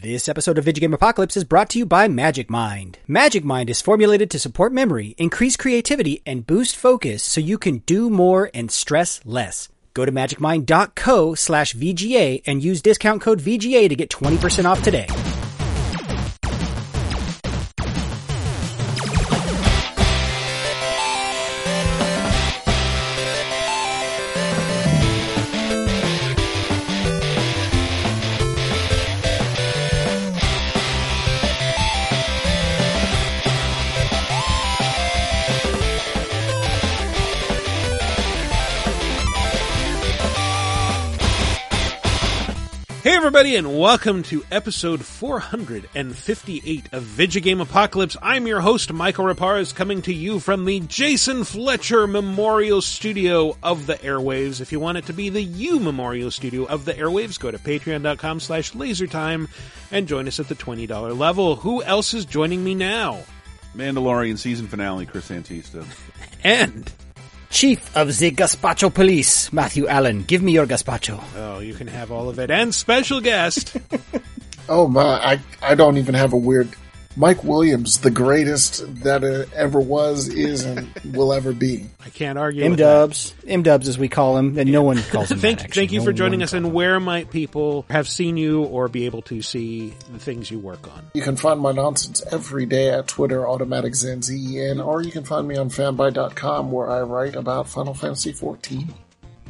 This episode of Video Game Apocalypse is brought to you by Magic Mind. Magic Mind is formulated to support memory, increase creativity, and boost focus so you can do more and stress less. Go to magicmind.co slash VGA and use discount code VGA to get 20% off today. Everybody and welcome to episode 458 of Video Game Apocalypse. I'm your host Mikel Reparaz coming to you from the Jason Fletcher Memorial Studio of the Airwaves. If you want it to be the U Memorial Studio of the Airwaves, go to patreon.com slash lasertime and join us at the $20 level. Who else is joining me now? Mandalorian season finale, Chris Antista. And Chief of the Gaspacho Police, Matthew Allen. Give me your gazpacho. oh, you can have all of it. And special guest Oh my, I, I don't even have a weird. Mike Williams, the greatest that ever was, is, and will ever be. I can't argue M Dubs, M Dubs as we call him, and no one calls him. Thank, that, thank you No for joining us. And where might people have seen you or be able to see the things you work on? You can find my nonsense every day at Twitter, Automatic Zen, Z-E-N, or you can find me on fanbyte.com where I write about Final Fantasy XIV.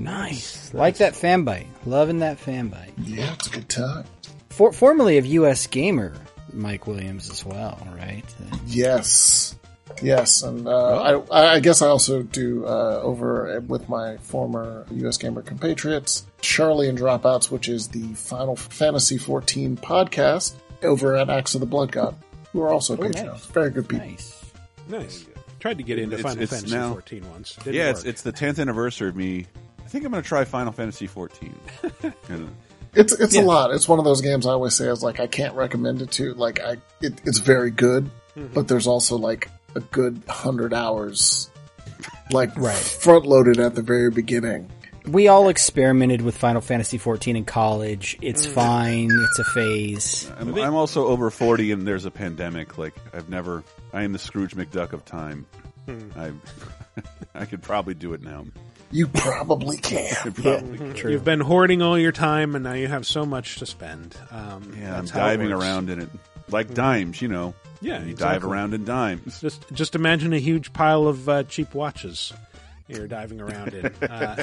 Nice, like that Fanbyte, loving that Fanbyte. Yeah, it's a good time. For, formerly of U.S. Gamer, Mike Williams as well, right? Yes. Yes, and uh, I, I guess I also do uh, over with my former U.S. Gamer compatriots, Charlie and Dropouts, which is the Final Fantasy XIV podcast over at Axe of the Blood God, who are also Patreons. nice. Very good people. Nice. Nice. Tried to get into It's- Final it's Fantasy now- 14 once. Didn't yeah, it's work. it's the 10th anniversary of me. I think I'm going to try Final Fantasy 14. And It's it's a lot. It's one of those games I always say is like I can't recommend it to like I it, it's very good, mm-hmm. but there's also like a good hundred hours like Right. front loaded at the very beginning. We all experimented with Final Fantasy XIV in college. It's mm. fine. It's a phase. I'm, I'm also over 40, and there's a pandemic. Like I've never. I am the Scrooge McDuck of time. Hmm. I I could probably do it now. You probably can. I probably True. You've been hoarding all your time, and now you have so much to spend. Um, Yeah, I'm that's how it diving around in it like dimes. You know. Yeah, you exactly. dive around in dimes. Just, just imagine a huge pile of uh, cheap watches you're diving around in. Uh,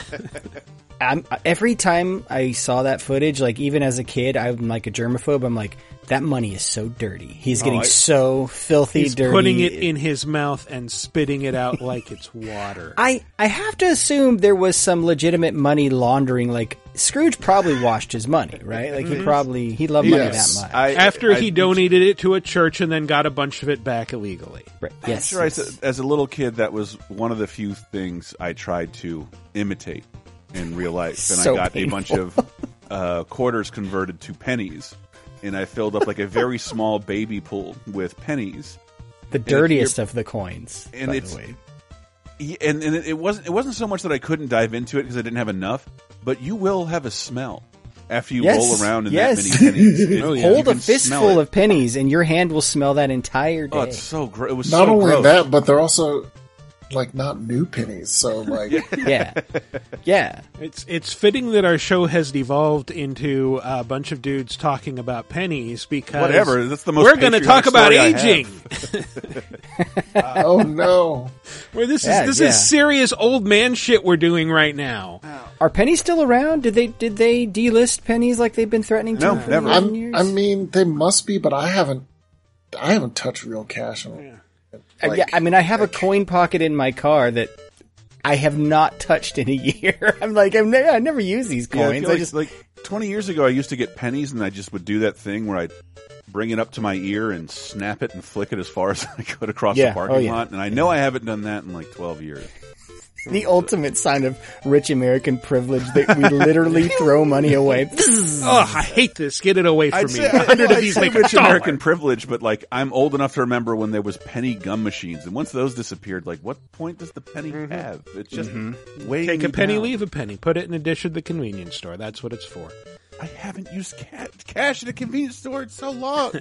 I'm, every time I saw that footage, like even as a kid, I'm like a germaphobe. I'm like, that money is so dirty. He's getting I- so filthy he's dirty. putting it in his mouth and spitting it out like it's water. I, I have to assume there was some legitimate money laundering. Like Scrooge probably washed his money, right? Like he probably he loved money Yes. that much. I, After I- he donated it to a church and then got a bunch of it back illegally. Right. I'm Yes. sure I yes. said, as a little kid, that was one of the few things I tried to imitate in real life. And So I got a bunch of uh, quarters converted to pennies. And I filled up like a very small baby pool with pennies. the dirtiest of the coins. and by it's- the way. Yeah, And, and it wasn't it wasn't so much that I couldn't dive into it because I didn't have enough, but you will have a smell after you Yes, roll around in yes. that many pennies. It- Oh, yeah. Hold a fistful of pennies, and your hand will smell that entire day. Oh, it's so gross. It was Not so only gross. that, but they're also like not new pennies. So like yeah, yeah. It's it's fitting that our show has devolved into a bunch of dudes talking about pennies because Whatever, that's the most we're going to talk about story I have. aging. oh no. Where this Yeah, is this yeah. is serious old man shit we're doing right now. Oh. Are pennies still around? Did they did they delist pennies like they've been threatening to No, never. I'm. I mean they must be, but I haven't I haven't touched real cash in Uh, yeah, I mean, I have a coin pocket in my car that I have not touched in a year. I'm like, I've never, I never use these Yeah, I coins. I like, just like 20 years ago, I used to get pennies, and I just would do that thing where I'd bring it up to my ear and snap it and flick it as far as I could across Yeah, the parking oh, yeah. lot. And I know I haven't done that in like 12 years. The ultimate sign of rich American privilege that we literally throw money away. Oh, I hate this. Get it away from I'd me. say, A hundred of these say make a rich dollar. American privilege, but like I'm old enough to remember when there was penny gum machines, and once those disappeared, like what point does the penny mm-hmm. have? It's just mm-hmm. way Take a penny, leave a penny. Put it in a dish at the convenience store. That's what it's for. I haven't used ca- cash at a convenience store in so long.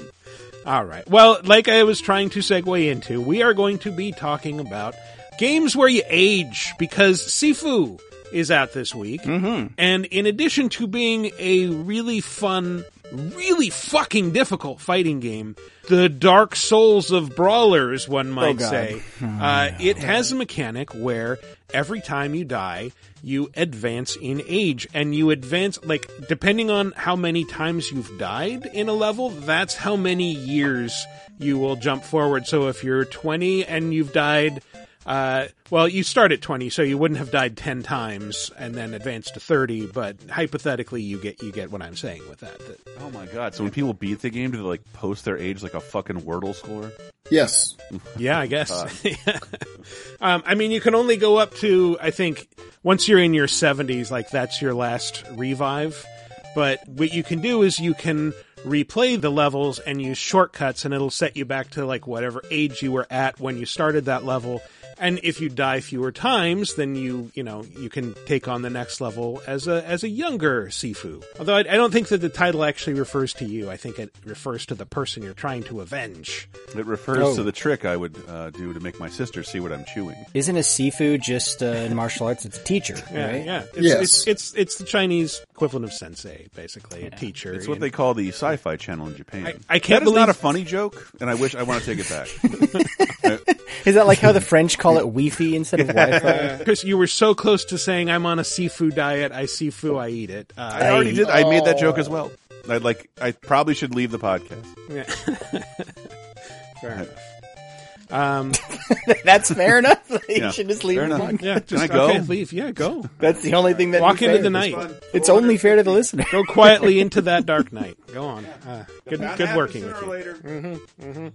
All right. Well, like I was trying to segue into, we are going to be talking about games where you age because Sifu is out this week. Mm-hmm. And in addition to being a really fun, really fucking difficult fighting game, the Dark Souls of brawlers, one might God. say, uh, it has a mechanic where every time you die, you advance in age and you advance, like, depending on how many times you've died in a level, that's how many years you will jump forward. So if you're 20 and you've died, uh, well, you start at 20, so you wouldn't have died 10 times and then advance to 30, but hypothetically you get, you get what I'm saying with that. that oh my god! So when people beat the game, do they like post their age like a fucking Wordle score? Yes. Yeah, I guess. um, I mean, you can only go up to, I think, once you're in your 70s, like that's your last revive. But what you can do is you can replay the levels and use shortcuts, and it'll set you back to like whatever age you were at when you started that level. And if you die fewer times, then you, you know, you can take on the next level as a, as a younger Sifu. Although I, I don't think that the title actually refers to you. I think it refers to the person you're trying to avenge. It refers Oh. to the trick I would uh, do to make my sister see what I'm chewing. Isn't a Sifu just uh, in martial arts? It's a teacher, Yeah, right? yeah. It's, Yes. it's, it's it's the Chinese equivalent of sensei, basically, a teacher. It's what And they call the Sci-Fi Channel in Japan. I- I can't That is not a funny joke, and I wish I want to take it back. Is that like how the French call it Wi-Fi instead of Wi-Fi? Chris, you were so close to saying I'm on a seafood diet. I seafood, I eat it. Uh, I already did. I made that joke Oh. as well. I'd like. I probably should leave the podcast. yeah. Fair enough. Um, That's fair enough. you Yeah, should just leave fair it enough. alone. yeah, just I go? okay, leave. Yeah, go. That's the only thing that Walk into fair. the night. It's only fair to the listener. Go quietly into that dark night. Go on. Uh, good, good working with you.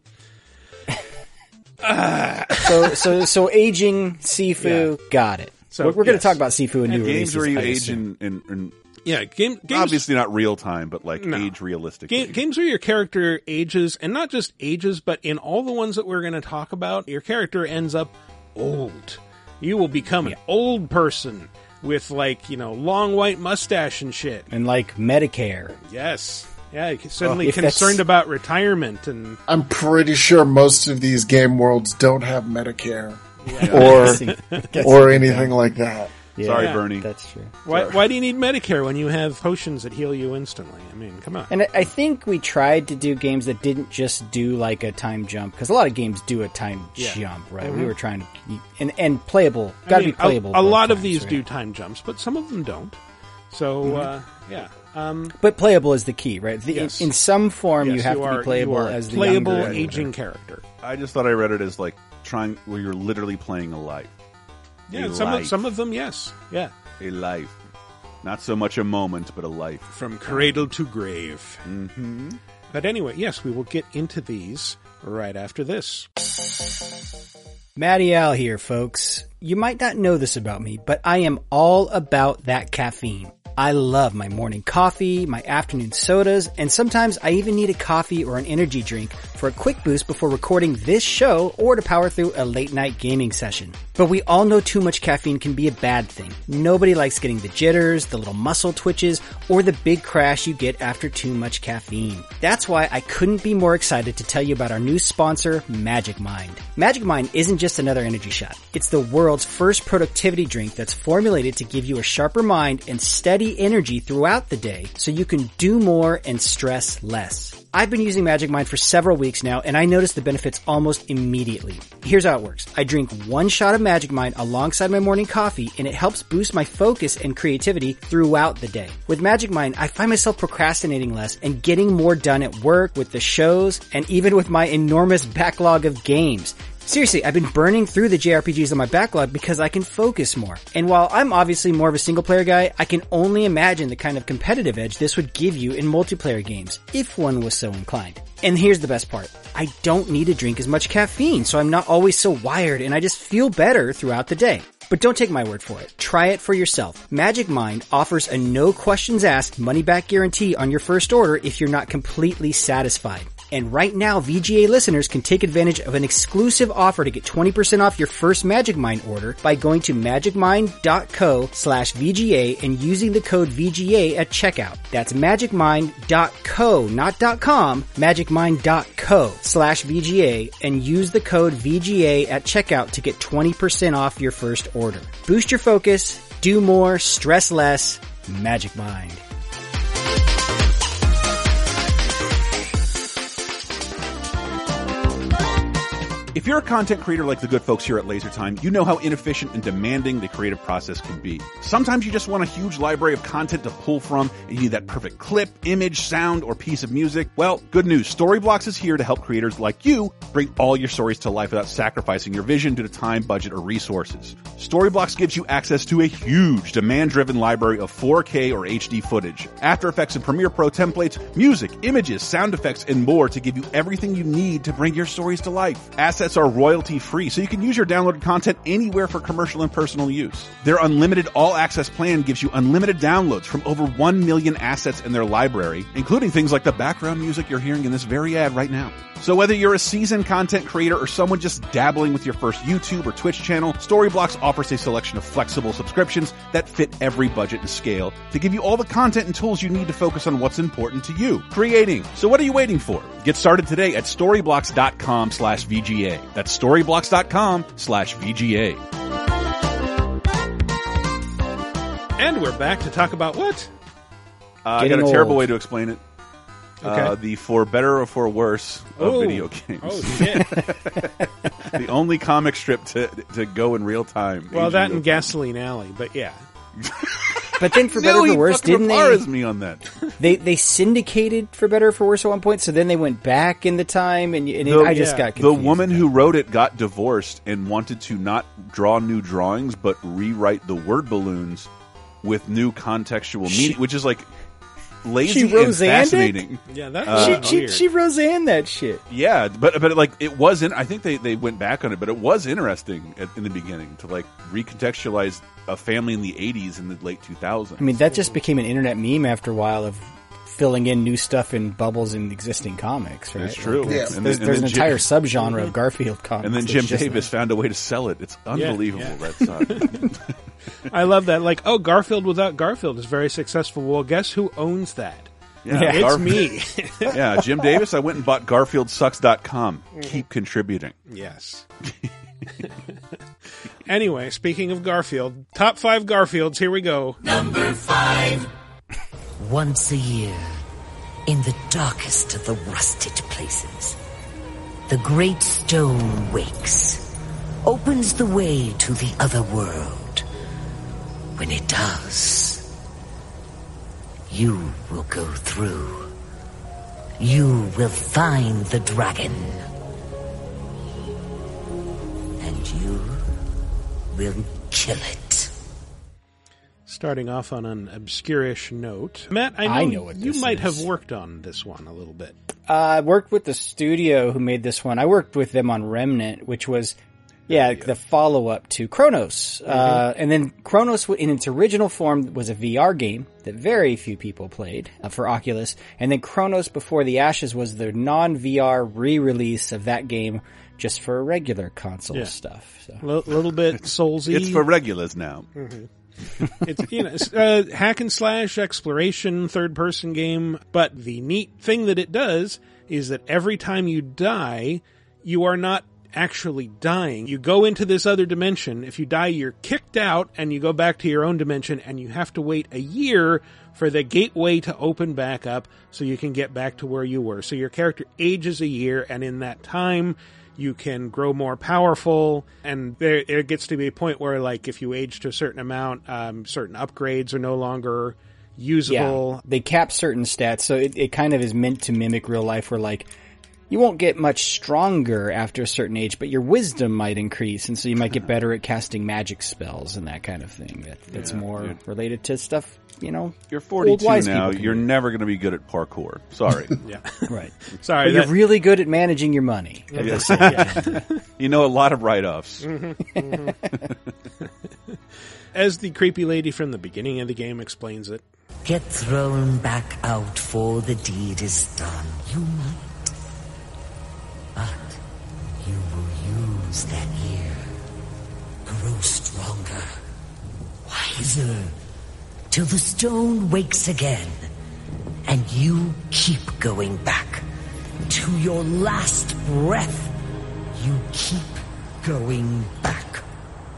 Later. So, so, so aging Sifu, got it. So, we're, we're going yes. to talk about Sifu and new Games releases. where you I age assume. in, in, in Yeah, game, games. obviously not real time, but like No. age realistic. Ga- games where your character ages, and not just ages, but in all the ones that we're going to talk about, your character ends up old. You will become an old person with like you know long white mustache and shit. and like Medicare. Yes, yeah, you're suddenly If that's- concerned about retirement and I'm pretty sure most of these game worlds don't have Medicare Guess- or or anything like that. Yeah, Sorry, Yeah. Bernie. That's true. why why do you need Medicare when you have potions that heal you instantly? I mean, come on. And I- I think we tried to do games that didn't just do like a time jump because a lot of games do a time Yeah. jump, right? We were trying to and and playable, got to mean, be playable. A, a both lot of these right? do time jumps, but some of them don't. So uh, yeah, um, but playable is the key, right? The, Yes. in, in some form, yes, you have to are- be playable you are as the playable younger- aging character. I just thought I read it as like trying where you're literally playing a life. Yeah, A some of, some of them, yes, yeah. a life, not so much a moment, but a life. from cradle to grave. Mm-hmm. But anyway, yes, we will get into these right after this. Matty Al here, folks. You might not know this about me, but I am all about that caffeine. I love my morning coffee, my afternoon sodas, and sometimes I even need a coffee or an energy drink for a quick boost before recording this show or to power through a late night gaming session. But we all know too much caffeine can be a bad thing. Nobody likes getting the jitters, the little muscle twitches, or the big crash you get after too much caffeine. That's why I couldn't be more excited to tell you about our new sponsor, Magic Mind. Magic Mind isn't just another energy shot. It's the world's first productivity drink that's formulated to give you a sharper mind and steady energy throughout the day so you can do more and stress less. I've been using Magic Mind for several weeks now and I notice the benefits almost immediately. Here's how it works. I drink one shot of Magic Mind alongside my morning coffee and it helps boost my focus and creativity throughout the day. With Magic Mind, I find myself procrastinating less and getting more done at work, with the shows, and even with my enormous backlog of games. Seriously, I've been burning through the JRPGs on my backlog because I can focus more. And while I'm obviously more of a single player guy, I can only imagine the kind of competitive edge this would give you in multiplayer games, if one was so inclined. And here's the best part. I don't need to drink as much caffeine, so I'm not always so wired and I just feel better throughout the day. But don't take my word for it. Try it for yourself. Magic Mind offers a no questions asked money back guarantee on your first order if you're not completely satisfied. And right now, VGA listeners can take advantage of an exclusive offer to get 20% off your first Magic Mind order by going to magicmind.co slash VGA and using the code VGA at checkout. That's magicmind.co, not .com, magicmind.co slash VGA and use the code VGA at checkout to get 20% off your first order. Boost your focus, do more, stress less, Magic Mind. If you're a content creator like the good folks here at LaserTime, you know how inefficient and demanding the creative process can be. Sometimes you just want a huge library of content to pull from and you need that perfect clip, image, sound, or piece of music. Well, good news. Storyblocks is here to help creators like you bring all your stories to life without sacrificing your vision due to time, budget, or resources. Storyblocks gives you access to a huge demand-driven library of 4K or HD footage, After Effects and Premiere Pro templates, music, images, sound effects, and more to give you everything you need to bring your stories to life. Assets are royalty free, so you can use your downloaded content anywhere for commercial and personal use. Their unlimited all access plan gives you unlimited downloads from over 1 million assets in their library, including things like the background music you're hearing in this very ad right now. So whether you're a seasoned content creator or someone just dabbling with your first YouTube or Twitch channel, Storyblocks offers a selection of flexible subscriptions that fit every budget and scale to give you all the content and tools you need to focus on what's important to you, creating. So what are you waiting for? Get started today at storyblocks.com slash VGA. That's storyblocks.com slash VGA. And we're back to talk about what? Uh, I got a Getting terrible old. way to explain it. Uh, the for better or for worse of Oh. video games. Oh shit! the only comic strip to to go in real time. well, Aging that real and Gasoline Alley, but yeah. But then for better or for worse, didn't they? Rapara's me on that. They they syndicated for better or for worse at one point, so then they went back in the time, and, and it- The- I just yeah. got The confused. woman who wrote it got divorced and wanted to not draw new drawings, but rewrite the word balloons with new contextual meaning, which is like lazy She and Roseanne'd it? fascinating. Yeah, that's Uh, she, she, weird. she Roseanne that shit. Yeah, but but like it wasn't. I think they they went back on it, but it was interesting at, in the beginning to like recontextualize a family in the '80s and the late 2000s. I mean, that just became an internet meme after a while of filling in new stuff in bubbles in existing comics, right? It's true. Like, Yeah. it's- And there's then- there's an then entire subgenre of mm-hmm. Garfield comics. and then Jim Davis that. found a way to sell it. It's unbelievable. yeah. That side. I love that. Like, oh, Garfield without Garfield is very successful. Well, guess who owns that? Yeah, It's Gar- me. yeah, Jim Davis. I went and bought GarfieldSucks.com. Mm-hmm. Keep contributing. yes. anyway, speaking of Garfield, top five Garfields. Here we go. Once a year, in the darkest of the rusted places, the great stone wakes, opens the way to the other world. When it does, you will go through. You will find the dragon. And you will kill it. Starting off on an obscurish note, Matt, I know, I know what you might is. have worked on this one a little bit. Uh, I worked with the studio who made this one. I worked with them on Remnant, which was, yeah, the follow up to Chronos. Uh, and then Chronos, in its original form, was a VR game that very few people played uh, for Oculus. And then Chronos Before the Ashes was the non VR re release of that game just for regular console Yeah. stuff. So. A little bit soulsy. It's for regulars now. It's you know uh, hack and slash exploration third person game. But the neat thing that it does is that every time you die you are not actually dying. You go into this other dimension. If you die you're kicked out and you go back to your own dimension and you have to wait a year for the gateway to open back up so you can get back to where you were. So your character ages a year and in that time you can grow more powerful. And there it gets to be a point where like if you age to a certain amount um, certain upgrades are no longer Yeah, usable they cap certain stats, so it, it kind of is meant to mimic real life where like, you won't get much stronger after a certain age, but your wisdom might increase, and so you might get better at casting magic spells and that kind of thing. That, that's more related to stuff, you know, you're 42 now. You're never going to be good at parkour. Sorry. yeah. Right. Sorry. That... you're really good at managing your money. Yes. yeah. you know a lot of write-offs. Mm-hmm. Mm-hmm. As the creepy lady from the beginning of the game explains it. Get thrown back out for the deed is done. You might. But you will use that ear. Grow stronger. Wiser till the stone wakes again, and you keep going back to your last breath. You keep going back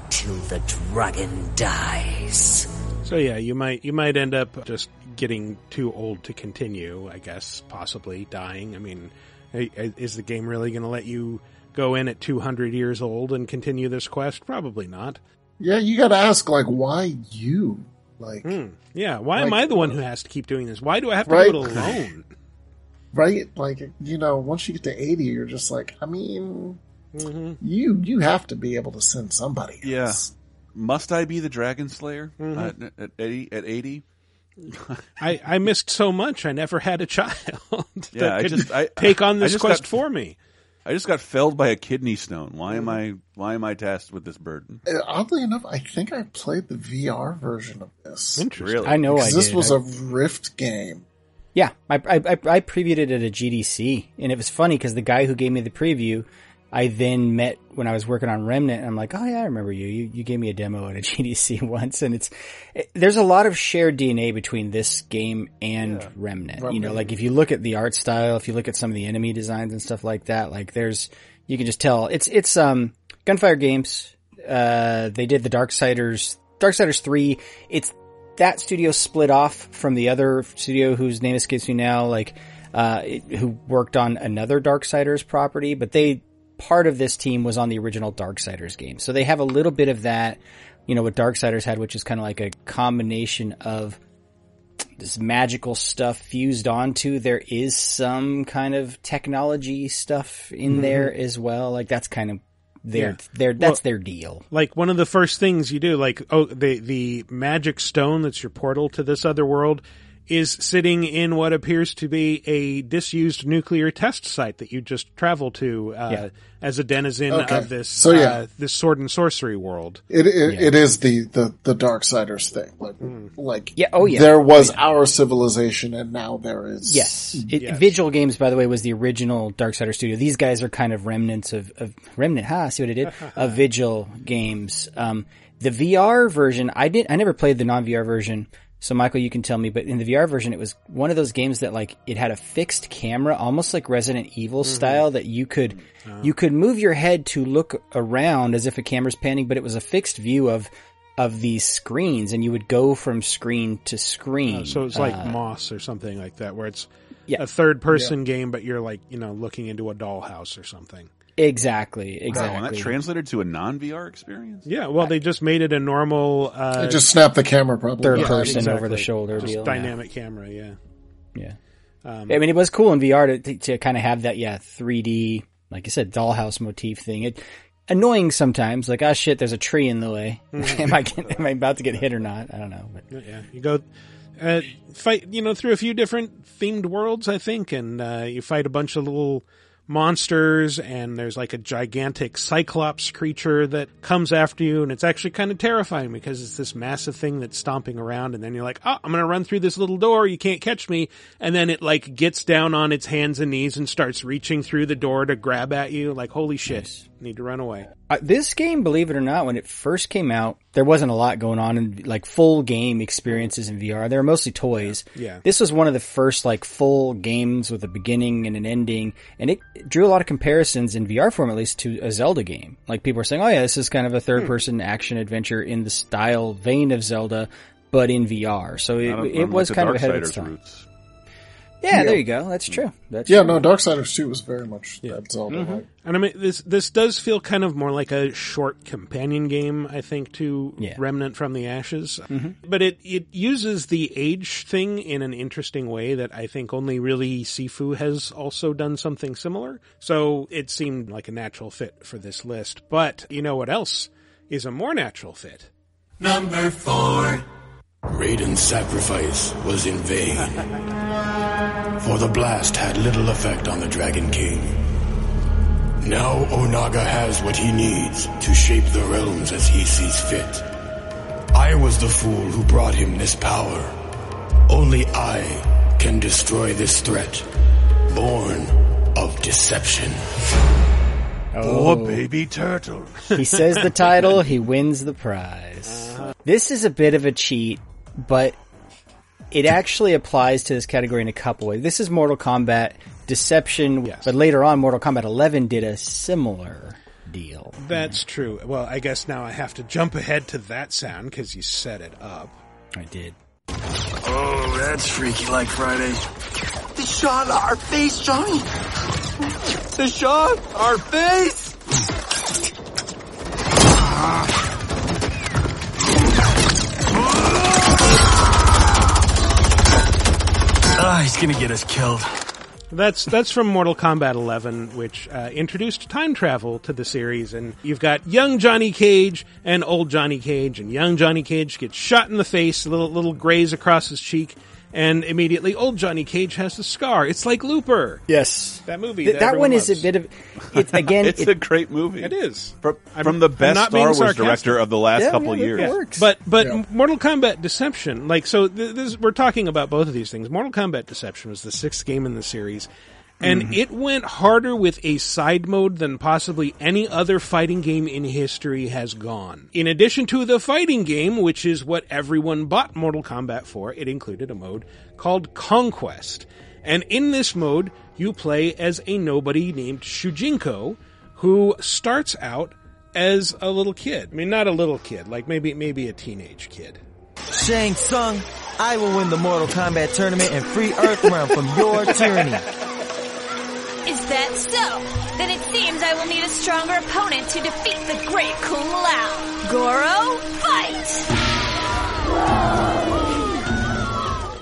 till the dragon dies. So yeah, you might you might end up just getting too old to continue. I guess possibly dying. I mean, i- i- is the game really going to let you go in at 200 years old and continue this quest? Probably not. Yeah, you got to ask like why you like Hmm. Yeah. Why am I the one who has to keep doing this? Why do I have to Right. do it alone? right like you know once you get to 80 you're just like I mean hmm you you have to be able to send somebody Yeah. else. Must I be the Dragon Slayer Mm-hmm. uh, at, at eighty? At eighty? I, I missed so much. I never had a child that Yeah, I could just- I- take on this just quest got- for me. I just got felled by a kidney stone. Why am I? Why am I tasked with this burden? Uh, Oddly enough, I think I played the VR version of this. Interesting. Really? I know I Because this did. was I- a Rift game. Yeah, I, I, I, I previewed it at a GDC, and it was funny because the guy who gave me the preview, I then met when I was working on Remnant. And I'm like, oh yeah, I remember you. You, you gave me a demo at a GDC once, and it's it, there's a lot of shared DNA between this game and Remnant. You know, like if you look at the art style, if you look at some of the enemy designs and stuff like that, like there's you can just tell it's it's um Gunfire Games. Uh, they did the Darksiders Darksiders three. It's that studio split off from the other studio whose name escapes me now, like, uh, it- who worked on another Darksiders property, but they, part of this team was on the original Darksiders game. So they have a little bit of that, you know, what Darksiders had, which is kind of like a combination of this magical stuff fused onto. There is some kind of technology stuff in mm-hmm. there as well. Like that's kind of their, Yeah. their, that's Well- their deal. like one of the first things you do, like oh the the magic stone that's your portal to this other world is sitting in what appears to be a disused nuclear test site that you just travel to uh, Yeah. as a denizen Okay. of this So, yeah. uh, this sword and sorcery world. It it, it is the the the Darksiders thing. Like like Yeah, oh, yeah. There was our civilization, and now there is Yes. It, Yes. Vigil Games, by the way, was the original Darksider studio. These guys are kind of remnants of, of remnant. Ha, see what I did? of Vigil Games. Um, the VR version, I did, I never played the non-VR version. So Michael, you can tell me, but in the VR version, it was one of those games that like, it had a fixed camera, almost like Resident Evil mm-hmm. style that you could, you could move your head to look around as if a camera's panning, but it was a fixed view of, of these screens and you would go from screen to screen. Uh, so it's like uh, Moss or something like that, where it's yeah. a third person game, but you're like you know looking into a dollhouse or something. Exactly, Wow, exactly. and that translated to a non VR experience. Yeah, well, they just made it a normal uh, It just snap the camera probably. Third Yeah. person exactly. over the shoulder just deal. dynamic camera. Yeah. Yeah. Um, I mean, it was cool in VR to, to, to kind of have that, yeah, 3D, like I said, dollhouse motif thing. It annoying sometimes, like, ah, shit, there's a tree in the way. am I get- am I about to get hit or not? I don't know. But Yeah, you go uh, fight, you know, through a few different themed worlds, I think, and uh, you fight a bunch of little monsters, and there's like a gigantic cyclops creature that comes after you, and it's actually kind of terrifying because it's this massive thing that's stomping around, and then you're like, oh, I'm gonna run through this little door, you can't catch me, and then it like gets down on its hands and knees and starts reaching through the door to grab at you, like, holy shit, need to run away. uh, this game, believe it or not, when it first came out, there wasn't a lot going on in like full game experiences in VR. They were mostly toys. Yeah. This was one of the first like full games with a beginning and an ending, and it drew a lot of comparisons in VR form, at least, to a Zelda game. Like people were saying, "Oh yeah, this is kind of a third person action adventure in the style vein of Zelda." But in VR, so it, it was kind of ahead of its time. roots. Yeah, there you go. That's true. That's Yeah, true. no, Darksiders 2 was very much that Zelda. Mm-hmm. like- And I mean, this this does feel kind of more like a short companion game, I think, to Yeah. Remnant from the Ashes. Mm-hmm. But it it uses the age thing in an interesting way that I think only really Sifu has also done something similar. So it seemed like a natural fit for this list. But you know what else is a more natural fit? Number four. Raiden's sacrifice was in vain. For the blast had little effect on the Dragon King. Now Onaga has what he needs to shape the realms as he sees fit. I was the fool who brought him this power. Only I can destroy this threat, born of deception. Oh, baby turtle. He says the title, he wins the prize. This is a bit of a cheat, but it actually applies to this category in a couple ways. This is Mortal Kombat Deception, Yes. but later on, Mortal Kombat 11 did a similar deal. That's true. Well, I guess now I have to jump ahead to that sound because you set it up. I did. Oh, that's freaky like Friday. They shot our face, Johnny. They shot our face. Ah, he's gonna get us killed. That's that's from Mortal Kombat 11, which uh, introduced time travel to the series, and you've got young Johnny Cage and old Johnny Cage, and young Johnny Cage gets shot in the face, little little graze across his cheek, and immediately old Johnny Cage has the scar. It's like Looper. Yes. That movie. Th- that that everyone one is a bit of, it's again, It's it- a great movie. It is. From, from the best not being Star Wars sarcastic. director of the last yeah, couple yeah, years. It works. But but Yeah. Mortal Kombat Deception, like so, th- this, we're talking about both of these things. Mortal Kombat Deception was the sixth game in the series, and mm-hmm. it went harder with a side mode than possibly any other fighting game in history has gone. In addition to the fighting game, which is what everyone bought Mortal Kombat for, it included a mode called Conquest. And in this mode, you play as a nobody named Shujinko, who starts out as a little kid. I mean, not a little kid, like maybe maybe a teenage kid. Shang Tsung, I will win the Mortal Kombat tournament and free Earthrealm from your tyranny. Is that so? Then it seems I will need a stronger opponent to defeat the great Kung Lao. Goro, fight!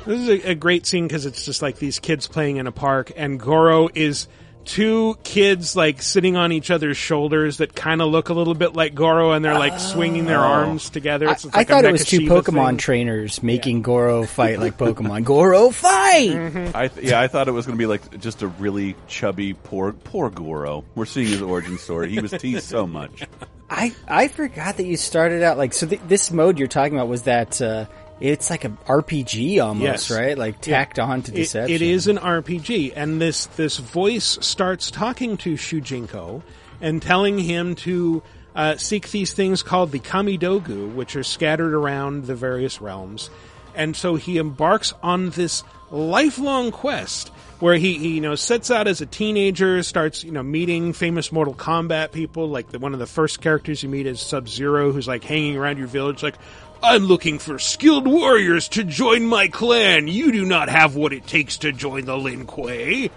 This is a, a great scene because it's just like these kids playing in a park, and Goro is two kids like sitting on each other's shoulders that kind of look a little bit like Goro, and they're like swinging their arms together. I, It's, it's I like a thought it was two Pokemon thing. trainers making Goro fight like Pokemon. Goro, fight! I th- yeah, I thought it was going to be like just a really chubby, poor, poor Goro. We're seeing his origin story. He was teased so much. I I forgot that you started out like so. Th- this mode you're talking about was that uh, it's like a RPG almost, Yes. right? Like tacked on to It- Deception. it is an RPG, and this this voice starts talking to Shujinko and telling him to uh, seek these things called the Kamidogu, which are scattered around the various realms. And so he embarks on this lifelong quest where he, he you know sets out as a teenager, starts you know meeting famous Mortal Kombat people. Like the, one of the first characters you meet is Sub Zero, who's like hanging around your village, like. I'm looking for skilled warriors to join my clan. You do not have what it takes to join the Lin Kuei.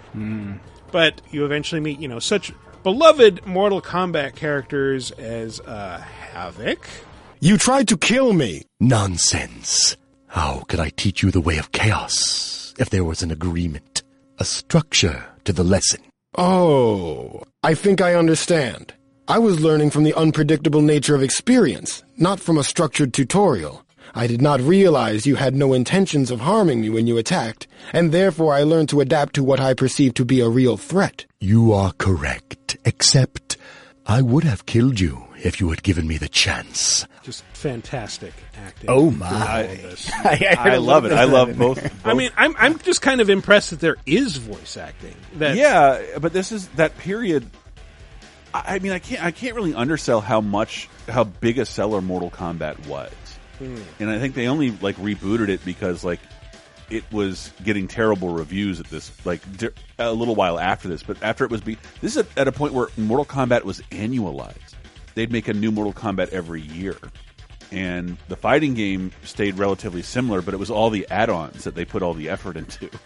But you eventually meet, you know, such beloved Mortal Kombat characters as uh, Havik. You tried to kill me. Nonsense. How could I teach you the way of chaos if there was an agreement, a structure to the lesson? Oh, I think I understand. I was learning from the unpredictable nature of experience, not from a structured tutorial. I did not realize you had no intentions of harming me when you attacked, and therefore I learned to adapt to what I perceived to be a real threat. You are correct, except I would have killed you if you had given me the chance. Just fantastic acting. Oh my! throughout all this. I, I heard I a love it. I love of both. I mean, I'm I'm just kind of impressed that there is voice acting. That yeah, but this is that period. I mean, I can't. I can't really undersell how much, how big a seller Mortal Kombat was, hmm. and I think they only like rebooted it because like it was getting terrible reviews at this like a little while after this. But after it was be this is at, at a point where Mortal Kombat was annualized. They'd make a new Mortal Kombat every year. And the fighting game stayed relatively similar, but it was all the add-ons that they put all the effort into.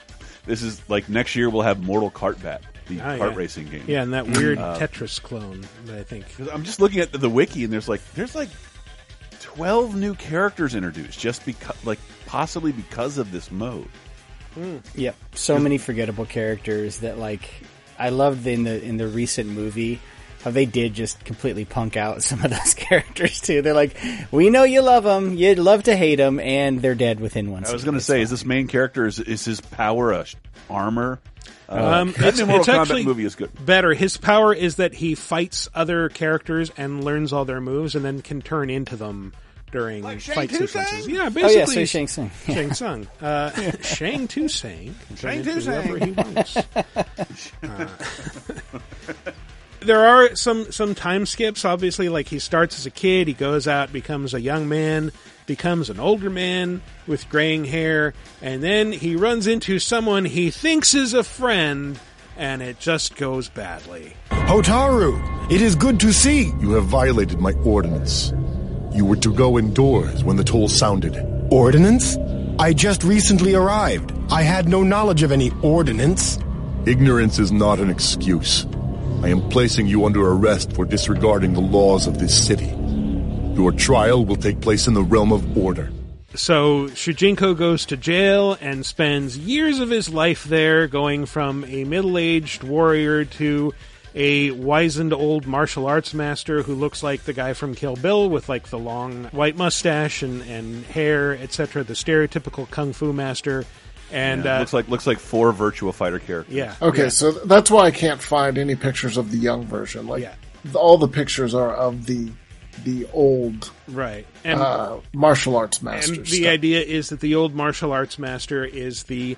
This is like next year we'll have Mortal Kartbat, the Ah, kart yeah. racing game. yeah, and that weird Tetris clone. I think. I'm just looking at the, the wiki, and there's like there's like twelve new characters introduced just because, like possibly because of this mode. Yep, so many forgettable characters that like I loved in the in the recent movie how they did just completely punk out some of those characters too. They're like, we know you love them, you'd love to hate them, and they're dead within one. I was going to say, is this main character is, is his power a sh- armor? Uh, Um, that it's, new Mortal it's Kombat actually movie is good. better. His power is that he fights other characters and learns all their moves, and then can turn into them during fight sequences. Yeah, Oh basically. yeah, so Shang Tsung. Shang Tsung. Uh, Shang Tu Shang Turn Tsung. whoever he wants. Uh, there are some some time skips. Obviously, like he starts as a kid, he goes out, becomes a young man, becomes an older man with graying hair, and then he runs into someone he thinks is a friend, and it just goes badly. Hotaru, it is good to see. You have violated my ordinance. You were to go indoors when the toll sounded. Ordinance? I just recently arrived. I had no knowledge of any ordinance. Ignorance is not an excuse. I am placing you under arrest for disregarding the laws of this city. Your trial will take place in the realm of order. So Shujinko goes to jail and spends years of his life there, going from a middle-aged warrior to a wizened old martial arts master who looks like the guy from Kill Bill with like the long white mustache and, and hair, etc. The stereotypical kung fu master. And Yeah, uh, looks like looks like four Virtua Fighter characters. yeah, Okay, yeah. so that's why I can't find any pictures of the young version. Like Yeah. all the pictures are of the the old right. And uh, martial arts and master. the idea is that the old martial arts master is the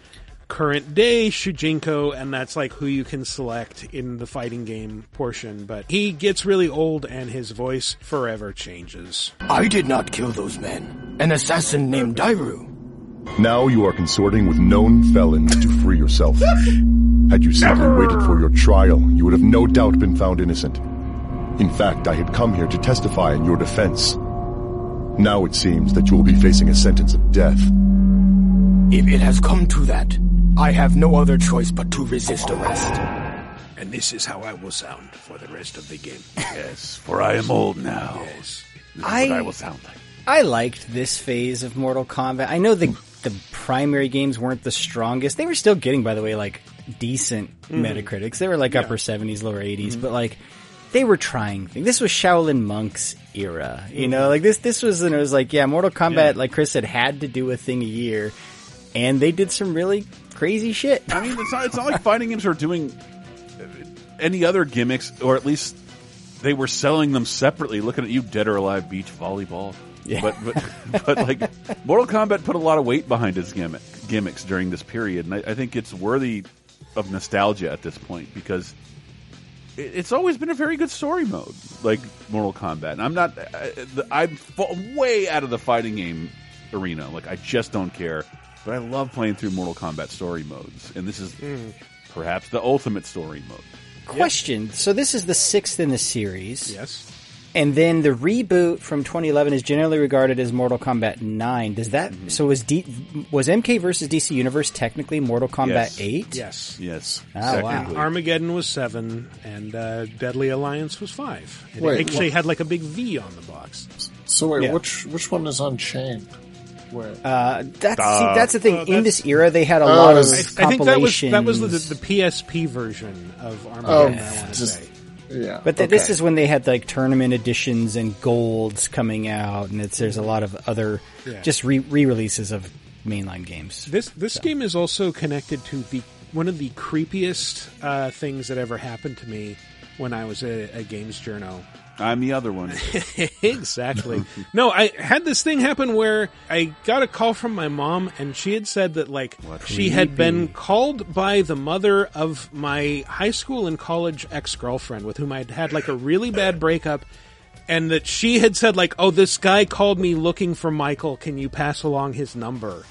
current day Shujinko, and that's like who you can select in the fighting game portion. But he gets really old, and his voice forever changes. I did not kill those men. An assassin named Dairou. Now you are consorting with known felons to free yourself. Had you simply waited for your trial, you would have no doubt been found innocent. In fact, I had come here to testify in your defense. Now it seems that you will be facing a sentence of death. If it has come to that, I have no other choice but to resist arrest. And this is how I will sound for the rest of the game. Yes, for I am old now. Yes. This is I- what I will sound like. I liked this phase of Mortal Kombat. I know the the primary games weren't the strongest. They were still getting, by the way, like decent mm-hmm. Metacritics. They were like upper seventies, lower 80s mm-hmm. but like they were trying things. This was Shaolin Monks era, you know. Like this, this was and it was like, yeah, Mortal Kombat, like Chris said, had to do a thing a year, and they did some really crazy shit. I mean, it's not, it's not like fighting games are doing any other gimmicks, or at least they were selling them separately. Looking at you, Dead or Alive Beach Volleyball. Yeah. But, but, but like, Mortal Kombat put a lot of weight behind its gimmick, gimmicks during this period, and I, I think it's worthy of nostalgia at this point because it's always been a very good story mode, like Mortal Kombat. And I'm not, I, I'm way out of the fighting game arena. Like, I just don't care. But I love playing through Mortal Kombat story modes, and this is hmm. perhaps the ultimate story mode. Question: So this is the sixth in the series. Yes. And then the reboot from 2011 is generally regarded as Mortal Kombat 9. Does that so was D, was MK versus DC Universe technically Mortal Kombat Yes. 8? Yes. Yes, Oh, wow. Armageddon was seven, and uh, Deadly Alliance was five. It Wait, actually what- had like a big V on the box. So wait, Yeah. which which one is Unchained? Uh, that's see, that's the thing. Uh, In this era, they had a Oh, lot of I- I I think that was that was the, the PSP version of oh, Armageddon. I want to just say. Yeah. But th- this is when they had like tournament editions and golds coming out, and it's there's a lot of other Yeah. just re releases of mainline games. This this game is also connected to the one of the creepiest uh, things that ever happened to me when I was a, a games journo. I'm the other one. exactly. no, I had this thing happen where I got a call from my mom, and she had said that like she had been called by the mother of my high school and college ex girlfriend with whom I'd had like a really bad breakup. And that she had said, like, oh, this guy called me looking for Michael. Can you pass along his number?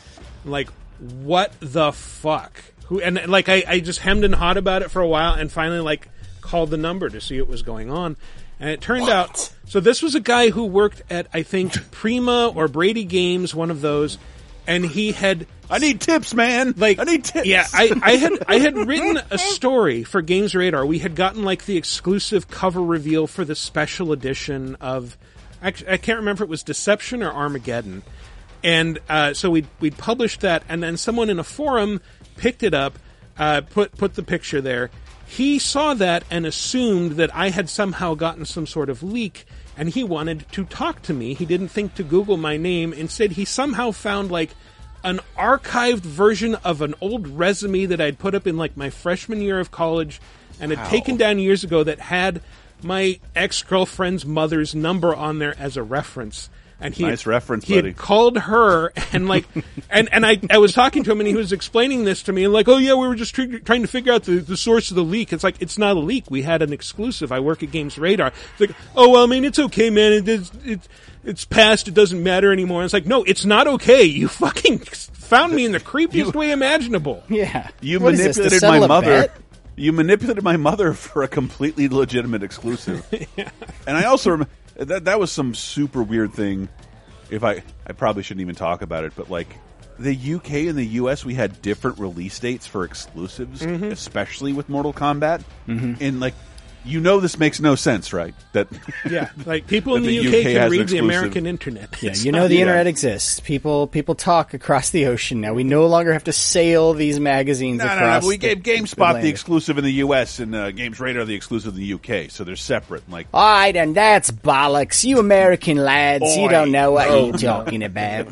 Like, what the fuck? Who and like I, I just hemmed and hawed about it for a while, and finally like called the number to see what was going on. And it turned out so this was a guy who worked at I think Prima or Brady Games, one of those, and he had I need tips, man. like I need tips. Yeah, I, I had I had written a story for Games Radar. We had gotten like the exclusive cover reveal for the special edition of actually, I can't remember if it was Deception or Armageddon. And uh, so we we published that, and then someone in a forum picked it up, uh, put put the picture there. He saw that and assumed that I had somehow gotten some sort of leak, and he wanted to talk to me. He didn't think to Google my name. Instead, he somehow found like an archived version of an old resume that I'd put up in like my freshman year of college and had taken down years ago that had my ex girlfriend's mother's number on there as a reference. And he Nice had, reference, he buddy. had called her and like and and I I was talking to him and he was explaining this to me and like oh yeah we were just tr- trying to figure out the, the source of the leak. It's like it's not a leak. We had an exclusive. I work at Games Radar. It's like oh well I mean it's okay man. It is it's it's past. It doesn't matter anymore. It's like no, it's not okay. You fucking found me in the creepiest way imaginable. Yeah. You What is this, to manipulated settle my mother. bet? You manipulated my mother for a completely legitimate exclusive. yeah. And I also rem- that that was some super weird thing. If I I probably shouldn't even talk about it, but like the UK and the US, we had different release dates for exclusives, Mhm. especially with Mortal Kombat. And like, you know, this makes no sense, right? That Yeah, like people in that the, UK, has can read the. American internet. Yeah, It's you know not- the Yeah. internet exists. People people talk across the ocean now. We no longer have to sail these magazines No, no, no. We the gave GameSpot the Atlantic. exclusive in the US and uh, Games Radar the exclusive in the UK, so they're separate. Like, All right, and that's bollocks. You American lads, you don't know what Oh. you're talking about.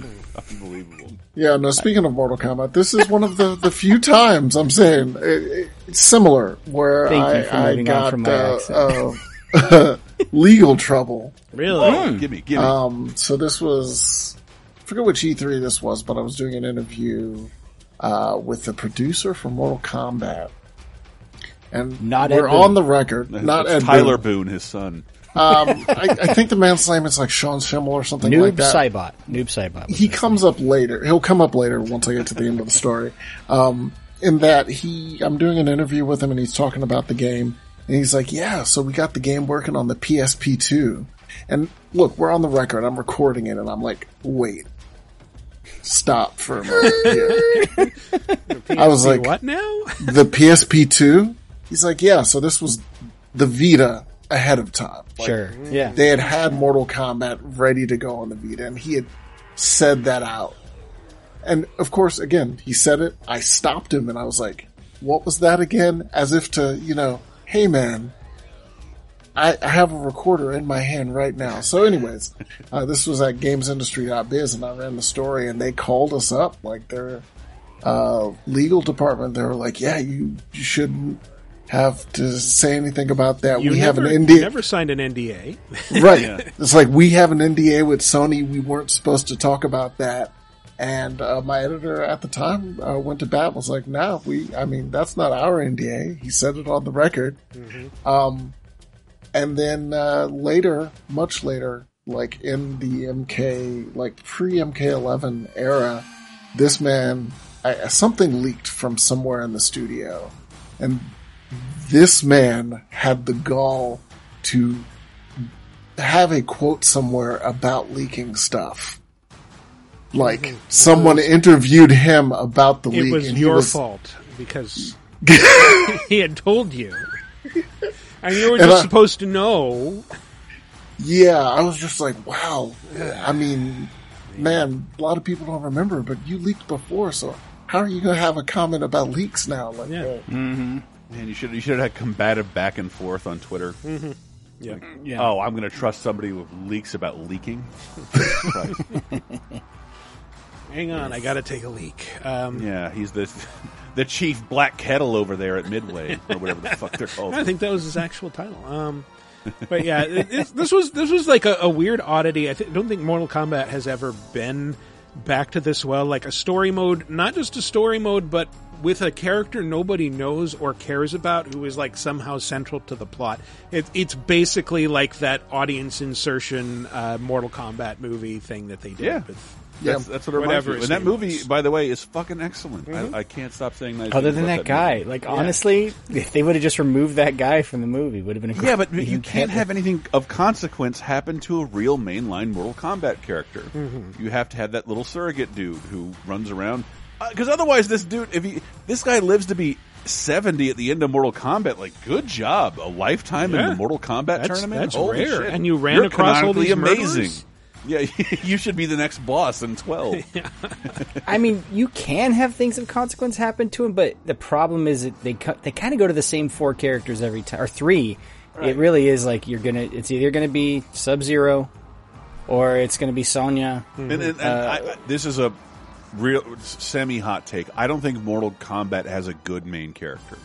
unbelievable. Yeah, no, speaking of Mortal Kombat, this is one of the, the few times I'm saying it, it, it's similar where I, I got uh, uh, legal trouble. Really? Oh, give me, give me. Um, so this was, I forget which E3 this was, but I was doing an interview uh, with the producer for Mortal Kombat. And Not we're Ed Boon. on the record. Not It's Ed Tyler Boon. Boone, his son. Um, I, I think the man's name is like Sean Schimmel or something Noob like that. Noob Saibot. Noob Saibot. he comes up later. He'll come up later once I get to the end of the story. Um, in that he, I'm doing an interview with him and he's talking about the game and he's like, yeah, so we got the game working on the PSP2. And look, we're on the record. I'm recording it and I'm like, wait, stop for a moment here. I was like, what now? the PSP2? He's like, yeah, so this was the Vita ahead of time. Like, Sure. Yeah. they had had Mortal Kombat ready to go on the Vita, and he had said that out. And of course, again, he said it. I stopped him, and I was like, "What was that again?" As if to, you know, hey man, I, I have a recorder in my hand right now. So, anyways, uh, this was at GamesIndustry.biz, and I ran the story, and they called us up, like their uh, legal department. They were like, "Yeah, you, you shouldn't." Have to say anything about that. You we never, have an you NDA. never signed an NDA. Right. It's like we have an NDA with Sony. We weren't supposed to talk about that. And uh, my editor at the time uh, went to bat. Was like, "No, we. I mean, that's not our NDA." He said it on the record. Um, and then uh, later, much later, like in the MK, like pre MK11 era, this man, I, something leaked from somewhere in the studio, and this man had the gall to have a quote somewhere about leaking stuff. Like someone interviewed him about the It leak, was and your was fault because he had told you, and you were And just I- supposed to know. Yeah, I was just like, wow. I mean, man, a lot of people don't remember, but you leaked before, so how are you going to have a comment about leaks now? Like, Yeah. that? Man, you should you should have had combative back and forth on Twitter. Mm-hmm. Yeah. Yeah. Oh, I'm going to trust somebody with leaks about leaking. Hang on, I got to take a leak. Um, yeah, he's the the chief black kettle over there at Midway or whatever the fuck they're called. I think that was his actual title. Um, but yeah, it, it, this was this was like a, a weird oddity. I th- don't think Mortal Kombat has ever been back to this well. Like a story mode, not just a story mode, but with a character nobody knows or cares about who is like somehow central to the plot. It, it's basically like that audience insertion uh, Mortal Kombat movie thing that they did. Yeah. with That's, that's what it reminds me. of. And that movie, was. Mm-hmm. by the way, is fucking excellent. I, I can't stop saying nice. Other than about that guy, movie. like honestly, if they would have just removed that guy from the movie, would have been a Yeah, but you can't have anything of consequence happen to a real mainline Mortal Kombat character. Mm-hmm. You have to have that little surrogate dude who runs around. Because otherwise, this dude, if he, this guy lives to be seventy at the end of Mortal Kombat, like good job, a lifetime in the Mortal Kombat That's- tournament. that's Holy rare. shit. And you ran You're across all these canonically murderers? amazing. Yeah, you should be the next boss in twelve. I mean, you can have things of consequence happen to him, but the problem is that they co- they kind of go to the same four characters every time, or three. It really is like you're gonna. It's either gonna be Sub Zero, or it's gonna be Sonya. And, and, and Uh, I, I- this is a real semi hot take. I don't think Mortal Kombat has a good main character.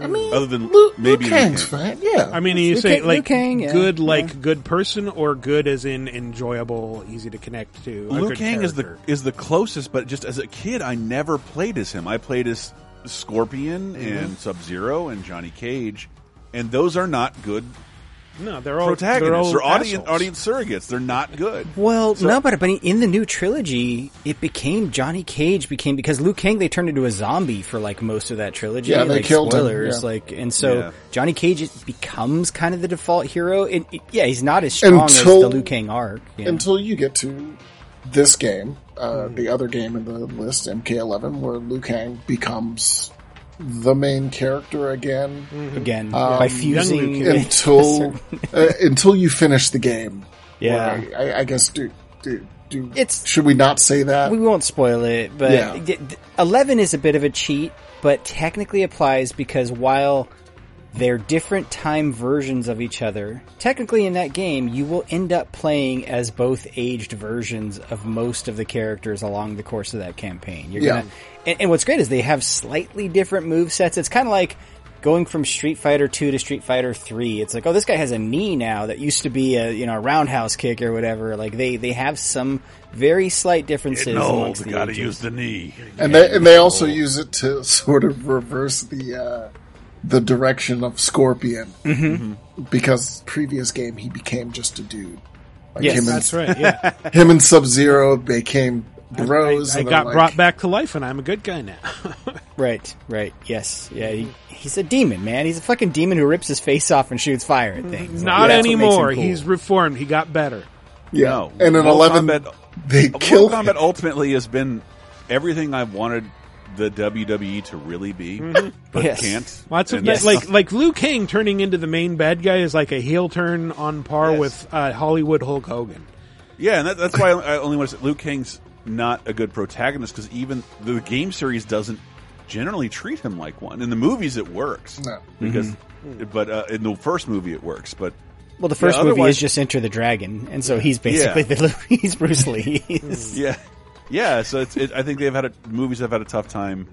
I mean, Other than Luke, maybe Luke Liu Kang's Kang. fine. Yeah. I mean, you Liu say Kang- like Kang, yeah. good, like Yeah. good person, or good as in enjoyable, easy to connect to. a Liu good Kang is the is the closest, but just as a kid, I never played as him. I played as Scorpion Mm-hmm. and Sub Zero and Johnny Cage, and those are not good no, they're all protagonists. They're, They're, audience audience surrogates. They're not good. Well, no, but but in the new trilogy, it became Johnny Cage became because Liu Kang they turned into a zombie for like most of that trilogy. Yeah, they like, killed him, yeah. like, and so Yeah. Johnny Cage becomes kind of the default hero. It, it- yeah, he's not as strong as the Liu Kang arc. Yeah. until you get to this game, uh, Hmm. the other game in the list, MK11, where Liu Kang becomes the main character again. Again, Um, by fusing until uh, until you finish the game. Yeah. Where I, I guess do do do. It's- should we not say that? we won't spoil it, but Yeah. d- d- eleven is a bit of a cheat, but technically applies because while they're different time versions of each other, technically in that game you will end up playing as both aged versions of most of the characters along the course of that campaign. You're Yeah. gonna, and, and what's great is they have slightly different move sets. It's kind of like going from Street Fighter 2 to Street Fighter 3. It's like, oh, this guy has a knee now that used to be a, you know, a roundhouse kick or whatever. Like they, they have some very slight differences. amongst the gotta ages. use the knee. and they and they also use it to sort of reverse the uh, the direction of Scorpion Mm-hmm. because previous game he became just a dude. Like Yes, him and, That's right. Yeah, him and Sub Zero became bros. I, I and got like, brought back to life, and I'm a good guy now. Right, right, yes, yeah. He, he's a demon, man. He's a fucking demon who rips his face off and shoots fire at things. Like, Not that's what makes him anymore. cool. He's reformed. He got better. Yeah, No. and in Mortal eleven, Kombat- they Mortal kill Kombat ultimately has been everything I've wanted the WWE to really be, but Yes. can't. Well, that's what, Yes. like like Liu Kang turning into the main bad guy is like a heel turn on par Yes. with uh, Hollywood Hulk Hogan. Yeah, and that, that's why I only want to say Luke Kang's not a good protagonist because even the game series doesn't generally treat him like one. In the movies, it works No. because, but uh, in the first movie, it works. But Well, the first Yeah, movie is just Enter the Dragon, and so he's basically Yeah. the he's Bruce Lee. He's- yeah, yeah. So it's, it, I think they've had a, movies have had a tough time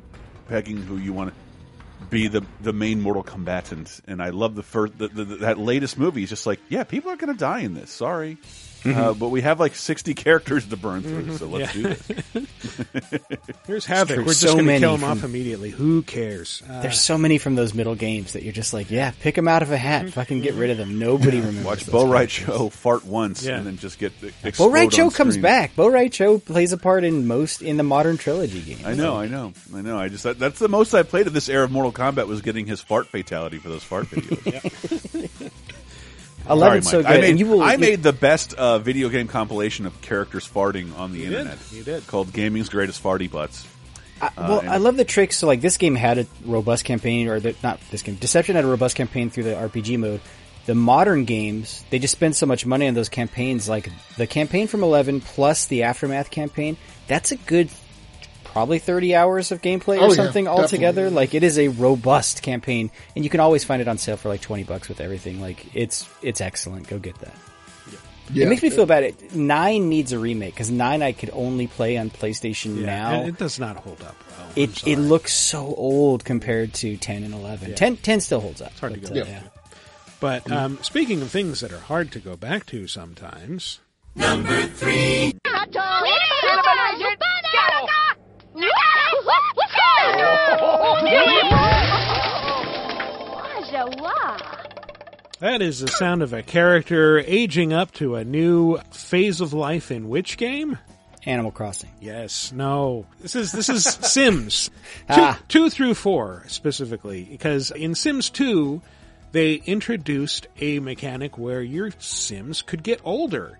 pegging who you want to be the the main mortal combatant. And I love the first the, the, that latest movie. is just like, yeah, people are going to die in this. Sorry. Uh, but we have like 60 characters to burn through, so let's do this. Here's Havik. We're just So going to kill him from- off immediately. Who cares? Uh, There's so many from those middle games that you're just like, yeah, pick them out of a hat, fucking get rid of them. Nobody remembers. Watch those Bo Right. Show fart once Yeah. and then just get the Bo explode Right Show on comes back. Bo' Rai Cho plays a part in most in the modern trilogy games. I know, I know, I know. I just that, that's the most I played of this era of Mortal Kombat was getting his fart fatality for those fart videos. Eleven's Sorry, so Mike. good, I made, and you will. I you- made the best uh, video game compilation of characters farting on the did. internet. You did. Called Gaming's Greatest Farty Butts. I, well, and- I love the tricks. So, like, this game had a robust campaign, or the, not this game. Deception had a robust campaign through the RPG mode. The modern games, they just spend so much money on those campaigns. Like the campaign from Eleven plus the Aftermath campaign, that's a good, probably thirty hours of gameplay Oh, or yeah, something altogether. definitely. Like it is a robust campaign, and you can always find it on sale for like twenty bucks with everything. Like it's it's excellent. Go get that. Yeah. It makes me feel bad. It, nine needs a remake because nine I could only play on PlayStation yeah, now. it, it does not hold up. Well. It it looks so old compared to 10 and 11. 10, 10 still holds up. It's hard to go back yeah. But um, speaking of things that are hard to go back to sometimes, that is the sound of a character aging up to a new phase of life in which game? Animal Crossing. Yes, no. This is this is Sims. Two, Ah. two through four specifically, because in Sims two, they introduced a mechanic where your Sims could get older,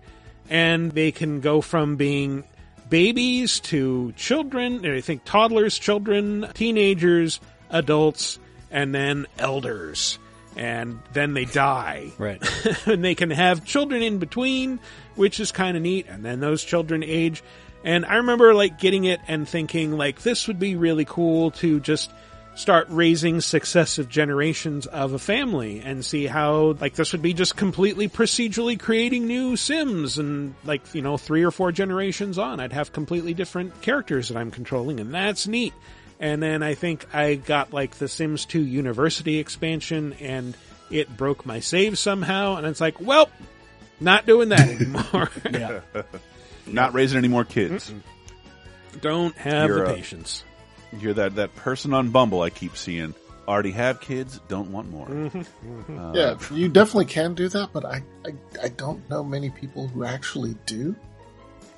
and they can go from being babies to children. I think toddlers, children, teenagers, adults, and then elders. And then they die Right. and they can have children in between, which is kind of neat. And then those children age. And I remember like getting it and thinking like this would be really cool to just start raising successive generations of a family and see how like this would be just completely procedurally creating new sims and like you know three or four generations on i'd have completely different characters that i'm controlling and that's neat And then I think I got like the Sims 2 University expansion and it broke my save somehow. And it's like, well, not doing that anymore. Yeah. Not raising any more kids. Don't have You're, the patience. You're that, that person on Bumble I keep seeing. Already have kids, don't want more. Mm-hmm. Uh, Yeah, you definitely can do that, but I, I, I don't know many people who actually do.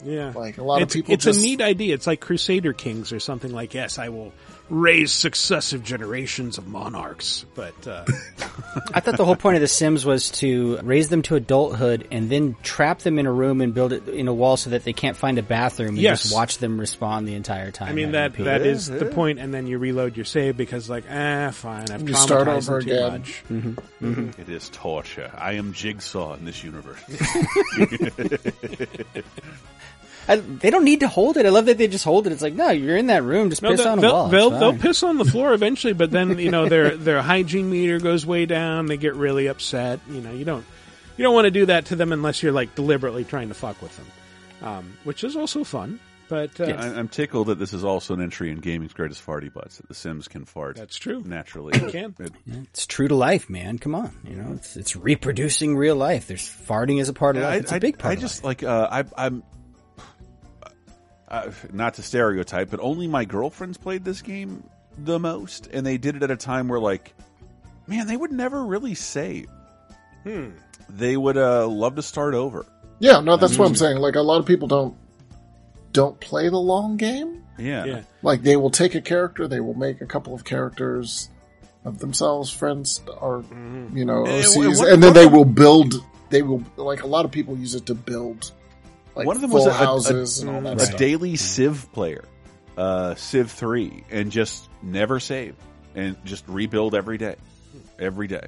Yeah. Like a lot it's, of people It's just a neat idea. It's like Crusader Kings or something like, yes, I will raise successive generations of monarchs. But, uh, I thought the whole point of The Sims was to raise them to adulthood and then trap them in a room and build it in a wall so that they can't find a bathroom and Yes. just watch them respawn the entire time. I mean, having that, poop. that is the point, and then you reload your save because, like, ah, fine, I've You start over too again. much. Mm-hmm. It is torture. I am Jigsaw in this universe. I, they don't need to hold it. I love that they just hold it. It's like, no, you're in that room. Just No, piss they'll, on a they'll, wall. They'll, they'll piss on the floor eventually, but then you know their their hygiene meter goes way down. They get really upset. You know, you don't you don't want to do that to them unless you're like deliberately trying to fuck with them, um, which is also fun. But uh, I, I'm tickled that this is also an entry in gaming's greatest farty butts. That the Sims can fart. That's true. Naturally, it can. It- It's true to life, man. Come on, you know, it's it's reproducing real life. There's farting as a part of life. It's a big part. I of just life. like uh, I, I'm uh, not to stereotype, but only my girlfriends played this game the most, and they did it at a time where like, man, they would never really save. Hmm. They would uh, love to start over. Yeah, no, that's what I'm saying. Like a lot of people don't don't play the long game. Yeah. yeah, Like they will take a character, they will make a couple of characters of themselves, friends, or you know, OCs, one- and then one they will build. They will like a lot of people use it to build like One of them was a, a- houses and all a daily Civ player, uh, Civ three, and just never save and just rebuild every day, every day.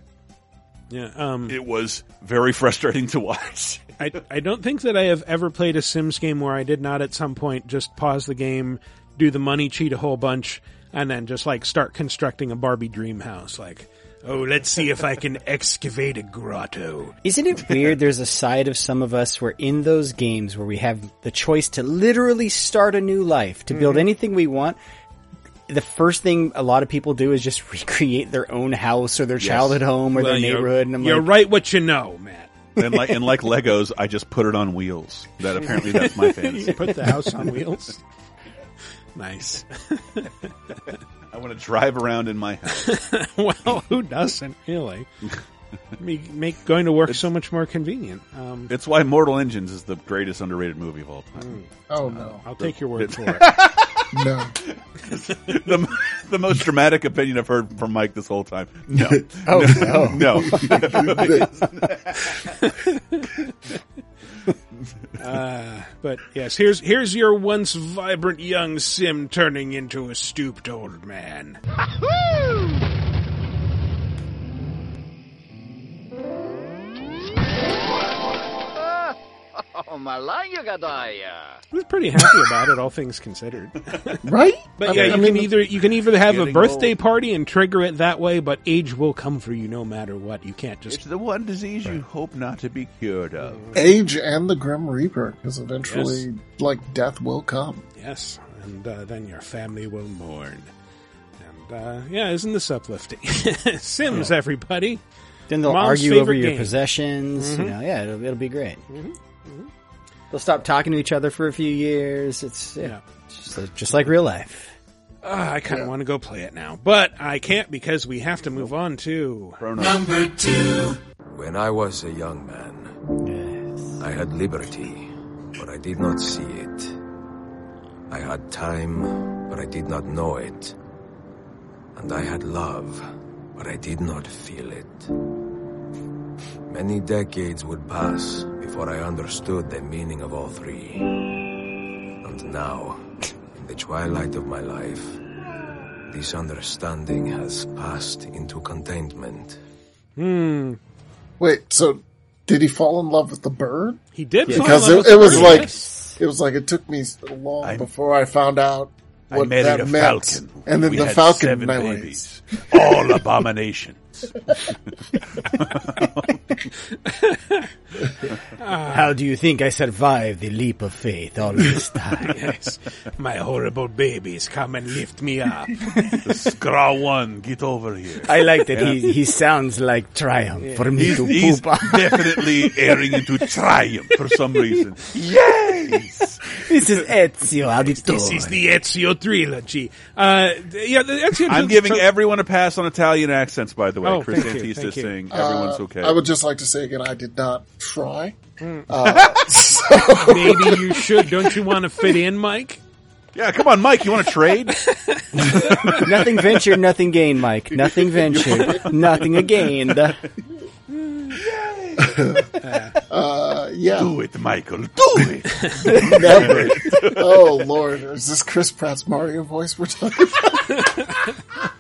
yeah. Um, It was very frustrating to watch. I I don't think that I have ever played a Sims game where I did not at some point just pause the game, do the money cheat a whole bunch, and then just like start constructing a Barbie dream house. Like, oh, let's see if I can excavate a grotto. Isn't it weird? There's a side of some of us where in those games where we have the choice to literally start a new life, to Mm-hmm. build anything we want. The first thing a lot of people do is just recreate their own house or their childhood home or Well, their you're- neighborhood. And I'm you're like, right what you know, Matt. and like and like Legos, I just put it on wheels. That apparently that's my fantasy. Put the house on wheels. Nice. I want to drive around in my house. well, who doesn't really? Make, make going to work so much more convenient. Um, It's why Mortal Engines is the greatest underrated movie of all time. Oh no, I'll take your word for it. no. the, the most dramatic opinion I've heard from Mike this whole time. No, oh no. no. Uh, but yes, here's here's your once vibrant young sim turning into a stooped old man. Oh, Malayagadaya. I was pretty happy about it, all things considered. right? But I yeah, mean- you I can mean- either you can either have a birthday old. party and trigger it that way, but age will come for you no matter what. You can't It's just the one disease you hope not to be cured of. Age and the Grim Reaper, because eventually, like death will come. yes, and uh, then your family will mourn. And uh, yeah, isn't this uplifting? Sims, everybody. Then they'll Mom's argue over your game. Mm-hmm. possessions. You know, yeah, it'll, it'll be great. They'll stop talking to each other for a few years. It's yeah, Yeah. it's just, like- just like real life. Uh, I kind of want to go play it now, but I can't because we have to move on to. number two. When I was a young man, I had liberty, but I did not see it. I had time, but I did not know it. And I had love, but I did not feel it. Many decades would pass before I understood the meaning of all three. And now, in the twilight of my life, this understanding has passed into contentment. Hmm. Wait, so did he fall in love with the bird? He did fall in because love it, with it was bird, like yes. it was like it took me so long I- before I found out I what married that a meant. falcon. And then We the had falcon seven noise. babies, all abominations. How do you think I survived the leap of faith all this time? yes. My horrible babies, come and lift me up. Scraw one, get over here. I like that he, he sounds like triumph for me He's, to he's poop. definitely airing into triumph for some reason. Yes! this is Ezio Auditore. This is the Ezio trilogy. Uh, yeah, the Ezio I'm giving so- everyone a pass on Italian accents, by the way. Oh, Chris Antista saying everyone's Uh, okay. I would just like to say again, I did not try. Uh, so- Maybe you should. Don't you want to fit in, Mike? yeah, come on, Mike, you want to trade? nothing ventured, nothing gained, Mike. Nothing ventured, nothing gained. uh, yeah. Do it, Michael. Do it. Never. oh Lord, is this Chris Pratt's Mario voice we're talking about?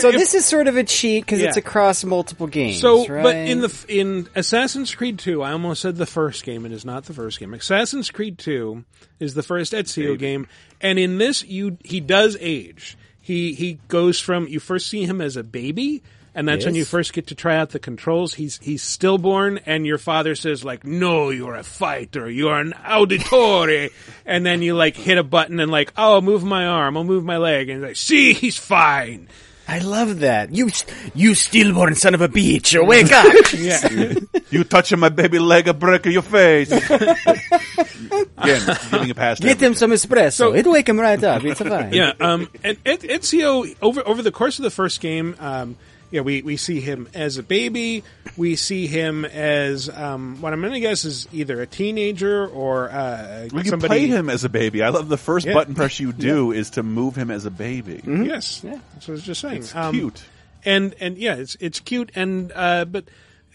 So this is sort of a cheat because it's across multiple games. So, right? but in the in Assassin's Creed 2, I almost said the first game. It is not the first game. Assassin's Creed 2 is the first Ezio game, and in this, you he does age. He he goes from you first see him as a baby. And that's when Yes. you first get to try out the controls. He's he's stillborn, and your father says like, "No, you're a fighter. You're an auditore." and then you like hit a button and like, "Oh, I'll move my arm. I'll move my leg." And like, "See, he's fine." I love that. You, you stillborn son of a bitch, wake up! Yeah. You touching my baby leg, I break your face. Again, giving a pass. Get him some espresso. So- It'll wake him right up. It's fine. yeah, um, and Ed- Ezio over over the course of the first game, um, yeah, we, we see him as a baby. We see him as um, what I'm going to guess is either a teenager or uh, We can somebody. play him as a baby. I love the first Yeah. button press you do is to move him as a baby. Yes, yeah, that's what I was just saying. It's Um, cute. and and yeah, it's it's cute, and uh, but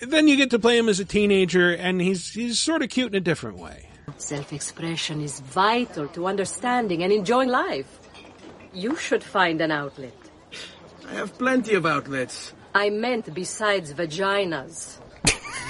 then you get to play him as a teenager, and he's he's sort of cute in a different way. Self-expression is vital to understanding and enjoying life. You should find an outlet. I have plenty of outlets. I meant besides vaginas.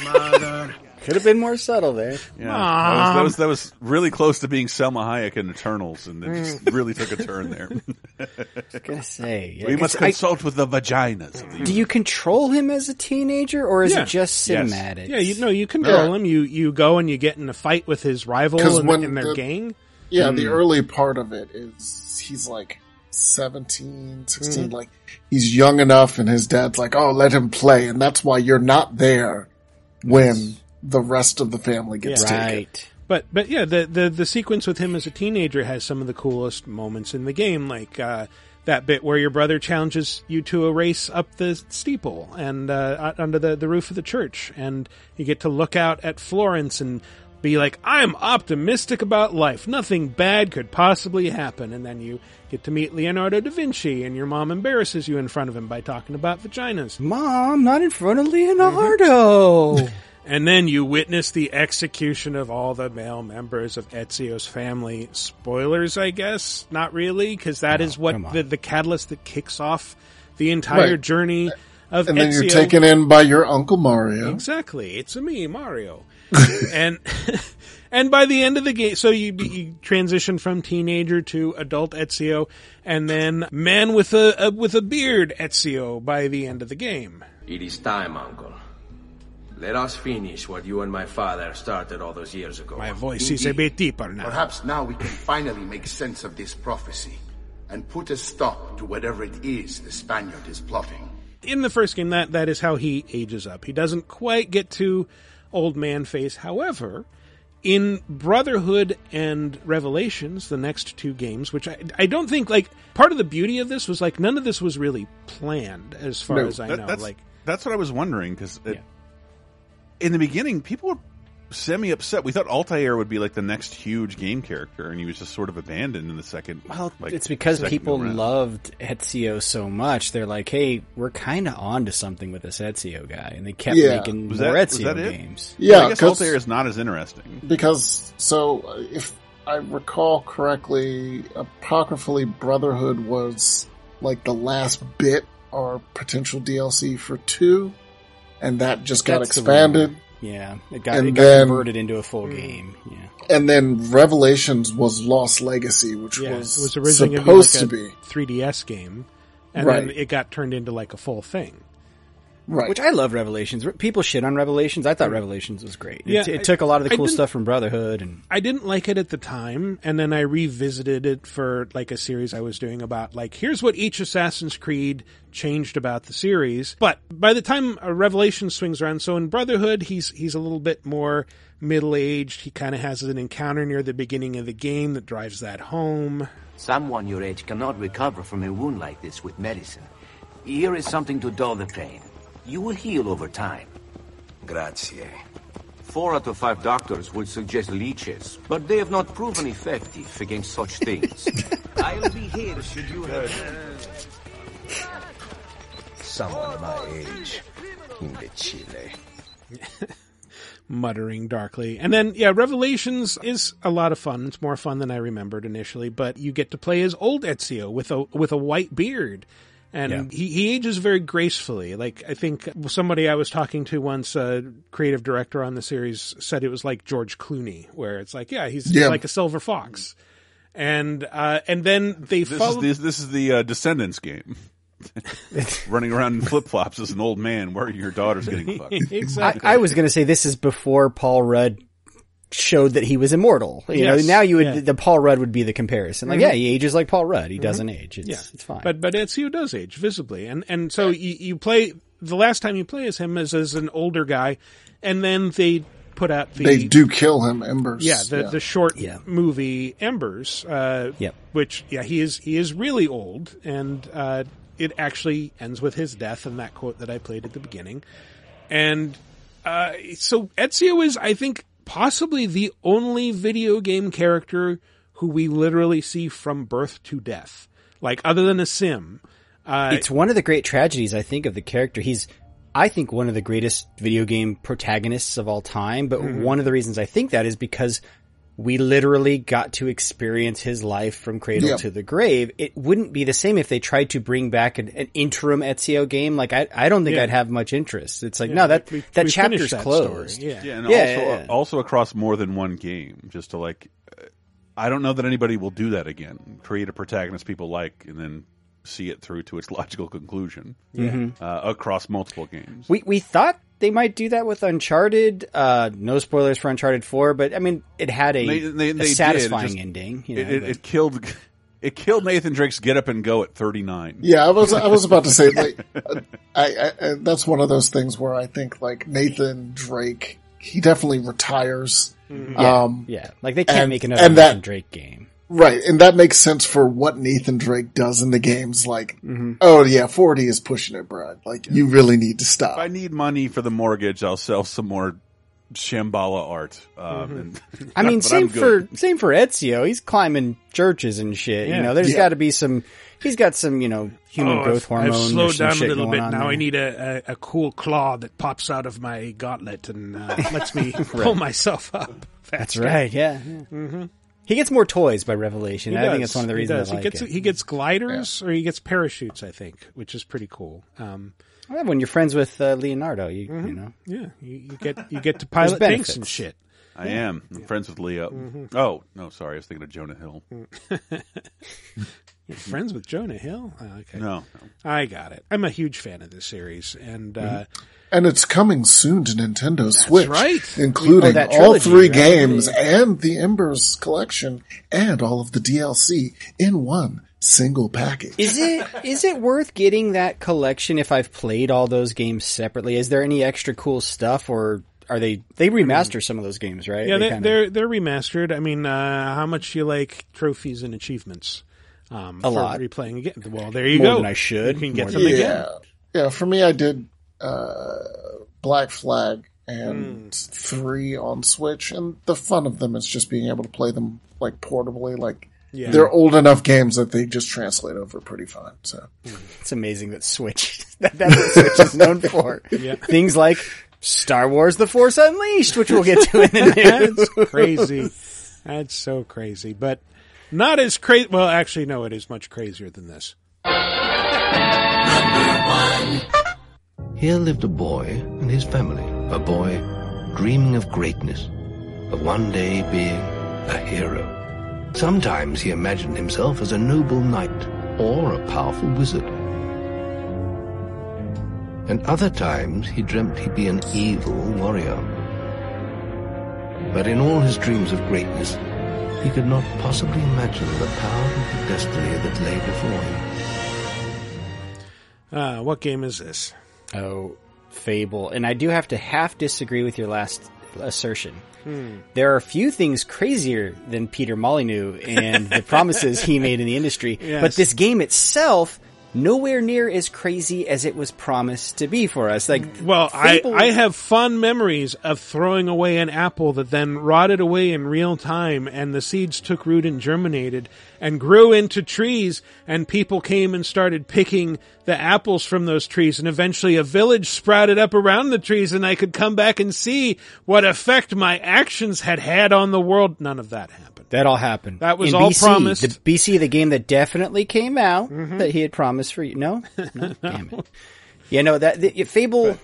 Mother. Could have been more subtle there. Yeah, that was, that was that was really close to being Salma Hayek in Eternals, and it just really took a turn there. I was gonna say. yeah, we must 'cause I- consult with the vaginas. Of the do you control him as a teenager, or is Yeah. it just Yes. cinematic? Yeah, you know, you control Yeah. him. You you go and you get in a fight with his rival 'Cause in, when in their the- gang. Yeah, Hmm. the early part of it is he's like 17, 16, Hmm. like he's young enough and his dad's like, oh, let him play. And that's why you're not there when the rest of the family gets Yeah. taken. Right. But but yeah, the, the the sequence with him as a teenager has some of the coolest moments in the game, like uh, that bit where your brother challenges you to a race up the steeple and uh, under the the roof of the church, and you get to look out at Florence and be like, "I'm optimistic about life. Nothing bad could possibly happen." And then you get to meet Leonardo da Vinci, and your mom embarrasses you in front of him by talking about vaginas. Mom, not in front of mm-hmm. Leonardo. And then you witness the execution of all the male members of Ezio's family. Spoilers, I guess? Not really, because that is what the, the catalyst that kicks off the entire Right. journey of And then Ezio. you're taken in by your Uncle Mario. Exactly. It's a me, Mario. and and by the end of the game, so you, you transition from teenager to adult Ezio, and then man with a, a with a beard Ezio by the end of the game. It is time, Uncle. Let us finish what you and my father started all those years ago. My voice is a bit deeper now. Perhaps now we can finally make sense of this prophecy and put a stop to whatever it is the Spaniard is plotting. in the first game, that that is how he ages up. He doesn't quite get to old man face. However, in Brotherhood and Revelations, the next two games, which I, I don't think like part of the beauty of this was like none of this was really planned, as far No, as I that- know. That's, Like that's what I was wondering because in the beginning, people were semi upset. We thought Altair would be like the next huge game character, and he was just sort of abandoned in the second. Well, like, it's because people go-round. loved Ezio so much. They're like, "Hey, we're kind of on to something with this Ezio guy," and they kept Yeah. making Was more that- was Ezio games. Yeah, I guess Altair is not as interesting. Because, so, uh, if I recall correctly, apocryphally, Brotherhood was like the last bit or potential DLC for two, and that just got That's expanded. Rumor. Yeah, it got, And it got then- converted into a full hmm. game. Yeah, And then Revelations was Lost Legacy, which yeah, was, it was originally supposed to gonna be be. a 3DS game, and Right. then it got turned into like a full thing. Right. Which I love Revelations. People shit on Revelations. I thought Revelations was great. Yeah, it, it I- took a lot of the cool stuff from Brotherhood and I didn't like it at the time, and then I revisited it for like a series I was doing about like here's what each Assassin's Creed changed about the series. But by the time uh, Revelation swings around, so in Brotherhood he's he's a little bit more middle aged. He kind of has an encounter near the beginning of the game that drives that home. Someone your age cannot recover from a wound like this with medicine. Here is something to dull the pain. You will heal over time. Grazie. Four out of five doctors would suggest leeches, but they have not proven effective against such things. I'll be here should you have... Someone my age. Imbecile. muttering darkly. And then, yeah, Revelations is a lot of fun. It's more fun than I remembered initially, but you get to play as old Ezio with a, with a white beard. And Yeah. he, he ages very gracefully. Like, I think somebody I was talking to once, a creative director on the series, said it was like George Clooney, where it's like, yeah, he's Yeah. like a silver fox. And, uh, and then they This follow. is the, this is the uh, Descendants game. Running around in flip flops as an old man, where your daughter's getting fucked. exactly. I, I was going to say this is before Paul Rudd showed that he was immortal. You Yes, know, now you would yeah. the Paul Rudd would be the comparison. Like, Mhm. yeah, he ages like Paul Rudd. He Mhm. doesn't age. It's, yeah, it's fine. But but Ezio does age visibly, and and so you, you play the last time you play as him as as an older guy, and then they put out the they do kill him, Embers. yeah the the short Yeah. movie Embers, uh, Yep. which yeah he is he is really old, and uh, it actually ends with his death and that quote that I played at the beginning, and uh, so Ezio is I think possibly the only video game character who we literally see from birth to death, like other than a sim. Uh, it's one of the great tragedies, I think, of the character. He's, I think, one of the greatest video game protagonists of all time. But Mhm. one of the reasons I think that is because we literally got to experience his life from cradle Yep. to the grave. It wouldn't be the same if they tried to bring back an, an interim Ezio game. Like, I, I don't think Yeah. I'd have much interest. It's like, Yeah, no, that, we- that we chapter's that closed. story, yeah. Yeah, and Yeah, also yeah, yeah. also across more than one game, just to like, uh, I don't know that anybody will do that again. Create a protagonist people like, and then see it through to its logical conclusion Yeah. Mhm. uh, across multiple games. We we thought they might do that with Uncharted. Uh, no spoilers for Uncharted Four, but I mean, it had a, They- they- a they did, satisfying just- ending. You it, know, it, but- it killed. It killed Nathan Drake's get up and go at 39. Yeah, I was I was about to say like I, I, I that's one of those things where I think like Nathan Drake he definitely retires. Yeah, Um, yeah. Like they can't and- make another Nathan that Drake game. Right, and that makes sense for what Nathan Drake does in the games. Like, Mm-hmm. oh yeah, forty is pushing it, Brad. Like you really need to If stop. I need money for the mortgage, I'll sell some more Shambhala art. Um, and I mean, same for same for Ezio. He's climbing churches and shit. Yeah. You know, there's Yeah. got to be some. He's got some, you know, human Oh, growth I've- hormone. I've slowed down a little bit now. there. I need a, a, a cool claw that pops out of my gauntlet and uh, lets me pull myself up. That's right. Yeah. hmm He gets more toys by Revelation. He I think does. that's one of the He reasons does. I like he gets it. he gets gliders or he gets parachutes. I think, which is pretty cool. Um, Well, when you're friends with uh, Leonardo, you Mhm. you know. yeah, you, you get you get to pilot benefits. tanks and shit. I am. I'm friends with Leo. Mhm. Oh, no, sorry. I was thinking of Jonah Hill. You're friends with Jonah Hill? Oh, okay. No, I got it. I'm a huge fan of this series, and uh, And it's coming soon to Nintendo Switch, right. including Oh, all trilogy, three right? games and the Embers collection and all of the DLC in one single package. Is it is it worth getting that collection if I've played all those games separately? Is there any extra cool stuff, or are they they remaster some of those games? Right? yeah, they, kinda- they're they're remastered. I mean, uh, how much do you like trophies and achievements? Um, A for lot. replaying again. Well, there you More go. than I should. You can get More them than- again. Yeah, yeah. For me, I did uh, Black Flag and Hmm. three on Switch, and the fun of them is just being able to play them like portably. Like Yeah. they're old enough games that they just translate over pretty fine. So It's amazing that Switch that, that's what Switch is known for. Yeah. Things like Star Wars: The Force Unleashed, which we'll get to in the news. That's crazy. That's so crazy, but not as crazy. Well, actually, no, it is much crazier than this. Here lived a boy and his family. A boy dreaming of greatness, of one day being a hero. Sometimes he imagined himself as a noble knight or a powerful wizard. and other times he dreamt he'd be an evil warrior. But in all his dreams of greatness, he could not possibly imagine the power of the destiny that lay before him. Uh, what game is this? Oh, Fable. And I do have to half disagree with your last assertion. Hmm. There are a few things crazier than Peter Molyneux and the promises he made in the industry, Yes. but this game itself nowhere near as crazy as it was promised to be for us. Like, Well, Fable- I, I have fond memories of throwing away an apple that then rotted away in real time and the seeds took root and germinated and grew into trees and people came and started picking the apples from those trees and eventually a village sprouted up around the trees and I could come back and see what effect my actions had had on the world. None of that happened. That all happened. That was In all BC, promised. The BC, the game that definitely came out Mhm. that he had promised for you. No, no, damn it. Yeah, no, that the, Fable.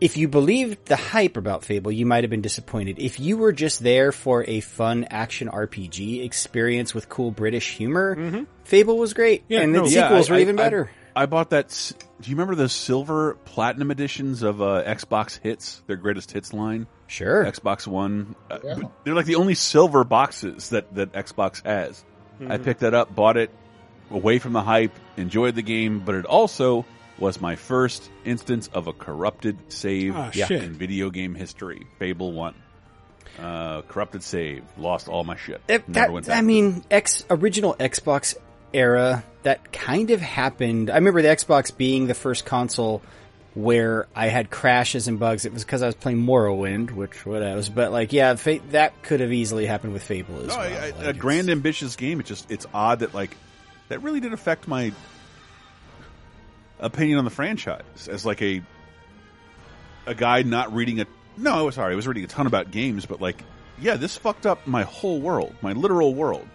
If you believed the hype about Fable, you might have been disappointed. If you were just there for a fun action RPG experience with cool British humor, Fable was great, Yeah, and the sequels I- were I- even I- better. I, bought that. Do you remember the silver platinum editions of uh, Xbox Hits, their greatest hits line? Sure. Xbox One. Uh, They're like the only silver boxes that that Xbox has. I Mhm. picked that up, bought it, away from the hype, enjoyed the game, but it also was my first instance of a corrupted save Ah, shit. in video game history. Fable One. Uh, corrupted save, lost all my shit. That- Never that- went I mean, X original Xbox era that kind of happened. I remember the Xbox being the first console where I had crashes and bugs. It was because I was playing Morrowind, which what else? But like, yeah, fa- that could have easily happened with Fable as No, well. I- I- Like, a grand ambitious game. It's just it's odd that like that really did affect my opinion on the franchise as like a a guy not reading a no, I was sorry, I was reading a ton about games, but like yeah, this fucked up my whole world, my literal world,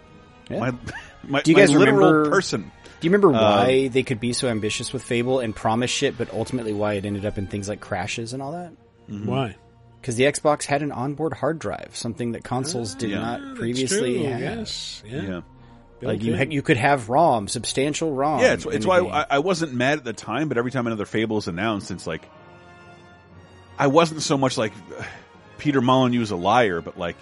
Yeah. my my, Do you my guys literal remember person. Do you remember Uh, why they could be so ambitious with Fable and promise shit, but ultimately why it ended up in things like crashes and all that? Mm-hmm. Why? Because the Xbox had an onboard hard drive, something that consoles did Yeah. not previously have. Yes. Yeah. Like Built you, in. you could have ROM, substantial ROM. yeah, it's, it's why. I, I wasn't mad at the time, but every time another Fable is announced, it's like I wasn't so much like Peter Molyneux Molyneux's a liar, but like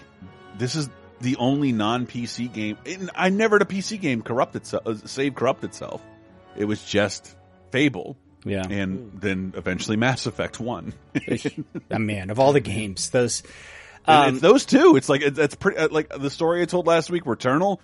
this is the only non PC game. And I never had a PC game corrupt itself, uh, save corrupt itself. It was just Fable. Yeah, and then eventually Mass Effect One. a man of all the games, those. And Um, it's those two. It's like it, that's pretty. uh, Like the story I told last week, Returnal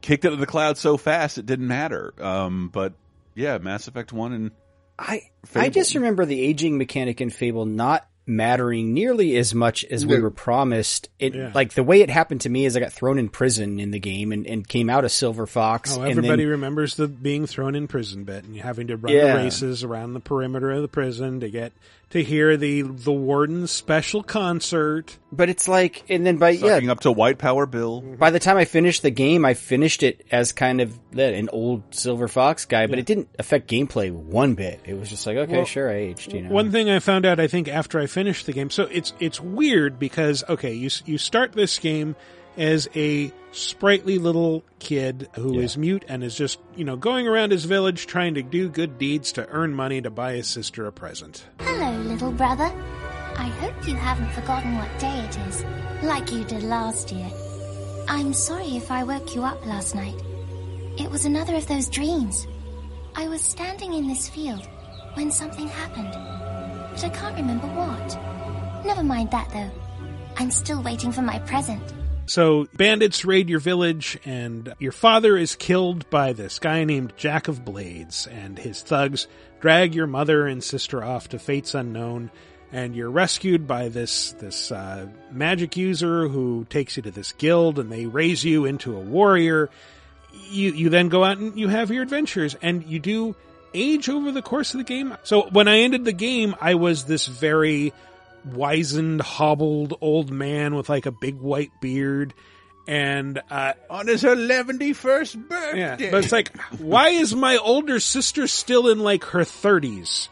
kicked it to the cloud so fast it didn't matter. Um, but yeah, Mass Effect One and I Fable. I just remember the aging mechanic in Fable not mattering nearly as much as we were promised. It Yeah. like the way it happened to me is I got thrown in prison in the game and, and came out a Silver Fox. Oh, and everybody then, remembers the being thrown in prison bit and having to run Yeah. the races around the perimeter of the prison to get to hear the the warden's special concert. But it's like, and then by sucking yeah, up to White Power Bill. Mm-hmm. by the time I finished the game, I finished it as kind of that an old Silver Fox guy, but it didn't affect gameplay one bit. It was just like, okay, Well, sure, I aged. You know, One thing I found out, I think, after I finished the game, so it's it's weird because okay, you you start this game as a sprightly little kid who is mute and is just you know going around his village trying to do good deeds to earn money to buy his sister a present. Hello, little brother. I hope you haven't forgotten what day it is, like you did last year. I'm sorry if I woke you up last night. It was another of those dreams. I was standing in this field when something happened, but I can't remember what. Never mind that, though. I'm still waiting for my present. So bandits raid your village and your father is killed by this guy named Jack of Blades and his thugs drag your mother and sister off to fates unknown and you're rescued by this this uh, magic user who takes you to this guild and they raise you into a warrior. You you then go out and you have your adventures and you do age over the course of the game. So when i ended the game i was this very wizened hobbled old man with like a big white beard and uh on his 111st birthday yeah but it's like why is my older sister still in like her 30s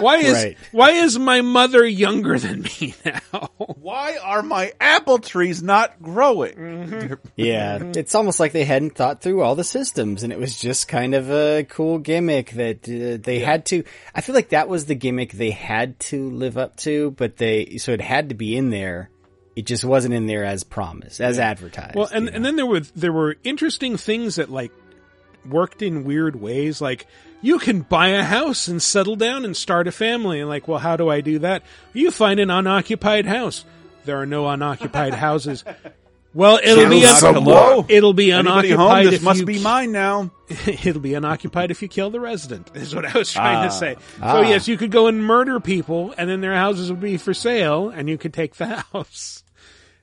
why is Right. why is my mother younger than me now? Why are my apple trees not growing? Mm-hmm. Yeah, it's almost like they hadn't thought through all the systems, and it was just kind of a cool gimmick that uh, they had to. I feel like that was the gimmick they had to live up to, but they so it had to be in there. It just wasn't in there as promised, as advertised. Well, and and then there were there were interesting things that like worked in weird ways. Like you can buy a house and settle down and start a family. And like, well, how do I do that? You find an unoccupied house. There are no unoccupied houses. Well, it'll be Kill un- someone. it'll be Anybody unoccupied. home? This if must you be mine now. it'll be unoccupied if you kill the resident. Is what I was trying Ah. to say. Ah. So yes, you could go and murder people, and then their houses would be for sale, and you could take the house.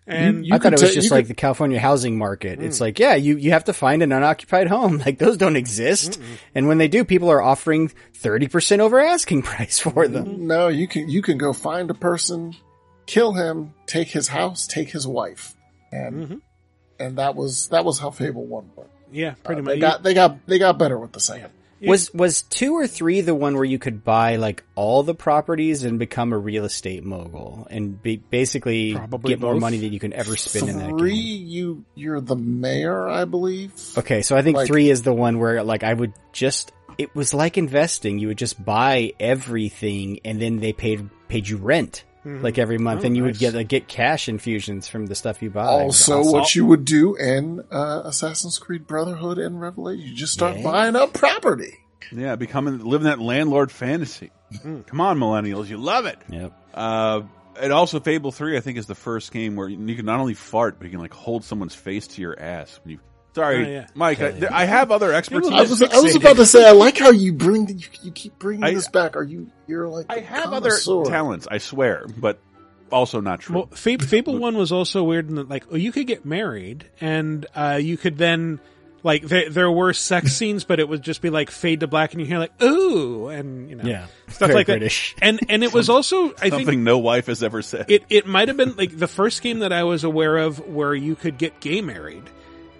And I thought it was just like the California housing market. It's Mm. like, yeah, you, you have to find an unoccupied home. Like those don't exist. And when they do, people are offering 30% over asking price for them. No, you can you can go find a person, kill him, take his house, take his wife, and and that was that was how Fable One worked. yeah, pretty Uh, much. They got they got they got better with the second. Was was two or three the one where you could buy like all the properties and become a real estate mogul and be, basically Probably get more money than you can ever spend in that Three, game? you you're the mayor, I believe. Okay, so I think Like- three is the one where like I would just it was like investing. You would just buy everything and then they paid paid you rent Mhm. like every month, Oh, and you would get like, get cash infusions from the stuff you buy. Also, what you would do in uh, Assassin's Creed Brotherhood and Revelation, you just start Yeah. buying up property. Yeah, becoming living that landlord fantasy. Come on, millennials, you love it. Yep. Uh, and also, Fable Three, I think, is the first game where you can not only fart, but you can like hold someone's face to your ass. When you, sorry, Oh, yeah. Mike, I, there- I have other expertise. I was, I was about to say, I like how you bring the, you, you keep bringing I- this back. Are you you're like I have other talents, I swear, but also not true. Well, Fable, Fable One was also weird in that, like, oh, you could get married, and uh, you could then, like, there, there were sex scenes, but it would just be like fade to black, and you hear like, ooh, and you know, Yeah. stuff Very like British. that. And and it was also, I something think, no wife has ever said. it it might have been like the first game that I was aware of where you could get gay married,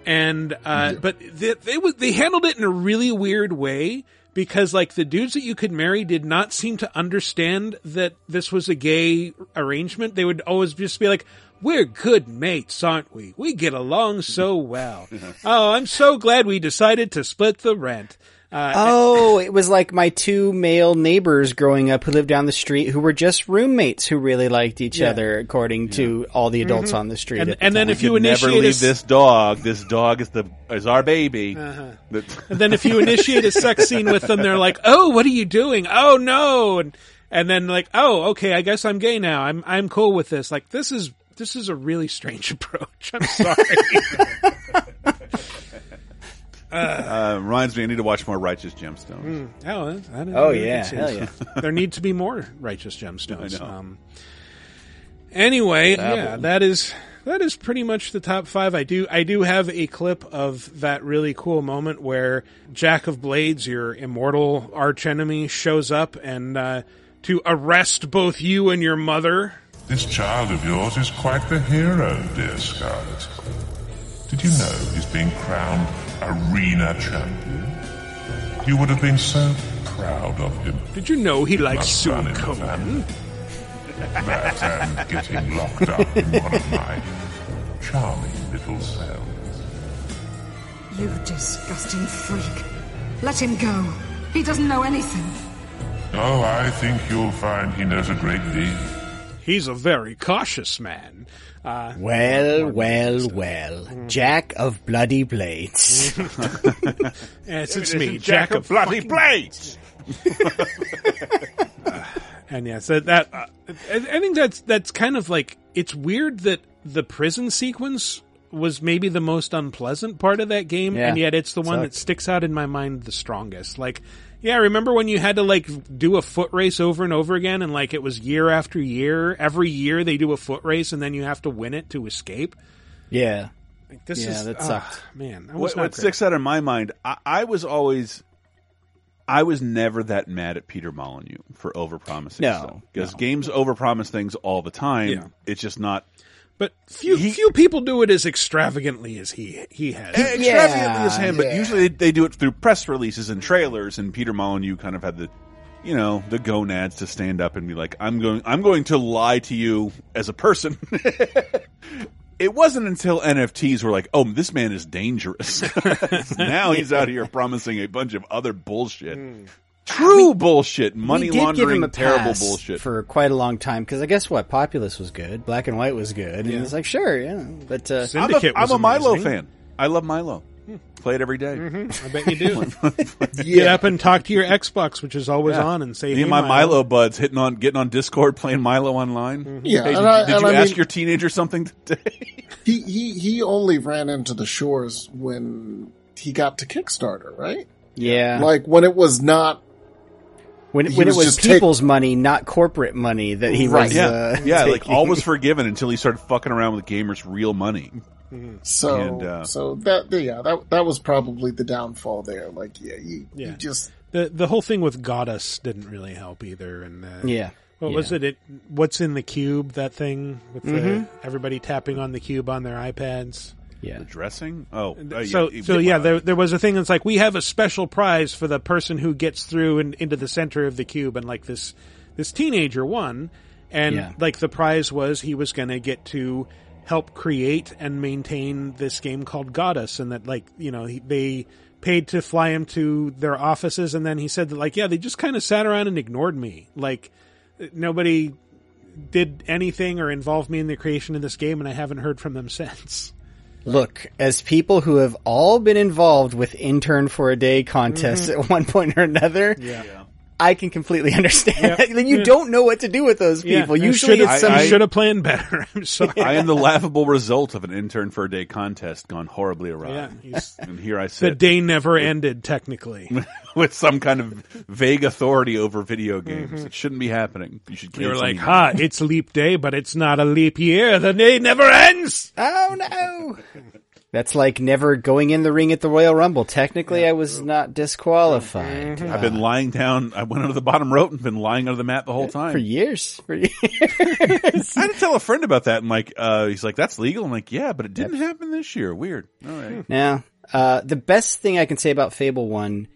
and uh, but they, they they handled it in a really weird way because like the dudes that you could marry did not seem to understand that this was a gay arrangement. They would always just be like. We're good mates, aren't we? We get along so well. oh, I'm so glad we decided to split the rent. Uh, Oh, it was like my two male neighbors growing up who lived down the street who were just roommates who really liked each Yeah. other, according to all the adults Mhm. on the street. And- the and then time. if you could never initiate a leave s- this dog. This dog is the is our baby. Uh-huh. And then if you initiate a sex scene with them, they're like, "Oh, what are you doing? Oh no!" And and then like, "Oh, okay, I guess I'm gay now. I'm I'm cool with this." Like this is this is a really strange approach. I'm sorry. uh, reminds me, I need to watch more Righteous Gemstones. Mm. Oh, that- that is Oh, yeah, hell sense. there need to be more righteous gemstones. I know. Um, anyway, Dabble. yeah, that is that is pretty much the top five. I do I do have a clip of that really cool moment where Jack of Blades, your immortal archenemy, shows up and uh, to arrest both you and your mother. This child of yours is quite the hero, dear Scarlet. Did you know he's being crowned arena champion? You would have been so proud of him. Did you know he likes Must Sue run in the Cohen? That and getting locked up in one of my charming little cells. You disgusting freak. Let him go. He doesn't know anything. Oh, I think you'll find he knows a great deal. He's a very cautious man. Uh, Well, well, well. Jack of Bloody Blades. yes, it's It me, isn't Jack, of Bloody fucking- Blades. And yeah, so that uh, I, I think that's that's kind of like it's weird that the prison sequence was maybe the most unpleasant part of that game, Yeah, and yet it's the one that sticks out in my mind the strongest. Like, yeah, remember when you had to like do a foot race over and over again, and like it was year after year. Every year they do a foot race, and then you have to win it to escape. yeah. Like, this Yeah, is that ah, sucked. man, that was What, not what sticks out in my mind, I, I was always, I was never that mad at Peter Molyneux for overpromising No, stuff because games overpromise things all the time. Yeah. It's just not But few few people do it as extravagantly as he he has. Eh, extravagantly as him, but usually they, they do it through press releases and trailers. And Peter Molyneux kind of had the you know, the gonads to stand up and be like, I'm going, I'm going to lie to you as a person. it wasn't until NFTs were like, oh, this man is dangerous. now he's out here promising a bunch of other bullshit. Hmm. True bullshit, money we did laundering, give him a terrible bullshit. for quite a long time because I guess what Populous was good, Black and White was good, and Yeah. it's like sure, yeah, but uh, I'm a, I'm a Milo fan. I love Milo. Play it every day. I bet you do. Get up and talk to your Xbox, which is always Yeah. on, and say, Me "Hey, and my Milo." Milo buds hitting on, getting on Discord, playing Milo online. Yeah, Hey, and did, I- did and you I ask mean- your teenager something today? He he he only ran into the shores when he got to Kickstarter, right? yeah, Like when it was not. When when was it was just take- people's money, not corporate money that he Right. was. yeah, uh, yeah. Like all was forgiven until he started fucking around with gamers' real money. So And, uh, so that yeah that that was probably the downfall there. Like yeah, you, Yeah. you just the the whole thing with Godus didn't really help either, and uh, Yeah. what was it? It what's in the cube? That thing with the, Mhm. everybody tapping on the cube on their iPads. Yeah, The dressing. Oh, uh, so yeah, so yeah, there there was a thing that's like we have a special prize for the person who gets through and into the center of the cube, and like this this teenager won, and Yeah. like the prize was he was going to get to help create and maintain this game called Godus, and that like you know he, they paid to fly him to their offices, and then he said that like yeah they just kind of sat around and ignored me, like nobody did anything or involved me in the creation of this game, and I haven't heard from them since. Look, as people who have all been involved with intern for a day contests Mhm. at one point or another, Yeah. I can completely understand. Yeah. Like, you Yeah. don't know what to do with those people. Yeah, Usually, I it's some. should have planned better. I'm sorry. I am the laughable result of an intern for a day contest gone horribly awry. Yeah, he's- and here I sit. The day never ended, technically. with some kind of vague authority over video mm-hmm. games. It shouldn't be happening. You should. You're like, me ha, it's leap day, but it's not a leap year. The day never ends. Oh no! That's like never going in the ring at the Royal Rumble. Technically, I was not disqualified now. I've been lying down. I went under the bottom rope and been lying under the mat the whole time for years. For years. I had to tell a friend about that, and like, uh, he's like, "That's legal." I'm like, "Yeah, but it didn't happen this year. Weird." All right. Now, uh, the best thing I can say about Fable 1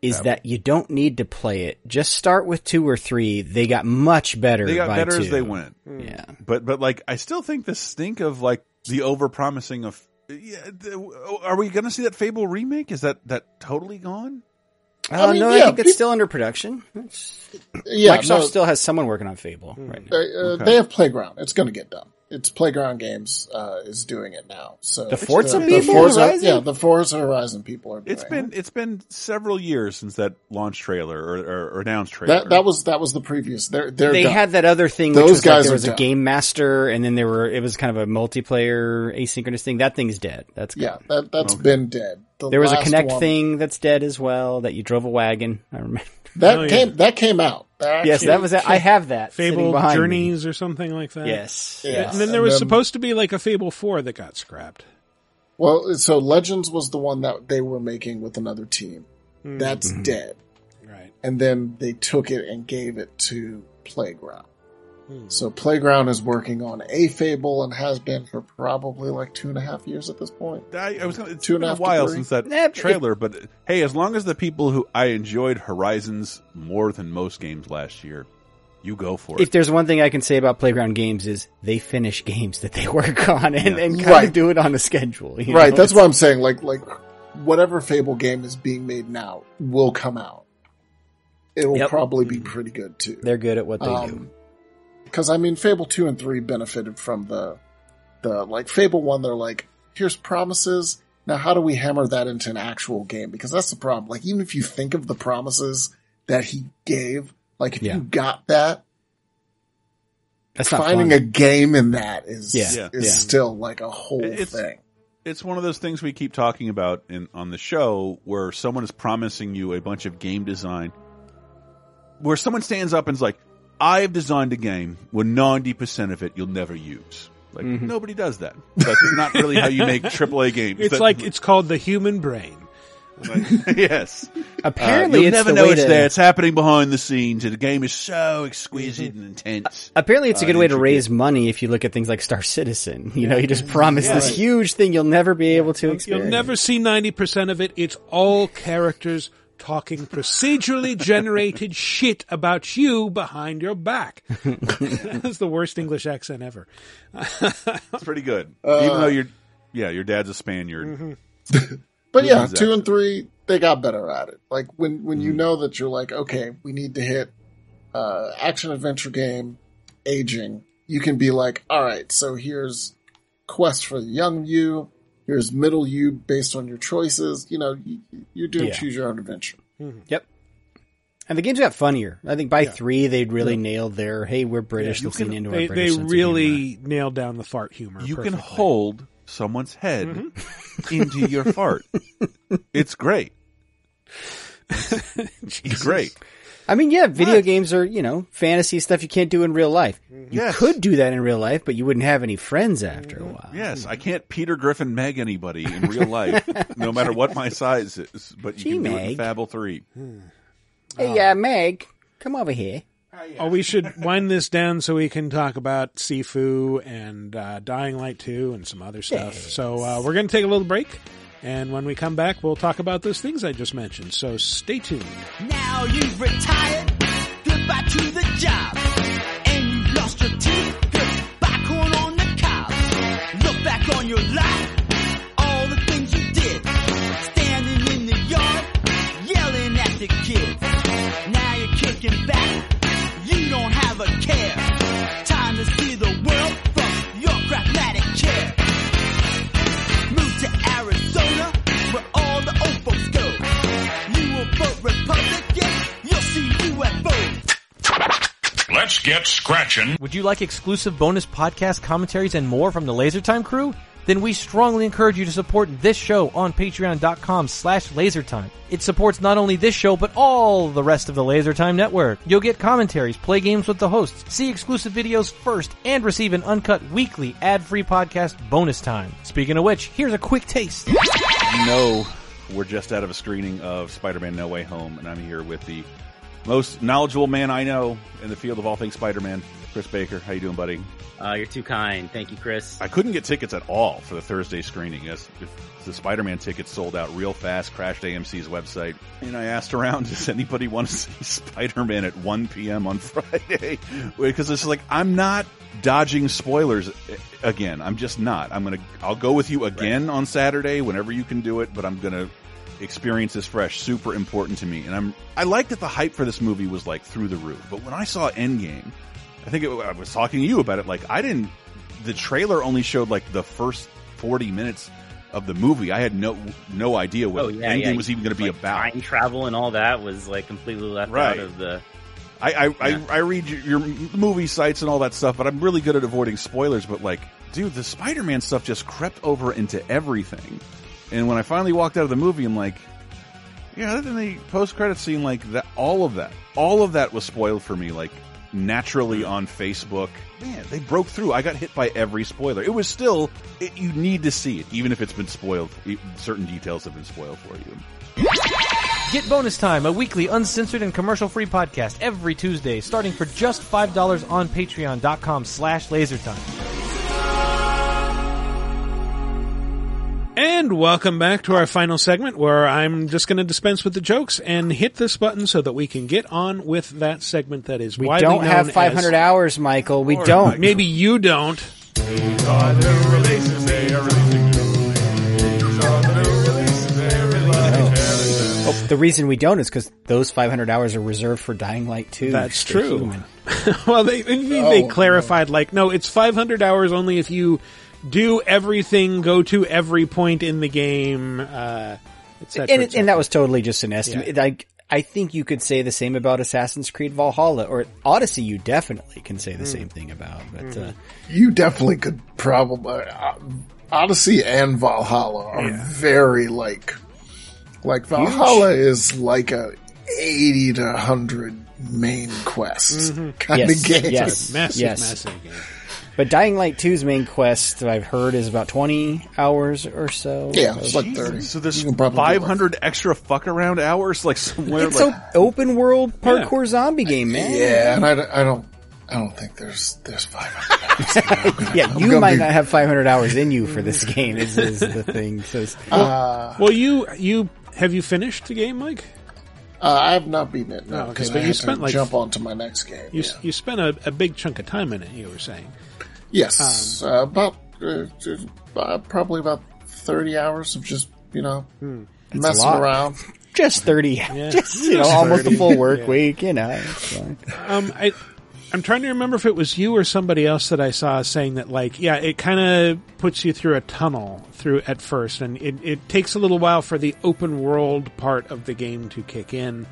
is that you don't need to play it. Just start with 2 or 3. They got much better They got better as they went. Yeah. But but like, I still think the stink of like the over promising of. Yeah, are we going to see that Fable remake? Is that that totally gone? Uh, I mean, no, yeah, I think it's still under production. It's- yeah. Microsoft no, still has someone working on Fable right now. uh, uh, Okay. They have Playground. It's going to get done. It's Playground Games uh, is doing it now. So The Forza the, people, Forza, Horizon? yeah, the Forza Horizon people are. Doing It's it. been it's been several years since that launch trailer or, or, or announced trailer. that. That was that was the previous. They're they're They done. had that other thing, which Those was like guys there are was a done. game master, and then there were it was kind of a multiplayer asynchronous thing. That thing's dead. That's Yeah, gone. that that's been dead. The There was a Kinect one- thing that's dead as well. That you drove a wagon. I remember. that Oh, yeah. came that came out. That yes, actually that was. it. I have that. Fable behind me. Journeys or something like that. Yes. Yes. And then there was then- supposed to be like a Fable 4 that got scrapped. Well, so Legends was the one that they were making with another team. Hmm. That's Mm-hmm. dead. Right. And then they took it and gave it to Playground. Hmm. So Playground is working on a Fable and has been for probably like two and a half years at this point. I, I was gonna, it's Two and been a a half to while since that Yeah, but trailer, but hey, as long as the people who I enjoyed Horizons more than most games last year, you go for it. If there's one thing I can say about Playground Games is they finish games that they work on and, Yeah. and kind Right. of do it on a schedule. you right, know? that's what I'm saying. Like like whatever Fable game is being made now will come out. It will Yep. probably be pretty good too. They're good at what they do. Because I mean, Fable two and three benefited from the the like Fable one. They're like, here's promises. Now, how do we hammer that into an actual game? Because that's the problem. Like, even if you think of the promises that he gave, like if Yeah. you got that, That's finding fun. a game in that is Yeah. Yeah. is Yeah. still like a whole It's- thing. It's one of those things we keep talking about in on the show where someone is promising you a bunch of game design where someone stands up and is like, I've designed a game where 90% of it you'll never use. Like, Mm-hmm. nobody does that. That's not really how you make AAA games. It's That- like it's called the human brain. yes. Apparently, Uh, you'll it's never the know way it's to- there. It's happening behind the scenes. and The game is so exquisite and intense. Apparently, it's a Uh, good way to raise money if you look at things like Star Citizen. You know, you just promise Yeah. this huge thing you'll never be able to experience. You'll never see 90% of it. It's all characters talking procedurally generated shit about you behind your back. That's the worst English accent ever. It's pretty good, Uh, even though you're, yeah, your dad's a Spaniard. But yeah, Exactly. two and three, they got better at it. Like when when Mm. you know that you're like, okay, we need to hit uh, action adventure game aging. You can be like, all right, so here's quest for the young you. Here's middle you based on your choices. You know, you, you're doing Yeah. choose your own adventure. Yep. And the games got funnier. I think by three they'd really nailed their hey, we're British, you let's lean can- into they, our British they sense of really nailed down the fart humor. You can hold someone's head Mm-hmm. into your fart. It's great. It's great. I mean, yeah, video games are, you know, fantasy stuff you can't do in real life. You Yes. could do that in real life, but you wouldn't have any friends after Mm-hmm. a while. Yes, I can't Peter Griffin Meg anybody in real life, no matter what my size is. But you Gee, can do it in Meg. Fable Three. Hey, uh, Meg, come over here. Oh, we should wind this down so we can talk about Sifu and uh, Dying Light 2 and some other stuff. So uh, we're going to take a little break. And when we come back, we'll talk about those things I just mentioned. So stay tuned. Now you've retired, goodbye to the job. Let's get scratching. Would you like exclusive bonus podcast commentaries and more from the LaserTime crew? Then we strongly encourage you to support this show on patreon.com slash lasertime. It supports not only this show, but all the rest of the LaserTime network. You'll get commentaries, play games with the hosts, see exclusive videos first, and receive an uncut weekly ad-free podcast bonus time. Speaking of which, here's a quick taste. You know, we're just out of a screening of Spider-Man: No Way Home, and I'm here with the most knowledgeable man I know in the field of all things Spider-Man, Chris Baker. How you doing, buddy? Uh, you're too kind. Thank you, Chris. I couldn't get tickets at all for the Thursday screening. If the Spider-Man tickets sold out real fast, crashed AMC's website. And I asked around, does anybody want to see Spider-Man at 1 p.m. on Friday? Because it's like, I'm not dodging spoilers again. I'm just not. I'm going to, I'll go with you again on Saturday whenever you can do it, but I'm going to experience this fresh. Super important to me. And I'm, I like that the hype for this movie was like through the roof. But when I saw Endgame, I think it, I was talking to you about it. Like I didn't. The trailer only showed like the first forty minutes of the movie. I had no no idea what oh yeah, Endgame yeah. was even going to be Like, about. Time travel and all that was like completely left Right. out of the. I I, Yeah. I I read your, your movie sites and all that stuff, but I'm really good at avoiding spoilers. But like, dude, the Spider-Man stuff just crept over into everything. And when I finally walked out of the movie, I'm like, yeah, other than the post-credit scene, like that, all of that, all of that was spoiled for me. Like naturally hmm. on Facebook. Man, they broke through. I got hit by every spoiler. It was still, it, you need to see it, even if it's been spoiled. Certain details have been spoiled for you. Get Bonus Time, a weekly uncensored and commercial-free podcast every Tuesday, starting for just $5 on patreon.com slash lasertime. And welcome back to our final segment where I'm just going to dispense with the jokes and hit this button so that we can get on with that segment that is We widely don't have 500 hours, Michael. We don't. Maybe you don't. Oh, the reason we don't is because those 500 hours are reserved for Dying Light 2. That's true. well, they they, Oh, clarified like no, it's 500 hours only if you do everything, go to every point in the game, uh, et cetera, and, et and that was totally just an Yeah. estimate. Like, I think you could say the same about Assassin's Creed Valhalla or Odyssey. You definitely can say the Hmm. same thing about. But uh, You definitely could probably uh, Odyssey and Valhalla are very like like Valhalla is like a eighty to hundred main quest kind yes, of game. yes, Massive, yes. massive game. But Dying Light 2's main quest that I've heard is about 20 hours or so. Yeah, it's like Jesus. 30. So there's You can probably 500 extra fuck around hours, like somewhere. It's like, an open world parkour zombie game, man. Yeah, and I, don't- I don't I don't think there's there's five hundred. yeah, I'm you might be- not have 500 hours in you for this game. Is, is the thing. So it's- Well, well, you you have you finished the game, Mike? Uh, I have not beaten it, no, Oh, okay, because but I you spent, to like, jump onto my next game. You yeah. you spent a, a big chunk of time in it. You were saying. Yes, uh, about uh, uh, probably about thirty hours of just you know Hmm. Messing around. Just 30. Just, you know, almost a full work week, you know. Um, I, I'm trying to remember if it was you or somebody else that I saw saying that, like, yeah, it kind of puts you through a tunnel through at first, and it, it takes a little while for the open world part of the game to kick in,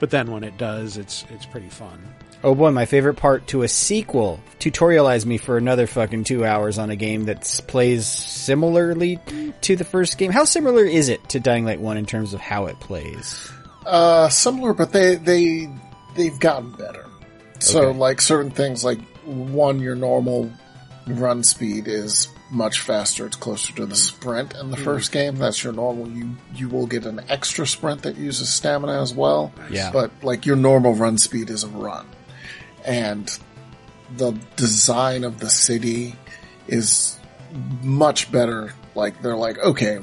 but then when it does, it's it's pretty fun. Oh boy, my favorite part to a sequel. Tutorialize me for another fucking two hours on a game that plays similarly to the first game. How similar is it to Dying Light 1 in terms of how it plays? Uh, similar, but they they they've gotten better. So Okay. like certain things, like one, your normal run speed is much faster. It's closer to the sprint in the Mhm. first game. That's your normal. You you will get an extra sprint that uses stamina as well. Yeah. But like your normal run speed is a run, and the design of the city is much better. Like they're like, okay,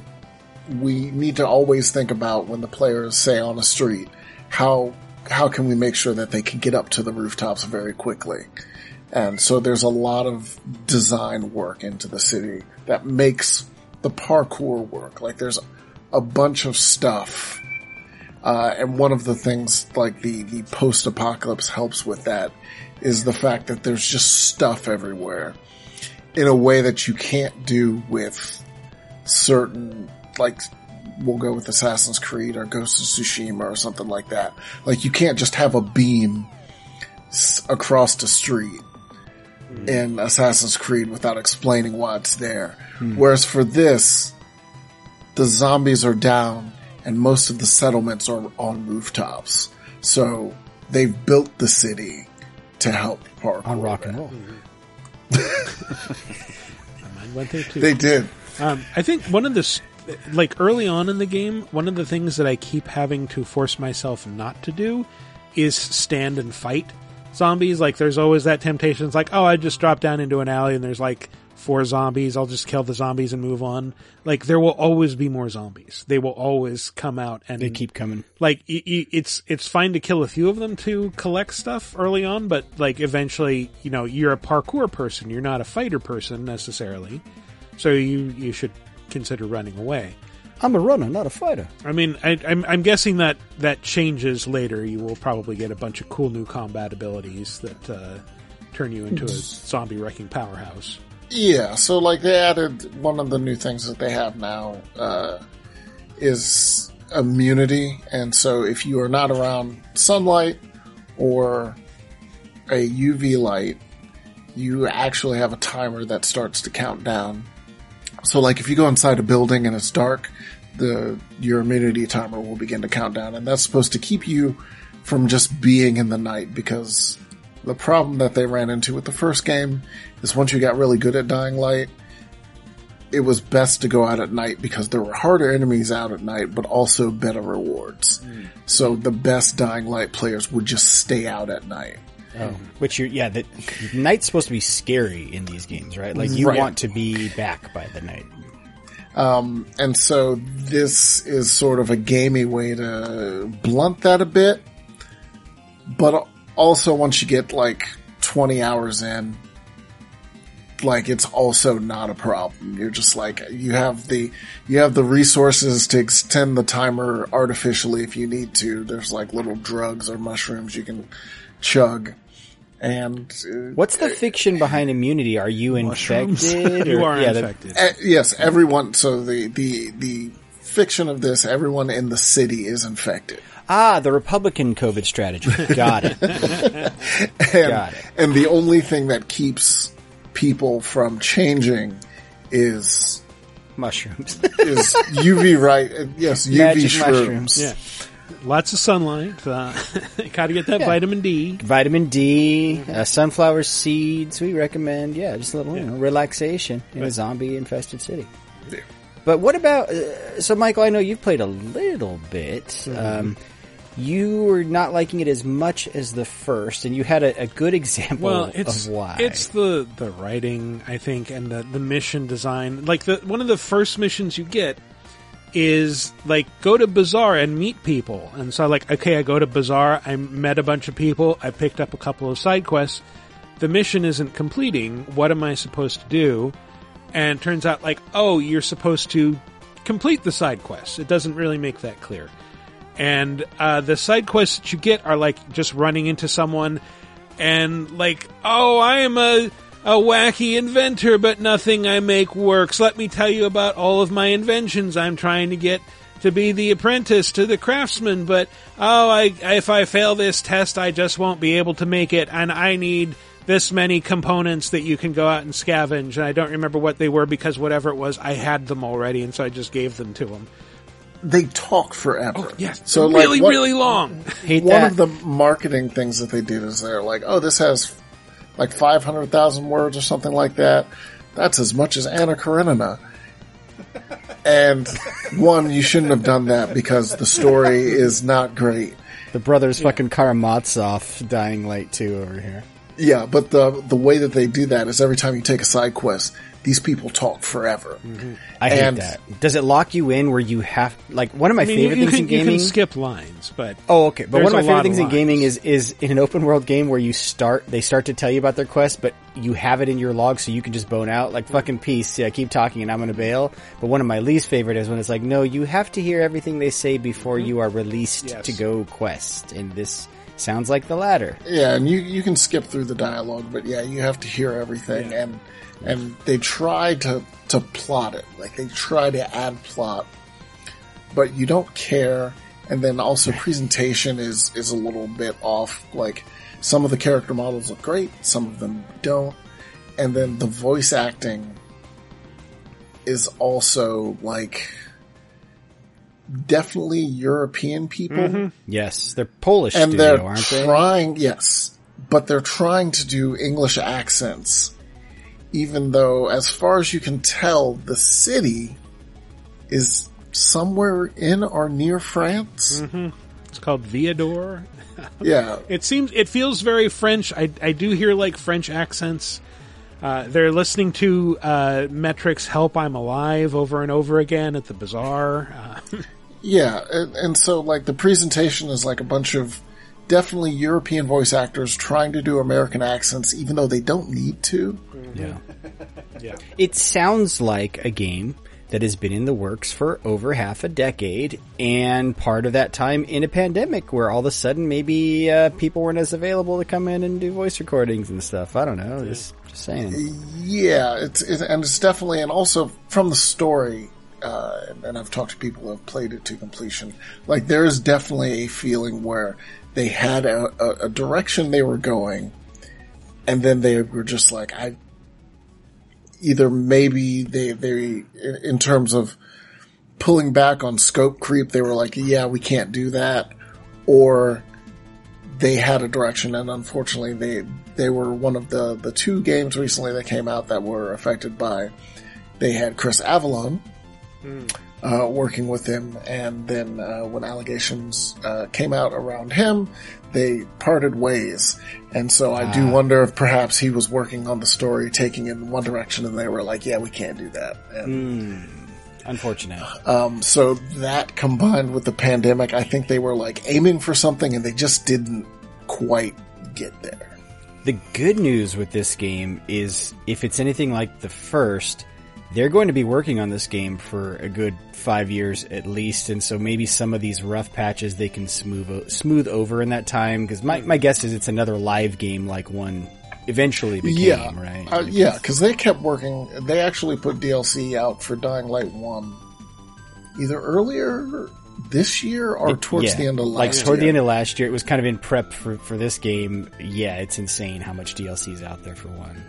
we need to always think about when the players say on a street, how how can we make sure that they can get up to the rooftops very quickly? And so there's a lot of design work into the city that makes the parkour work. Like there's a bunch of stuff. Uh, and one of the things like the, the post-apocalypse helps with that is the fact that there's just stuff everywhere in a way that you can't do with certain, like, we'll go with Assassin's Creed or Ghost of Tsushima or something like that. Like, you can't just have a beam s- across the street in Assassin's Creed without explaining why it's there. Hmm. Whereas for this, the zombies are down and most of the settlements are on rooftops. So they've built the city to help park On rock and roll. Mine went there too. They did. Um, I think one of the s- like early on in the game, one of the things that I keep having to force myself not to do is stand and fight zombies. Like there's always that temptation. It's like, oh, I just drop down into an alley and there's like four zombies. I'll just kill the zombies and move on. Like there will always be more zombies. They will always come out and They keep coming. like it's it's fine to kill a few of them to collect stuff early on, but like eventually, you know, you're a parkour person. You're not a fighter person necessarily, so you you should consider running away. I'm a runner, not a fighter. I mean, I, I'm I'm guessing that that changes later. You will probably get a bunch of cool new combat abilities that uh, turn you into a zombie wrecking powerhouse. Yeah, so like they added one of the new things that they have now uh, is immunity, and so if you are not around sunlight or a UV light, you actually have a timer that starts to count down. So like if you go inside a building and it's dark, the your immunity timer will begin to count down, and that's supposed to keep you from just being in the night because the problem that they ran into with the first game is once you got really good at Dying Light, it was best to go out at night because there were harder enemies out at night, but also better rewards. Hmm. So the best Dying Light players would just stay out at night. Oh, which you're, yeah, that night's supposed to be scary in these games, right? Like you Right. want to be back by the night. Um, and so this is sort of a gamey way to blunt that a bit. But also once you get like 20 hours in, like it's also not a problem. You're just like, you have the, you have the resources to extend the timer artificially if you need to. There's like little drugs or mushrooms you can chug. And uh, What's the fiction behind immunity? Are you Mushrooms. infected? You are yeah, the- infected. Uh, yes, everyone. So the the the fiction of this, everyone in the city is infected. ah, the Republican COVID strategy. Got it. and, Got it. and the only thing that keeps people from changing is Mushrooms. is UV right. uh, Yes, UV Magic shrooms. mushrooms. Yeah, lots of sunlight. Uh, Got to get that Yeah. vitamin D. Vitamin D, uh, sunflower seeds. We recommend. Yeah, just a little you know, relaxation in a zombie infested city. Yeah. But what about? Uh, so, Michael, I know you've played a little bit. Mm-hmm. Um, you were not liking it as much as the first, and you had a, a good example Well, it's of why. it's the the writing, I think, and the the mission design. Like the one of the first missions you get is like go to Bazaar and meet people. And so like, okay, I go to Bazaar, I met a bunch of people, I picked up a couple of side quests. The mission isn't completing. What am I supposed to do? And turns out like, oh, you're supposed to complete the side quests. It doesn't really make that clear. And uh, the side quests that you get are like just running into someone and like, oh, I am a a wacky inventor, but nothing I make works. Let me tell you about all of my inventions. I'm trying to get to be the apprentice to the craftsman, but oh, I if I fail this test, I just won't be able to make it, and I need this many components that you can go out and scavenge. And I don't remember what they were because whatever it was, I had them already, and so I just gave them to him. They talk forever. Oh, yes, So really, like, what- really long. one of the marketing things that they did is they're like, oh, this has like 500,000 words or something like that. That's as much as Anna Karenina. And one, you shouldn't have done that because the story is not great. The brothers fucking Karamazov Dying Light 2 over here. Yeah, but the the way that they do that is every time you take a side quest, these people talk forever. I hate that. Does it lock you in where you have like one of my I mean, favorite you, things can, in gaming? You can skip lines, but Oh, okay. But one of my favorite things in gaming is is in an open world game where you start, they start to tell you about their quest, but you have it in your log so you can just bone out. Like fucking peace. Yeah, keep talking and I'm gonna bail. But one of my least favorite is when it's like, no, you have to hear everything they say before mm-hmm. you are released Yes. to go quest. And this sounds like the latter. Yeah, and you you can skip through the dialogue, but yeah, you have to hear everything, and and they try to to plot it, like they try to add plot, but you don't care. And then also presentation is is a little bit off. Like some of the character models look great, some of them don't, and then the voice acting is also like definitely European people Mhm. Yes, they're Polish and studio, they're aren't they? trying yes but they're trying to do english accents even though as far as you can tell the city is somewhere in or near france hmm It's called Villedor. Yeah. It seems it feels very French. I I do hear like French accents. Uh, they're listening to uh, Metric's "Help I'm Alive" over and over again at the bazaar. Uh, yeah and, and so like the presentation is like a bunch of definitely european voice actors trying to do american accents even though they don't need to Yeah. yeah. It sounds like a game that has been in the works for over half a decade, and part of that time in a pandemic where all of a sudden maybe uh, people weren't as available to come in and do voice recordings and stuff. I don't know. Just, just saying. Yeah, it's it, and it's definitely and also from the story. Uh, and I've talked to people who have played it to completion. Like there is definitely a feeling where they had a, a, a direction they were going, and then they were just like, I. Either maybe they they in, in terms of pulling back on scope creep, they were like, yeah, we can't do that, or they had a direction, and unfortunately, they they were one of the the two games recently that came out that were affected by. They had Chris Avellone hmm. Uh, working with him, and then uh, when allegations uh, came out around him, they parted ways. And so I do Ah. wonder if perhaps he was working on the story, taking it in one direction, and they were like, "Yeah, we can't do that." And Hmm. Unfortunate. um, so that combined with the pandemic, I think they were like aiming for something, and they just didn't quite get there. The good news with this game is if it's anything like the first, they're going to be working on this game for a good five years at least, and so maybe some of these rough patches they can smooth smooth over in that time. Because my my guess is it's another live game like one eventually became, yeah, right? Uh, yeah, because they kept working. They actually put DLC out for Dying Light One, either earlier this year or towards Yeah, the end of last like toward the year. end of last year. It was kind of in prep for for this game. Yeah, it's insane how much DLC is out there for one.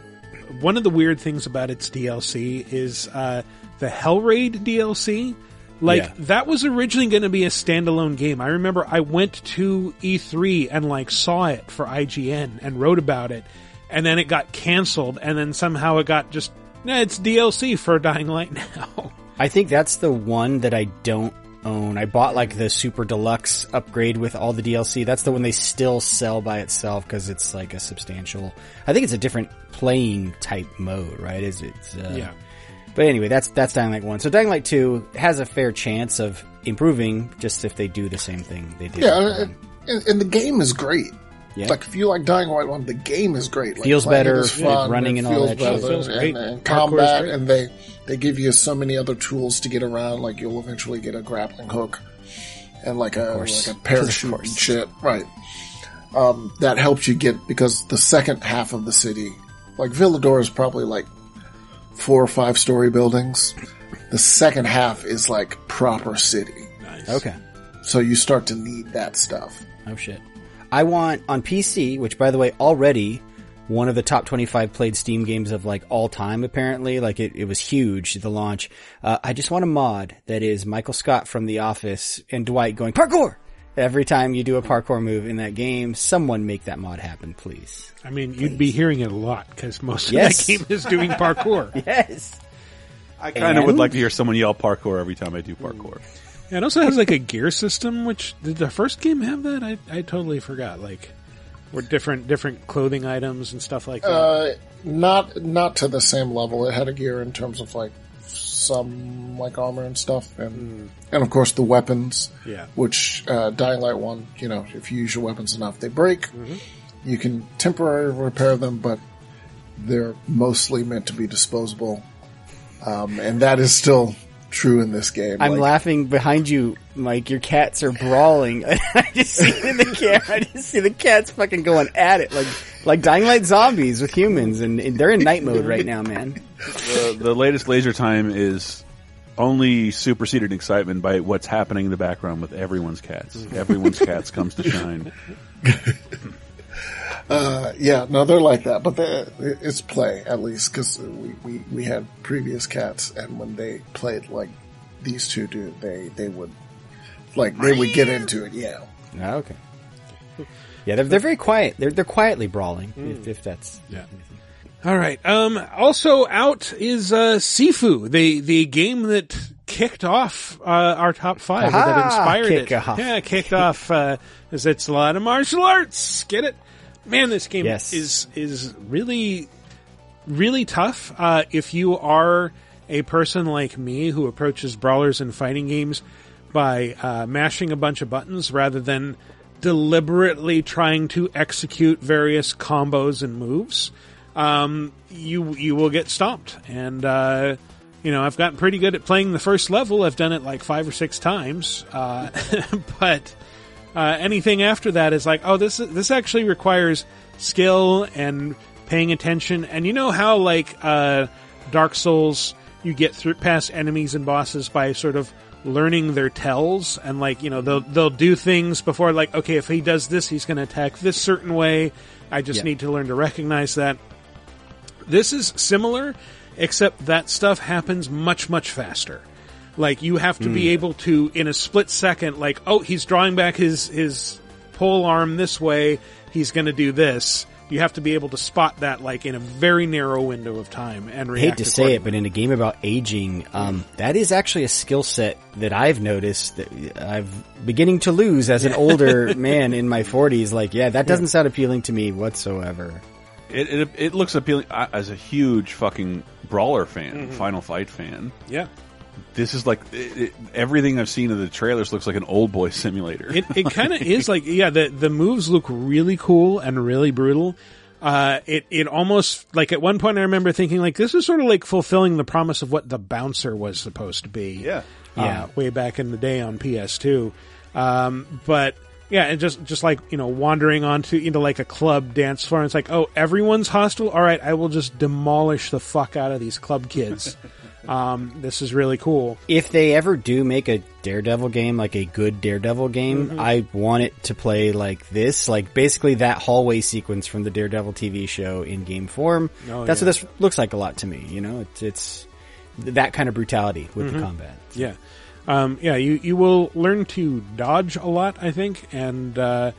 One of the weird things about its DLC is uh, the Hellraid DLC. Like Yeah. that was originally going to be a standalone game. I remember I went to E3 and like saw it for IGN and wrote about it, and then it got canceled, and then somehow it got just nah, it's DLC for Dying Light now. I think that's the one that I don't own. I bought like the super deluxe upgrade with all the DLC. That's the one they still sell by itself because it's like a substantial. I think it's a different playing type mode, right? Is it? Uh, Yeah. But anyway, that's that's Dying Light one. So Dying Light two has a fair chance of improving, just if they do the same thing they did. Yeah, and, and, and the game is great. Yeah. Like if you like Dying Light one, the game is great. Like, Feels better, is fun, running it and all feels that shit. better, Feels and, great. and combat, great. and they they give you so many other tools to get around. Like you'll eventually get a grappling hook and like a like a parachute and shit. Right. Um, that helps you get because the second half of the city, like Villedor, is probably like four or five story buildings. The second half is like proper city. Nice. Okay. So you start to need that stuff. Oh shit. I want on PC, which by the way, already one of the top 25 played Steam games of like all time, apparently. Like it, it was huge, the launch. Uh, I just want a mod that is Michael Scott from The Office and Dwight going parkour every time you do a parkour move in that game. Someone make that mod happen, please. I mean, you'd be hearing it a lot because most Yes. of that game is doing parkour. yes. I kind of would like to hear someone yell parkour every time I do parkour. Yeah, it also has like a gear system, which did the first game have that? I, I totally forgot. Like, were different different clothing items and stuff like that. Uh, not not to the same level. It had a gear in terms of like some like armor and stuff, and and of course the weapons. Yeah. Which uh, Dying Light one, you know, if you use your weapons enough, they break. You can temporarily repair them, but they're mostly meant to be disposable, um, and that is still true in this game. I'm Like, laughing behind you, Mike. Your cats are brawling. I just see it in the camera. I just see the cats fucking going at it like like Dying Light zombies with humans, and, and they're in night mode right now, man. the, the latest LaserTime is only superseded in excitement by what's happening in the background with everyone's cats. Everyone's cats comes to shine. Uh, yeah, no, they're like that, but it's play at least because we, we, we had previous cats, and when they played like these two do, they they would like they would get into it. Yeah, Ah, okay. Yeah, they're they're very quiet. They're they're quietly brawling. If, if that's yeah. All right. Um, also out is uh, Sifu, the the game that kicked off uh, our top five, or that inspired Kick it. off. Yeah, kicked off. Uh, is it's a lot of martial arts. Get it? Man, this game Yes. is is really really tough. Uh, if you are a person like me who approaches brawlers and fighting games by uh, mashing a bunch of buttons rather than deliberately trying to execute various combos and moves, um, you you will get stomped. And uh, you know, I've gotten pretty good at playing the first level. I've done it like five or six times, uh, but uh, anything after that is like, oh, this this actually requires skill and paying attention. And you know how like uh, Dark Souls, you get through past enemies and bosses by sort of learning their tells and like you know they'll they'll do things before like okay if he does this he's going to attack this certain way i just Yeah. need to learn to recognize that this is similar, except that stuff happens much, much faster. Like you have to be Mm. able to, in a split second, like, oh, he's drawing back his, his pole arm this way, he's gonna do this. You have to be able to spot that, like, in a very narrow window of time and I react hate to say it, but in a game about aging, um, that is actually a skill set that I've noticed that I've beginning to lose as an older man in my forties. Like, yeah, that doesn't sound appealing to me whatsoever. It, it it looks appealing I- as a huge fucking brawler fan, Final Fight fan. Yeah. This is like it, it, everything I've seen of the trailers looks like an Oldboy simulator. it it kind of is like yeah the the moves look really cool and really brutal. Uh it it almost like at one point i remember thinking like this is sort of like fulfilling the promise of what the bouncer was supposed to be yeah. uh, way back in the day on ps2 um but yeah and just just like you know wandering onto into like a club dance floor and it's like oh everyone's hostile? All right i will just demolish the fuck out of these club kids um this is really cool If they ever do make a Daredevil game, like a good Daredevil game, Mhm. I want it to play like this, like basically that hallway sequence from the Daredevil TV show in game form. Oh, That's yeah. what this looks like a lot to me. You know, it's, it's that kind of brutality with the Mhm. combat. Yeah. Um, yeah, you, you will learn to dodge a lot, I think, and uh,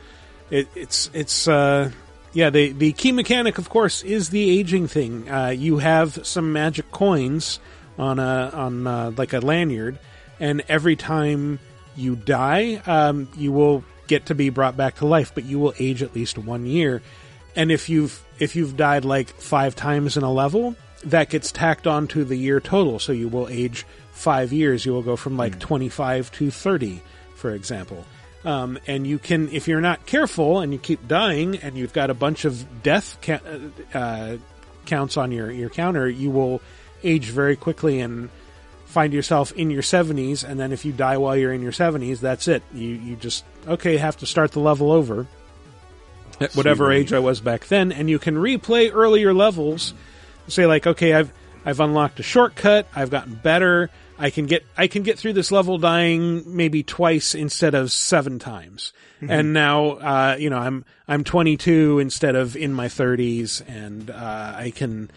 it, it's it's uh, yeah. The the key mechanic, of course, is the aging thing. Uh, you have some magic coins on a on uh, like a lanyard, and every time you die, um, you will get to be brought back to life, but you will age at least one year. And if you've if you've died like five times in a level, that gets tacked onto the year total. So you will age five years. You will go from like 25 to 30, for example. Um, and you can, if you're not careful and you keep dying and you've got a bunch of death ca- uh, counts on your, your counter, you will age very quickly and find yourself in your 70s. And then if you die while you're in your 70s, that's it. You, you just, okay, have to start the level over at whatever age I was back then. And you can replay earlier levels. Say like, okay, I've, I've unlocked a shortcut. I've gotten better. I can get I can get through this level dying maybe twice instead of seven times. Mhm. And now uh, you know I'm I'm 22 instead of in my 30s, and uh, I can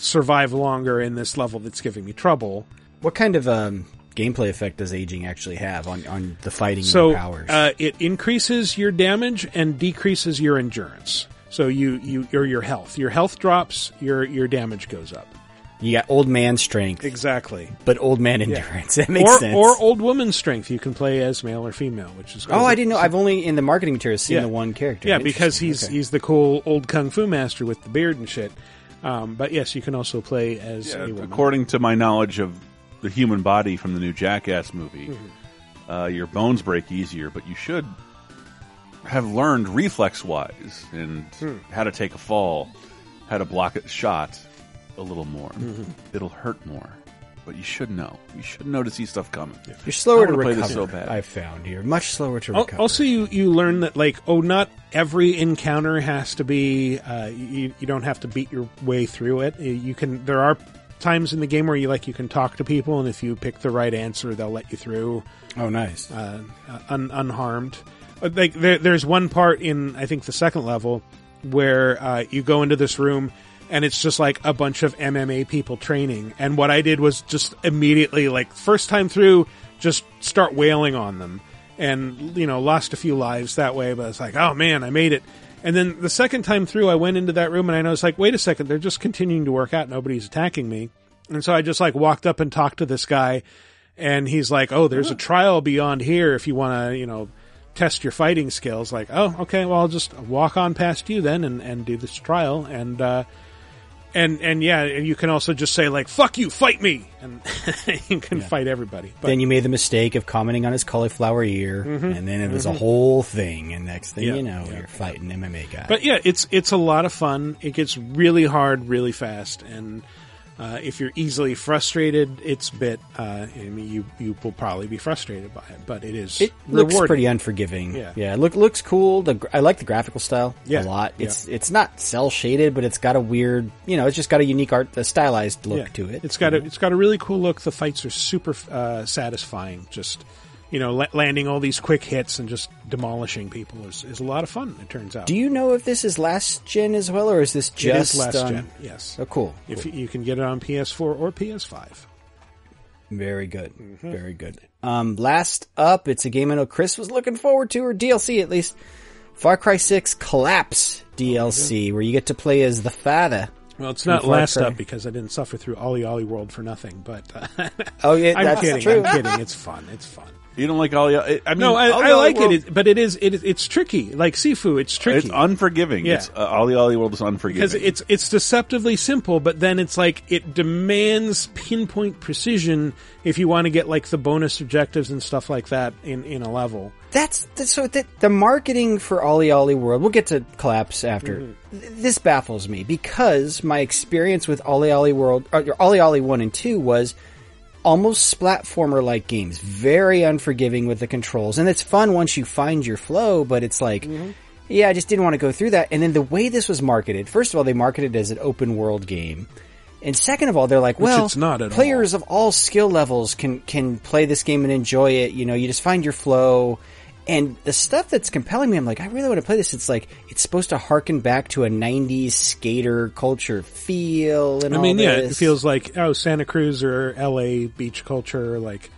survive longer in this level that's giving me trouble. What kind of um, gameplay effect does aging actually have on, on the fighting So powers? uh, it increases your damage and decreases your endurance. So you you or your health. Your health drops. Your your damage goes up. you got old man strength, Exactly. but old man Yeah. endurance. That makes or, sense. Or old woman strength. You can play as male or female, which is cool. oh, I didn't know. I've only in the marketing materials seen Yeah. the one character. Yeah, because he's Okay. he's the cool old kung fu master with the beard and shit. Um, but yes, you can also play as Yeah, a woman. according to my knowledge of the human body from the new Jackass movie, Mm-hmm. uh, your bones break easier, but you should have learned reflex wise and Hmm. how to take a fall, how to block a shot a little more. Mhm. It'll hurt more, but you should know. You should know to see stuff coming. You're slower to wanna play recover. this so bad. I've found here much slower to Al- recover. Also, you, you learn that like oh, not every encounter has to be. Uh, you you don't have to beat your way through it. You- You can. There are times in the game where you like you can talk to people, and if you pick the right answer, they'll let you through. Oh, nice. Uh, un, unharmed. Uh, Like there, there's one part in I think the second level where uh, you go into this room and it's just like a bunch of MMA people training. And what I did was just immediately, like first time through, just start wailing on them, and you know lost a few lives that way. But it's like, oh man, I made it. And then the second time through, I went into that room and I noticed, like, wait a second, they're just continuing to work out. Nobody's attacking me. And so I just like walked up and talked to this guy, and he's like, "Oh, there's a trial beyond here if you want to, you know." test your fighting skills like oh okay well i'll just walk on past you then and, and do this trial and uh and and yeah and you can also just say like fuck you fight me and you can fight everybody but then you made the mistake of commenting on his cauliflower ear, Mhm. and then it was a Mhm. whole thing. And next thing Yeah, you know, yeah, you're fighting MMA guy. But yeah, it's it's a lot of fun. It gets really hard really fast, and uh, if you're easily frustrated, it's a bit. Uh, I mean, you you will probably be frustrated by it, but it is. it looks pretty unforgiving. Yeah. yeah. It look looks cool. The I like the graphical style Yeah, a lot. yeah. It's it's not cel shaded, but it's got a weird, you know, it's just got a unique art, a stylized look Yeah. to it. It's got a it's got a really cool look. The fights are super uh, satisfying. Just you know, la- landing all these quick hits and just demolishing people is, is a lot of fun. It turns out. Do you know if this is last gen as well, or is this just is last on- gen? Yes. Oh, cool. If cool. you, can get it on PS4 or PS5. Very good. Mm-hmm. Very good. Um, last up, it's a game I know Chris was looking forward to, or DLC at least. Far Cry 6 Collapse DLC, where you get to play as the father. Well, it's not last Cry. up because I didn't suffer through Ollie Ollie World for nothing. But uh, Oh, yeah, I'm that's kidding. true. I'm kidding. It's fun. It's fun. You don't like all the? I mean, no, I, I like World- it, but it is it, is- it's tricky. Like Sifu, it's tricky. It's unforgiving. Yeah. It's uh, Ollie Ollie World is unforgiving. because it's it's deceptively simple, but then it's like it demands pinpoint precision if you want to get like the bonus objectives and stuff like that in in a level. That's, that's so the, the marketing for Ollie Ollie World. We'll get to Collapse after. Mm-hmm. This baffles me because my experience with Ollie Ollie World, or Ollie Ollie One and Two, was almost splatformer like games, very unforgiving with the controls, and it's fun once you find your flow. But it's like, Mm-hmm. yeah, I just didn't want to go through that. And then the way this was marketed, first of all, they marketed it as an open world game. And second of all, they're like, Which well, it's not at players of all skill levels can can play this game and enjoy it. You know, you just find your flow. And the stuff that's compelling me, I'm like, I really want to play this. It's like it's supposed to harken back to a '90s skater culture feel. And I mean, yeah, it feels like oh, Santa Cruz or L.A. beach culture, like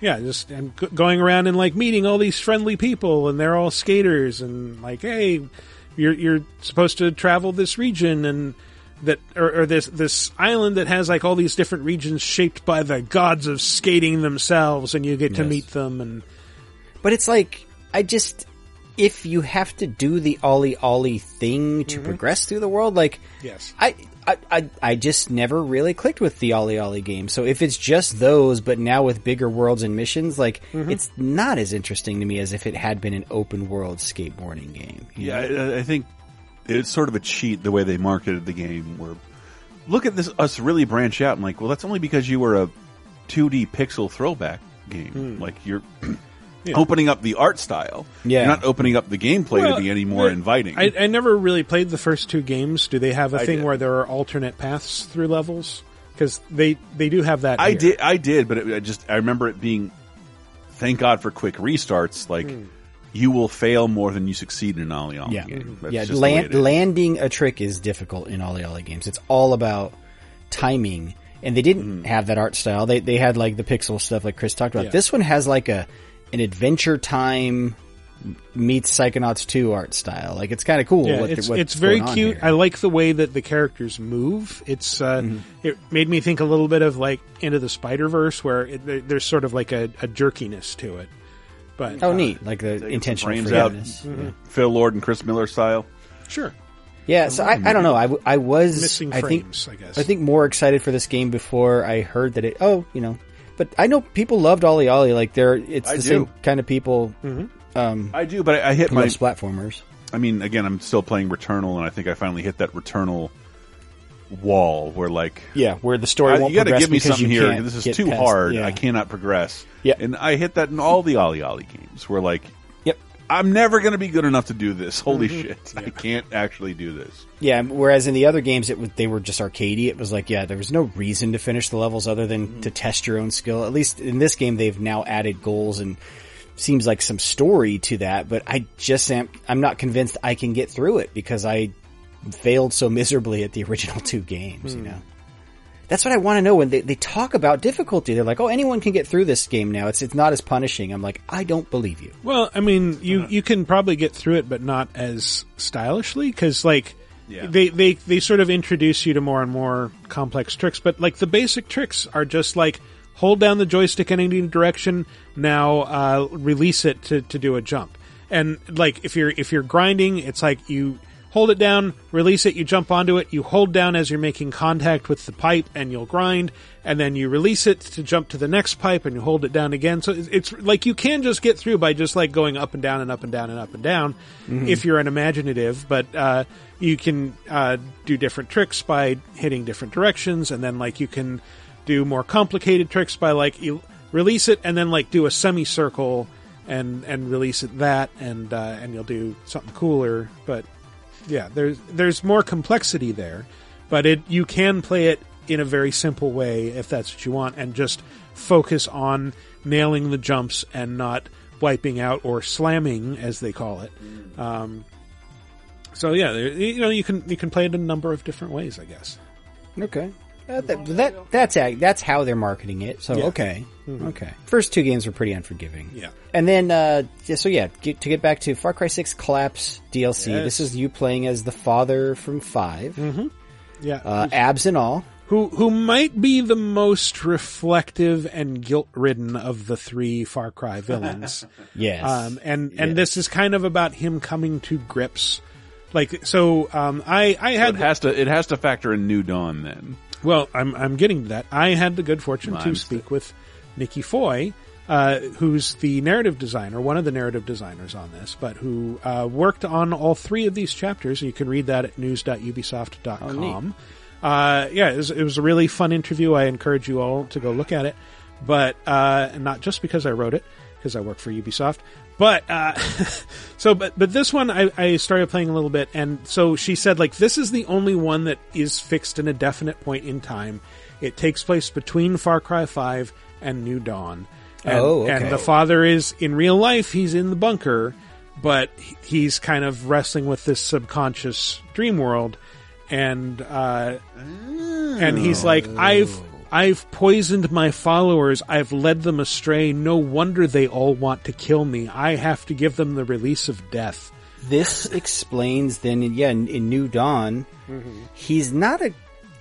yeah, just and g- going around and like meeting all these friendly people, and they're all skaters, and like hey, you're you're supposed to travel this region and. That or, or this this island that has like all these different regions shaped by the gods of skating themselves, and you get to Yes. meet them. And But it's like I just if you have to do the ollie ollie thing to progress through the world, like Yes. I I, I, I just never really clicked with the Ollie Ollie game. So if it's just those, but now with bigger worlds and missions, like Mhm. it's not as interesting to me as if it had been an open world skateboarding game. Yeah. I, I think it's sort of a cheat the way they marketed the game. Where look at this, us really branch out and like, well, that's only because you were a 2D pixel throwback game. Hmm. Like you're Yeah. opening up the art style. Yeah. you're not opening up the gameplay Well, to be any more inviting. I, I never really played the first two games. Do they have a I thing did. where there are alternate paths through levels? Because they they do have that. I here. did, I did, but it, I just I remember it being. Thank God for quick restarts. Like Hmm. you will fail more than you succeed in an Ollie Ollie Yeah, game. That's yeah. just the way Land, landing a trick is difficult in Ollie Ollie games. It's all about timing, and they didn't have that art style. They they had like the pixel stuff, like Chris talked about. Yeah. This one has like a an Adventure Time meets Psychonauts two art style. Like it's kind of cool. Yeah, what, it's what's it's very on cute. here. I like the way that the characters move. It's uh, Mm-hmm. it made me think a little bit of like Into the Spider Verse, where it, there's sort of like a, a jerkiness to it. But Oh, uh, neat! Like the intentional frames out, forgiveness. Mhm. Phil Lord and Chris Miller style. Sure. Yeah, so I, I don't know. I, w- I was Missing I think frames, I guess. I think more excited for this game before I heard that it. Oh, you know, but I know people loved Ollie Ollie. Like they're it's I the do. same kind of people. Um, I do, but I, I hit my platformers. I mean, again, I'm still playing Returnal, and I think I finally hit that Returnal wall where, like, Yeah, where the story I- won't you got to give me something here. This is too past- hard. yeah. I cannot progress. Yeah. and I hit that in all the Ollie Ollie games. Where like, I'm never going to be good enough to do this. Holy Mhm. shit, I can't actually do this. Yeah, whereas in the other games, it was, they were just arcadey. It was like, yeah, there was no reason to finish the levels other than to test your own skill. At least in this game, they've now added goals and seems like some story to that. But I just am, I'm not convinced I can get through it because I failed so miserably at the original two games. You Hmm. know, that's what I want to know when they, they talk about difficulty. They're like, oh, anyone can get through this game now. It's it's not as punishing. I'm like, I don't believe you. Well, I mean, you you can probably get through it, but not as stylishly because like Yeah. they they they sort of introduce you to more and more complex tricks. But like the basic tricks are just like hold down the joystick in any direction. Now uh, release it to to do a jump. And like if you're if you're grinding, it's like you hold it down, release it, you jump onto it, you hold down as you're making contact with the pipe and you'll grind, and then you release it to jump to the next pipe and you hold it down again. So it's, it's like you can just get through by just like going up and down and up and down and up and down Mhm. if you're an imaginative, but uh, you can uh, do different tricks by hitting different directions, and then like you can do more complicated tricks by like you release it and then like do a semicircle and and release it that and uh, and you'll do something cooler. But yeah, there's there's more complexity there, but it you can play it in a very simple way if that's what you want, and just focus on nailing the jumps and not wiping out or slamming as they call it. Um, so yeah, there, you know you can you can play it in a number of different ways, I guess. Okay. Uh, that, that that's a- that's how they're marketing it. So Yeah. okay, Mhm. okay. First two games were pretty unforgiving. Yeah. and then uh, so yeah, get, to get back to Far Cry Six Collapse DLC. Yes. This is you playing as the father from 5 Mm-hmm. Yeah, uh, abs and all. who who might be the most reflective and guilt ridden of the three Far Cry villains. Yes. um, and and Yes. this is kind of about him coming to grips. Like so, um, I I So had it has to it has to factor in New Dawn then. Well, I'm I'm getting to that. I had the good fortune I'm to speak with Nikki Foy, uh, who's the narrative designer, one of the narrative designers on this, but who uh, worked on all three of these chapters. You can read that at news.ubisoft.com. uh, yeah, it was, it was a really fun interview. I encourage you all to go look at it, but uh, not just because I wrote it, because I work for Ubisoft. But uh, so, but but this one I, I started playing a little bit, and so she said like this is the only one that is fixed in a definite point in time. It takes place between Far Cry Five and New Dawn. And, Oh, okay. and the father is in real life he's in the bunker, but he's kind of wrestling with this subconscious dream world, and uh, and he's like I've I've poisoned my followers. I've led them astray. No wonder they all want to kill me. I have to give them the release of death. This explains then, yeah, in, in New Dawn, Mm-hmm. he's not a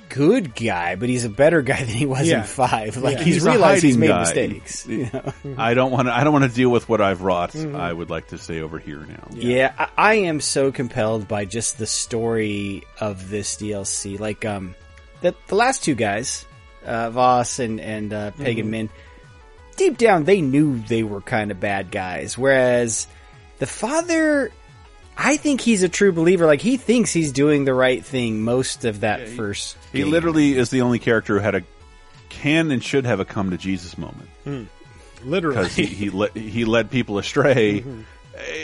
good guy, but he's a better guy than he was Yeah. in five. Like Yeah. he's, He's realized he's made guy. mistakes. you know? I don't want to. I don't want to deal with what I've wrought. Mhm. I would like to stay over here now. Yeah, I, I am so compelled by just the story of this DLC. Like, um, the the last two guys, uh, Vaas and and uh, Pagan Mhm. Min, deep down they knew they were kind of bad guys. Whereas the father, I think he's a true believer. Like he thinks he's doing the right thing most of that first. He game. literally is the only character who had a can and should have a come to Jesus moment. Hmm. Literally. because he he, le- he led people astray. Mhm.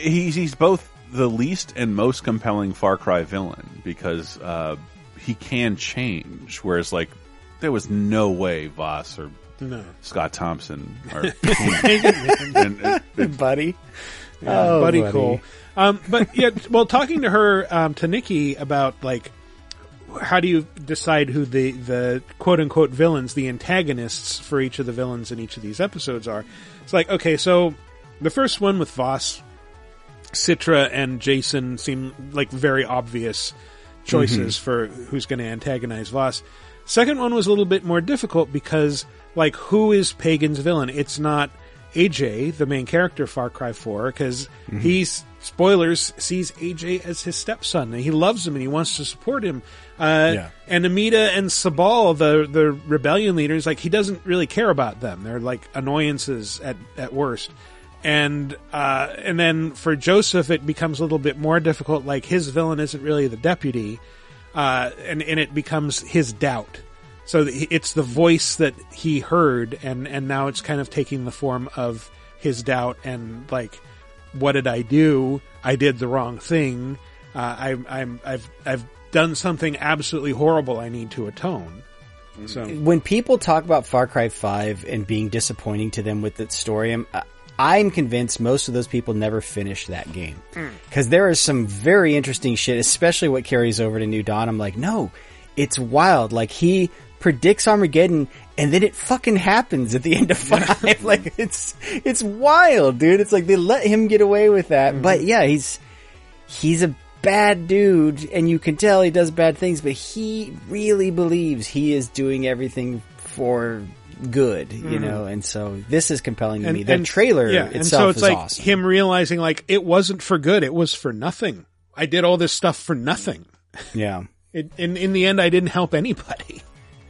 He's he's both the least and most compelling Far Cry villain because uh, he can change, whereas like there was no way Vaas or No. Scott Thompson are And- and, and- buddy. Yeah, Oh, buddy, buddy. cool. Um, but yeah, well, talking to her, um, to Nikki about like, how do you decide who the, the quote unquote villains, the antagonists for each of the villains in each of these episodes are? It's like, okay, so the first one with Vaas, Citra and Jason seem like very obvious choices Mhm. for who's going to antagonize Vaas. Second one was a little bit more difficult because, like, who is Pagan's villain? It's not AJ, the main character, of Far Cry 4, because Mhm. he's, spoilers, sees AJ as his stepson, and he loves him and he wants to support him. Uh, Yeah. And Amita and Sabal, the, the rebellion leaders, like, he doesn't really care about them. They're like annoyances at, at worst. And, uh, and then for Joseph, it becomes a little bit more difficult. Like, his villain isn't really the deputy, uh, and, and it becomes his doubt. So it's the voice that he heard, and, and now it's kind of taking the form of his doubt and like, what did I do? I did the wrong thing. Uh, I, I'm, I've, I've done something absolutely horrible. I need to atone. So when people talk about Far Cry 5 and being disappointing to them with its story, I'm, I'm convinced most of those people never finished that game. Mm. Because there is some very interesting shit, especially what carries over to New Dawn. I'm like, no, it's wild. Like, he predicts Armageddon and then it fucking happens at the end of five. like, it's, it's wild, dude. It's like they let him get away with that. But yeah, he's, he's a bad dude and you can tell he does bad things, but he really believes he is doing everything for good, you Mhm. know, and so this is compelling to And- me. The and- trailer yeah, itself and so it's is like awesome. him realizing like it wasn't for good; it was for nothing. I did all this stuff for nothing. Yeah. It, in in the end, I didn't help anybody.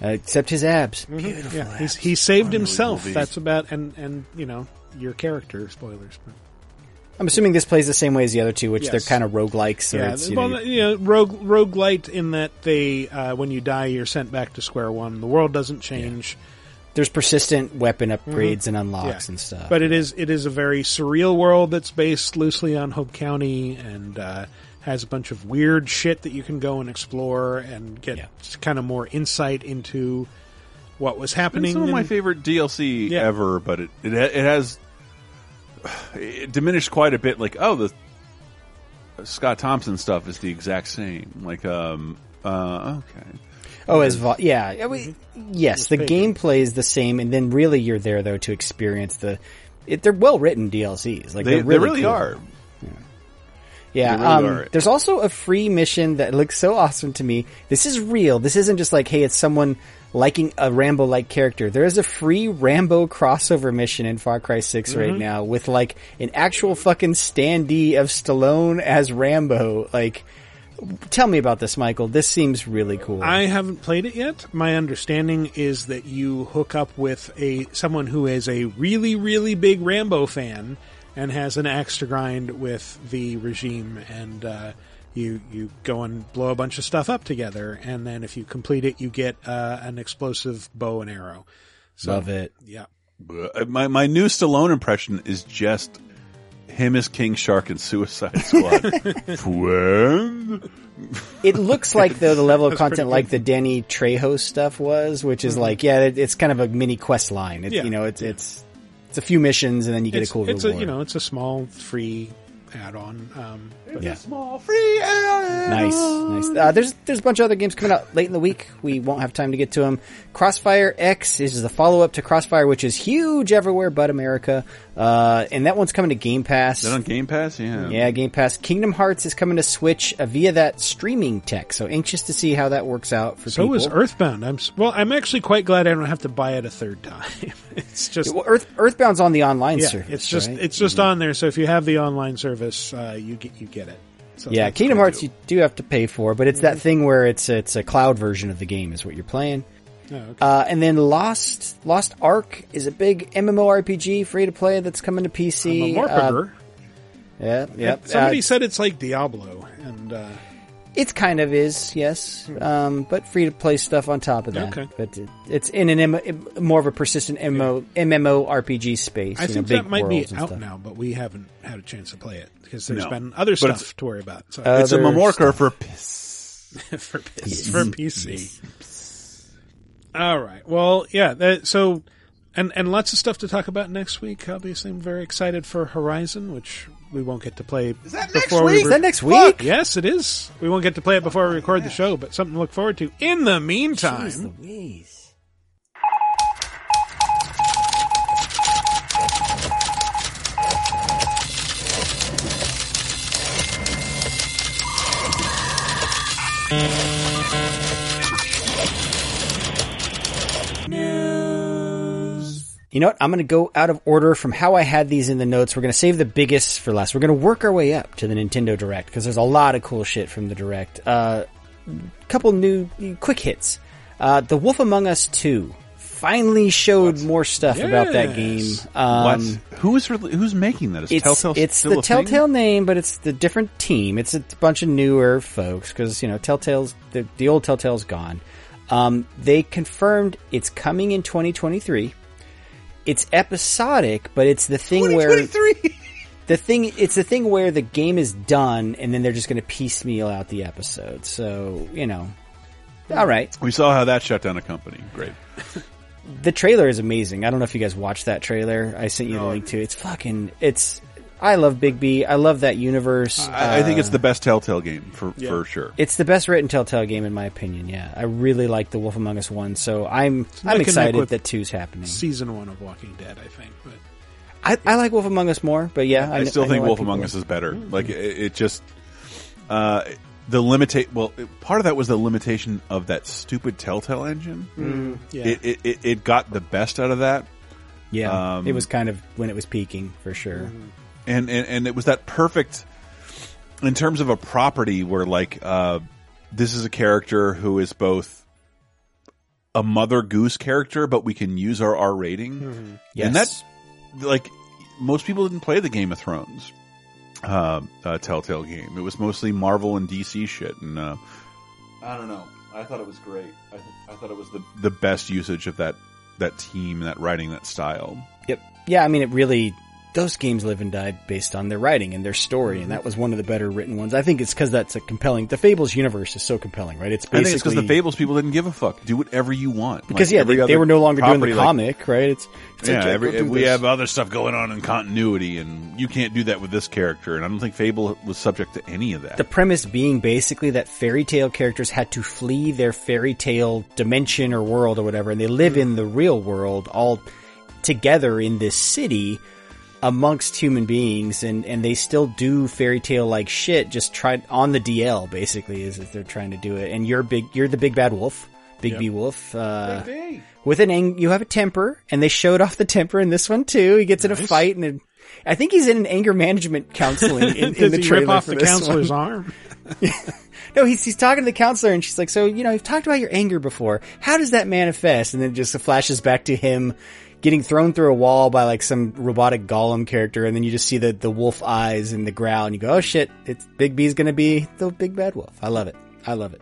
Uh, except his abs. Beautiful. Yeah, he's, he saved himself. movie. That's about and and you know your character spoilers. But. I'm assuming this plays the same way as the other two, which Yes. they're kind of roguelikes. So yeah, it's, you well, know, you know, rogue roguelite in that they uh, when you die, you're sent back to square one. The world doesn't change. There's persistent weapon upgrades Mhm. and unlocks Yeah. and stuff. But it is it is a very surreal world that's based loosely on Hope County and uh, has a bunch of weird shit that you can go and explore and get kind of more insight into what was happening. It's some of my favorite DLC ever, but it, it it has it diminished quite a bit. Like, oh, the Scott Thompson stuff is the exact same. Like, um, uh, okay. Oh, as vo- yeah, I mean, yes, the gameplay is the same, and then really you're there though to experience the. It, they're well written DLCs, like They- they're they really, really cool. are. Yeah, They really um, are. there's also a free mission that looks so awesome to me. This is real. This isn't just like, hey, it's someone liking a Rambo-like character. There is a free Rambo crossover mission in Far Cry 6 right Mhm. now with like an actual fucking standee of Stallone as Rambo. Like, tell me about this, Mikel. This seems really cool. I haven't played it yet. My understanding is that you hook up with a someone who is a really really big Rambo fan and has an axe to grind with the regime and uh, you you go and blow a bunch of stuff up together and then if you complete it you get uh, an explosive bow and arrow. So, Love it. Yeah. Uh, My my new Stallone impression is just him as King Shark in Suicide Squad. Friend? It looks like though the level of content like the Danny Trejo stuff was, which is Mhm. like yeah, it, it's kind of a mini quest line. It's Yeah. you know, it's it's it's a few missions and then you get it's, a cool it's reward. a you know it's a small free add-on. Um, but- Yeah. Small free Nice, nice. Uh, there's there's a bunch of other games coming out late in the week. We won't have time to get to them. Crossfire X is the follow up to Crossfire, which is huge everywhere but America. Uh, and that one's coming to Game Pass. Is that on Game Pass? Yeah. Yeah, Game Pass. Kingdom Hearts is coming to Switch uh, via that streaming tech. So anxious to see how that works out for So people. is Earthbound. I'm well. I'm actually quite glad I don't have to buy it a third time. it's just Well, Earth, Earthbound's on the online yeah. service. It's just right? it's just on there. So if you have the online service, uh, you get you get it. So yeah, Kingdom cool. Hearts you do have to pay for, but it's that thing where it's it's a cloud version of the game is what you're playing. Oh, okay. Uh, and then Lost Lost Ark is a big MMORPG free to play that's coming to PC. I'm a Morpher. Uh, yeah, yep. Somebody Uh, said it's like Diablo, and uh, It kind of is, yes, um, but free to play stuff on top of that. Okay. But it, it's in an M- more of a persistent MMO, MMORPG space. I you know, think big that might be worlds and out stuff. now, but we haven't had a chance to play it because there's No. been other But stuff it's- to worry about. So It's a Other Mamorker for piss. for PS, for PC. All right. Well, yeah. That, so, and and lots of stuff to talk about next week. Obviously, I'm very excited for Horizon, which we won't get to play. Is that next week? Is that next week? Yes, it is. We won't get to play it before we record the show, but something to look forward to. In the meantime, Jeez Louise. You know what? I'm going to go out of order from how I had these in the notes. We're going to save the biggest for last. We're going to work our way up to the Nintendo Direct because there's a lot of cool shit from the Direct. Uh, couple new quick hits. Uh, the Wolf Among Us 2 finally showed more stuff about that game. Um, what? Who is re- who's making that? Is it's Telltale it's still the a thing? Telltale name, but it's the different team. It's a bunch of newer folks because you know Telltale's the, the old Telltale's gone. Um, they confirmed it's coming in 2023. It's episodic, but it's the thing where the thing it's the thing where the game is done and then they're just going to piecemeal out the episode. So you know, all right. We saw how that shut down a company. Great. The trailer is amazing. I don't know if you guys watched that trailer. I sent you the link to it. It's fucking. It's. I love Bigby. I love that universe. I, I think it's the best Telltale game for Yeah. for sure. It's the best written Telltale game in my opinion. Yeah, I really like the Wolf Among Us one, so I'm neck I'm excited that two's happening. season one of Walking Dead, I think. But I, I like Wolf Among Us more, but yeah, I, kn- still know think why Wolf people- Among Us is better. Like it, it just uh, the limitate. Well, it- part of that was the limitation of that stupid Telltale engine. Mm, yeah. It, it it it got the best out of that. Yeah, Um, it was kind of when it was peaking for sure. And, and and it was that perfect in terms of a property where like uh this is a character who is both a mother goose character but we can use our r rating. Yes. and that's like most people didn't play the game of thrones uh, uh telltale game. It was mostly marvel and dc shit and uh i don't know. I thought it was great. I, th- I thought it was the the best usage of that that team that writing that style. Yep. Yeah, I mean, it really those games live and die based on their writing and their story, and mm-hmm. that was one of the better written ones. I think it's because that's a compelling. The Fables universe is so compelling, right? It's basically because the Fables people didn't give a fuck. Do whatever you want. because Like yeah, they, they were no longer doing property, the like- comic, right? It's, it's yeah, like, every, we this. have other stuff going on in continuity, and you can't do that with this character. And I don't think Fable was subject to any of that. The premise being basically that fairy tale characters had to flee their fairy tale dimension or world or whatever, and they live mm-hmm. in the real world all together in this city amongst human beings, and, and they still do fairy tale like shit, just try on the DL basically is that they're trying to do it. And you're big, you're the big bad wolf, Big Yep. B Wolf. Uh, with an ang- you have a temper, and they showed off the temper in this one too. He gets in a fight, and it, I think he's in an anger management counseling in, in the he trailer rip off for the this counselor's one. arm? No, he's he's talking to the counselor, and she's like, "So you know, you've talked about your anger before. How does that manifest?" And then just flashes back to him getting thrown through a wall by like some robotic golem character, and then you just see the the wolf eyes and the growl, and you go, "Oh shit, it's Bigby's gonna be the big bad wolf." I love it. I love it.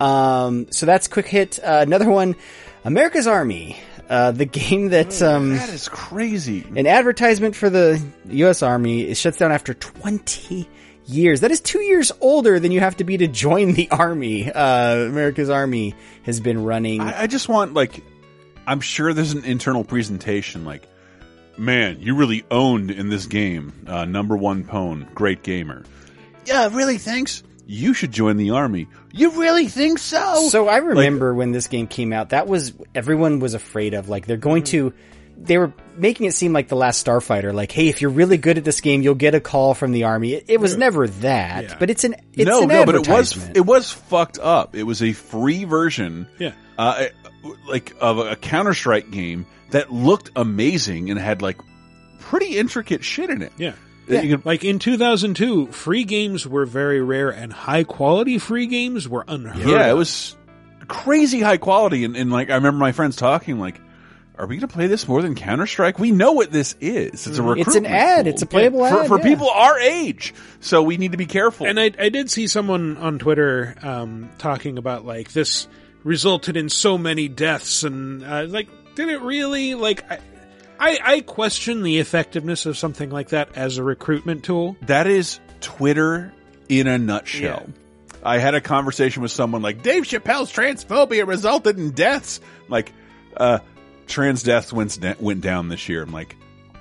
Um, so that's quick hit. Uh, another one, America's Army. Uh, the game that um, that is crazy. an advertisement for the U.S. Army it shuts down after 20 years. That is two years older than you have to be to join the Army. Uh, America's Army has been running. I, I just want like, I'm sure there's an internal presentation like, man, you really owned in this game. Uh, number one pwn, great gamer. Yeah, really, thanks. You should join the army. You really think so? So I remember when this game came out, that was everyone was afraid of. Like they're going to, they were making it seem like the last Starfighter. Like, hey, if you're really good at this game, you'll get a call from the army. It, it was never that, but it's an it's no, an no, but it was it was fucked up. It was a free version, Yeah. uh, like of a Counter Strike game that looked amazing and had like pretty intricate shit in it. Yeah. That you could- like in 2002, free games were very rare and high quality free games were unheard yeah, of. it was crazy high quality, and, and like I remember my friends talking like. Are we going to play this more than Counter Strike? We know what this is. It's a recruitment. It's an ad. tool. It's a playable for, ad, for yeah. people our age. So we need to be careful. And I, I did see someone on Twitter um, talking about like this resulted in so many deaths, and uh, like, did it really? Like, I, I, I question the effectiveness of something like that as a recruitment tool. That is Twitter in a nutshell. I had a conversation with someone like Dave Chappelle's transphobia resulted in deaths. Like, uh, trans deaths went went down this year. I'm like,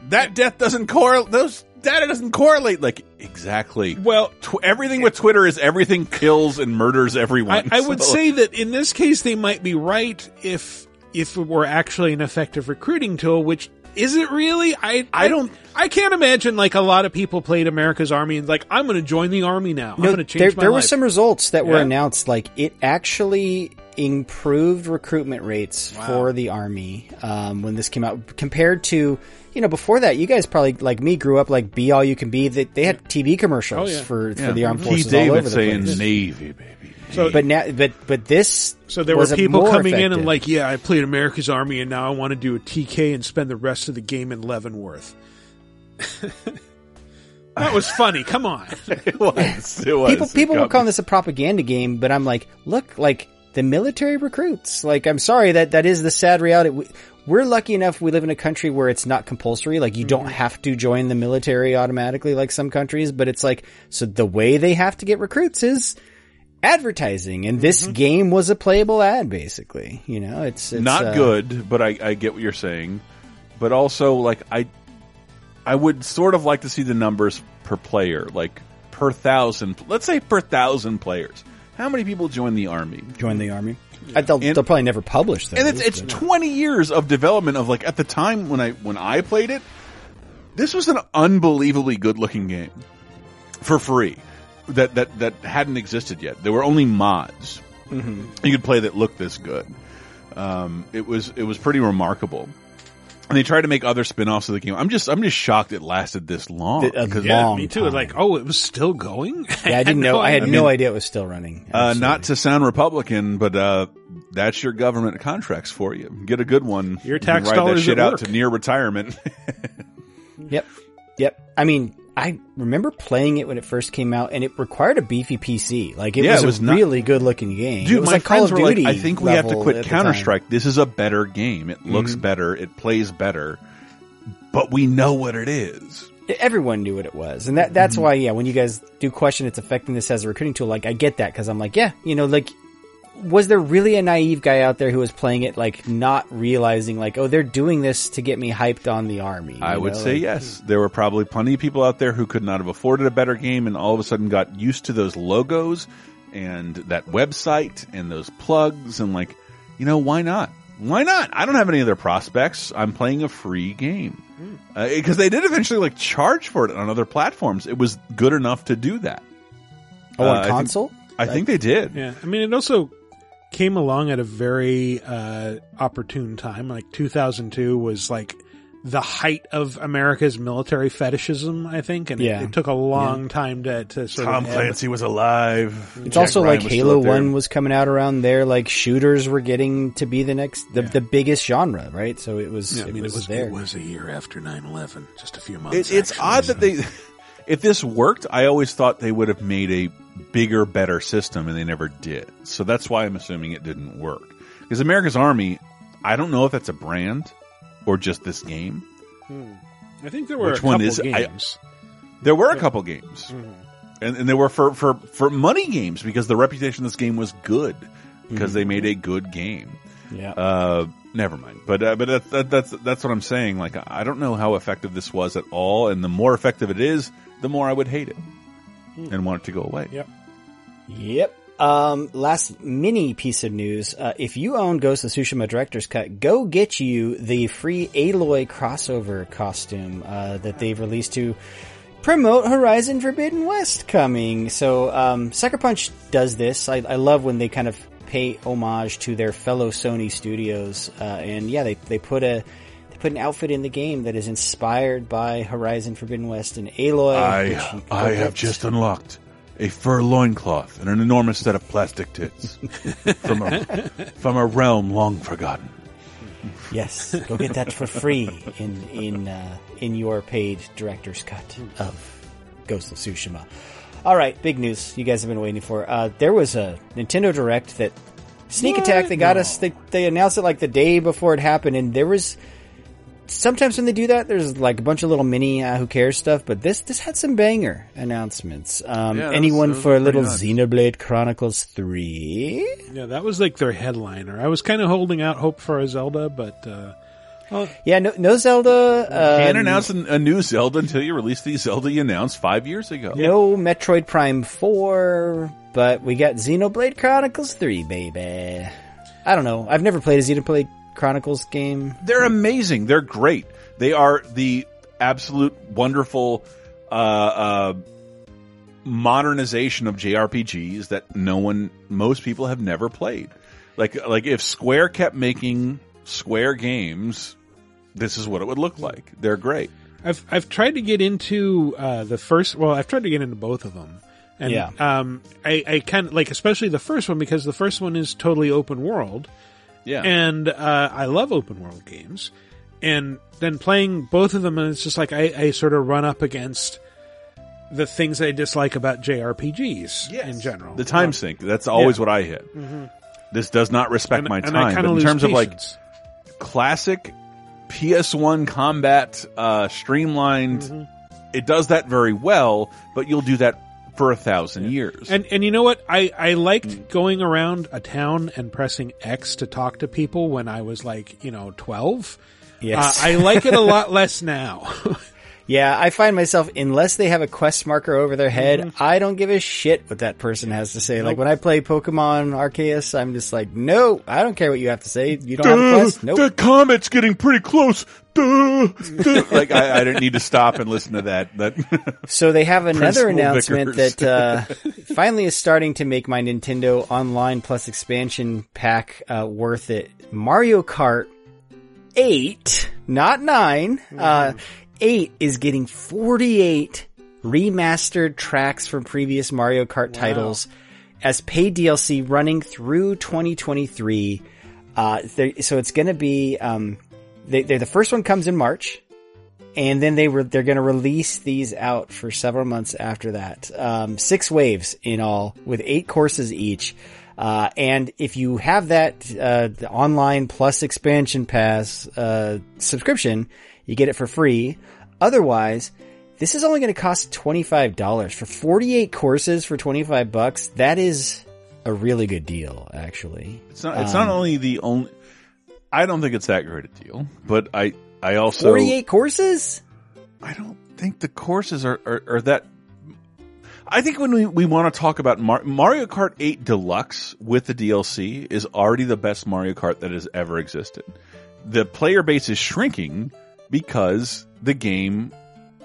that death doesn't correlate. Those data doesn't correlate. Like, exactly. Well, tw- everything with Twitter is everything kills and murders everyone. I, I would So- say that in this case they might be right if if it were actually an effective recruiting tool, which is it really? I I don't I can't imagine like a lot of people played America's Army and like I'm going to join the army now. I'm No, going to change there, my there were some results that were announced. Like it actually improved recruitment rates for the army um, when this came out compared to you know before that. You guys probably like me grew up like be all you can be. That they had TV commercials Oh, yeah. for Yeah. for the armed forces all David over the saying place. Navy, baby. So- but now, but but this So there were was a people more coming in and like, yeah, I played America's Army and now I want to do a TK and spend the rest of the game in Leavenworth. that was funny. Come on. it was. It was. people people were calling this a propaganda game, but I'm like, look, like the military recruits. Like, I'm sorry that that is the sad reality. We, we're lucky enough we live in a country where it's not compulsory. Like, you don't have to join the military automatically, like some countries. But it's like, so the way they have to get recruits is advertising, and this game was a playable ad, basically. You know, it's, it's not uh, good, but I, I get what you're saying. But also, like I, I would sort of like to see the numbers per player, like per thousand. Let's say per thousand players. How many people join the army? Join the army. I, they'll, they'll probably never publish those. And it's it's but- 20 years of development of like at the time when I when I played it, this was an unbelievably good looking game for free that that that hadn't existed yet. There were only mods Mhm. you could play that looked this good. Um, it was it was pretty remarkable. And they tried to make other spin-offs of the game. I'm just I'm just shocked it lasted this long. Th- a because- yeah, me too. Like, oh, it was still going. Yeah, I didn't know. I had I no mean, idea it was still running. Uh, not to sound Republican, but uh, that's your government contracts for you. Get a good one. Your You tax ride dollars that shit at out to near retirement. Yep. Yep. I mean, I remember playing it when it first came out, and it required a beefy PC. Like it Yeah, was, it was a not- really good looking game. Dude, my like Call friends of were like, I think we have to quit Counter Strike. This is a better game. It looks Mhm. better. It plays better. But we know what it is. Everyone knew what it was, and that that's Mhm. why, yeah. When you guys do question its effectiveness as a recruiting tool, like I get that because I'm like, yeah, you know, like. Was there really a naive guy out there who was playing it like not realizing like oh they're doing this to get me hyped on the army? you I would know? say Like, yes. There were probably plenty of people out there who could not have afforded a better game and all of a sudden got used to those logos and that website and those plugs and like, you know, why not? Why not? I don't have any other prospects. I'm playing a free game. Because they did eventually like charge for it on other platforms. It was good enough to do that. Oh, Uh, on I think- console? I think they did. Yeah, I mean, it also came along at a very uh, opportune time. Like 2002 was like the height of America's military fetishism, I think, and it- Yeah. it, took a long time to, to sort Tom of ebb. Clancy was alive. It's Jack also Ryan like Halo. One was coming out around there. Like shooters were getting to be the next, the, the biggest genre, right? So it was, Yeah, I mean, was, it was there. it was a year after 9/11, just a few months. It, it's actually. odd that they, if this worked, I always thought they would have made a bigger, better system, and they never did. So that's why I'm assuming it didn't work. Because America's Army, I don't know if that's a brand or just this game. Hmm. I think there were Which a one couple is it? I- games. There were a couple games, Mhm. and, and they were for, for, for money games because the reputation of this game was good because they made a good game. Yeah. Uh, never mind. But uh, but that, that, that's that's what I'm saying. Like I don't know how effective this was at all, and the more effective it is, the more I would hate it and want it to go away. Yep. Yep. Um, last mini piece of news. Uh, if you own Ghost of Tsushima Director's Cut, go get you the free Aloy crossover costume, uh, that they've released to promote Horizon Forbidden West coming. So, um, Sucker Punch does this. I, I love when they kind of pay homage to their fellow Sony studios. Uh, and yeah, they, they put a, they put an outfit in the game that is inspired by Horizon Forbidden West and Aloy. I I have just unlocked a fur loincloth and an enormous set of plastic tits from a from a realm long forgotten. Yes, go get that for free in in uh, in your paid director's cut of Ghost of Tsushima. All right, big news you guys have been waiting for. Uh, there was a Nintendo Direct that sneak attack. They got us. They they announced it like the day before it happened, and there was. Sometimes when they do that, there's like a bunch of little mini uh, who cares stuff, but this this had some banger announcements. Um, Yeah, anyone was for a little nuts. Xenoblade Chronicles Three? Yeah, that was like their headliner. I was kind of holding out hope for a Zelda, but uh, well, Yeah, no, no Zelda. Uh, Can't announce a, a new Zelda until you release the Zelda you announced five years ago. No Metroid Prime 4, but we got Xenoblade Chronicles 3, baby. I don't know. I've never played a Xenoblade Chronicles game. They're amazing. They're great. They are the absolute wonderful uh, uh, modernization of JRPGs that no one, most people have never played. Like, like if Square kept making Square games, this is what it would look like. They're great. I've I've tried to get into uh, the first. Well, I've tried to get into both of them, and Yeah. um, I I kind of like especially the first one because the first one is totally open world. Yeah. and uh, I love open world games, and then playing both of them, and it's just like I, I sort of run up against the things I dislike about JRPGs in general. The time sink. That's always Yeah. what I hit. Mhm. This does not respect And- my time. in terms of like classic PS1 combat, uh, streamlined, Mm-hmm. it does that very well, but you'll do that for a thousand years. And and you know what? I I liked going around a town and pressing X to talk to people when I was like you know twelve. Yes. Uh, I like it a lot less now. Yeah, I find myself, unless they have a quest marker over their head, Mm-hmm. I don't give a shit what that person has to say. Like when I play Pokemon Arceus, I'm just like, no, I don't care what you have to say. You don't have a quest? Nope. The comet's getting pretty close. Duh, duh. like I, I didn't need to stop and listen to that. That So they have another Principal announcement Vickers. that uh, finally is starting to make my Nintendo Online Plus expansion pack uh, worth it. Mario Kart 8, not 9, uh, 8 is getting 48 remastered tracks from previous Mario Kart titles as paid DLC running through 2023. Uh, there- so it's going to be, um, they, they're, the first one comes in March and then they were they're going to release these out for several months after that. Um, six waves in all, with eight courses each. Uh, and if you have that uh, the online plus expansion pass uh, subscription, you get it for free. Otherwise, this is only going to cost twenty five dollars for forty eight courses for twenty five bucks. That is a really good deal, actually. It's not. It's Um, not only the only. I don't think it's that great a deal, but I. I also. forty eight courses. I don't think the courses are are, are that. I think when we, we want to talk about Mar- Mario Kart 8 Deluxe with the DLC is already the best Mario Kart that has ever existed. The player base is shrinking because the game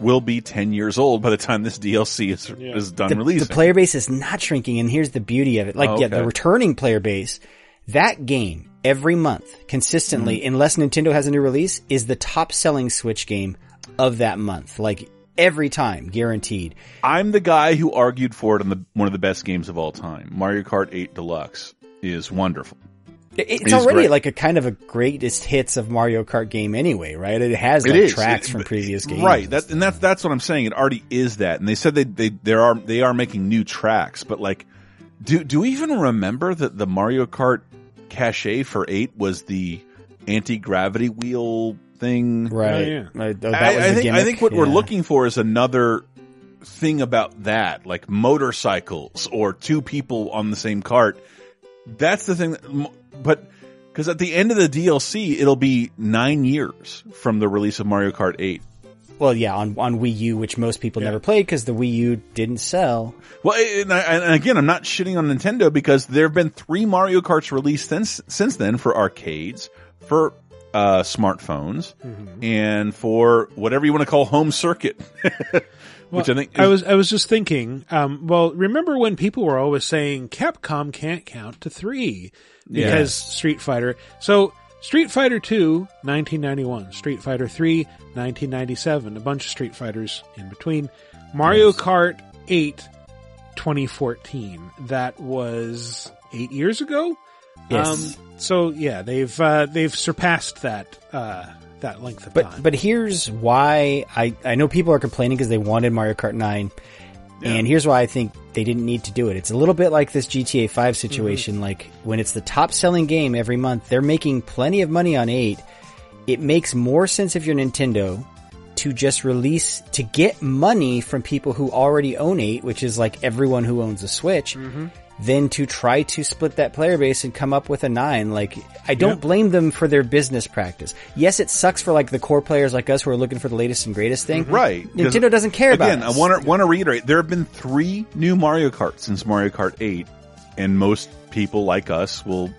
will be 10 years old by the time this DLC is, is done the, releasing. The player base is not shrinking, and here's the beauty of it. Like, Oh, yeah, the returning player base, that game every month consistently, Mm-hmm. unless Nintendo has a new release, is the top selling Switch game of that month. Like every time, guaranteed. I'm the guy who argued for it on the one of the best games of all time. Mario Kart 8 Deluxe is wonderful. It's It already great. like a kind of a greatest hits of Mario Kart game anyway, right? It has like is. tracks It- from previous games. Right. That, and that's, that's what I'm saying. It already is that. And they said they, they, there are, they are making new tracks, but like, do, do we even remember that the Mario Kart cachet for 8 was the anti-gravity wheel thing? Right. Oh, yeah. Right, oh, that I, was I think, I think what we're looking for is another thing about that, like motorcycles or two people on the same cart. That's the thing that, but Because at the end of the DLC, it'll be nine years from the release of Mario Kart 8. Well, yeah, on on Wii U, which most people never played because the Wii U didn't sell. Well, and, I, and again, I'm not shitting on Nintendo because there have been three Mario Karts released since since then for arcades, for uh, smartphones, Mm-hmm. and for whatever you want to call home circuit. Which I Well, think I was I was just thinking. Um, well, remember when people were always saying Capcom can't count to three because Yes. Street Fighter. So Street Fighter 2, 1991. Street Fighter 3, 1997. A bunch of Street Fighters in between. Mario Kart 8, 2014. That was eight years ago. Yes. Um, so yeah, they've uh, they've surpassed that uh, that length of But time. but here's why I I know people are complaining because they wanted Mario Kart 9. And here's why I think they didn't need to do it. It's a little bit like this GTA 5 mm-hmm. situation. Like when it's the top selling game every month, they're making plenty of money on 8. It makes more sense if you're Nintendo to just release to get money from people who already own 8, which is like everyone who owns a Switch, mm-hmm. Than to try to split that player base and come up with a 9. Like I don't blame them for their business practice. Yes, it sucks for like the core players like us who are looking for the latest and greatest thing. Mm-hmm. Right. Nintendo doesn't care about Again. I want to want to reiterate: there have been three new Mario Kart since Mario Kart Eight, and most people like us will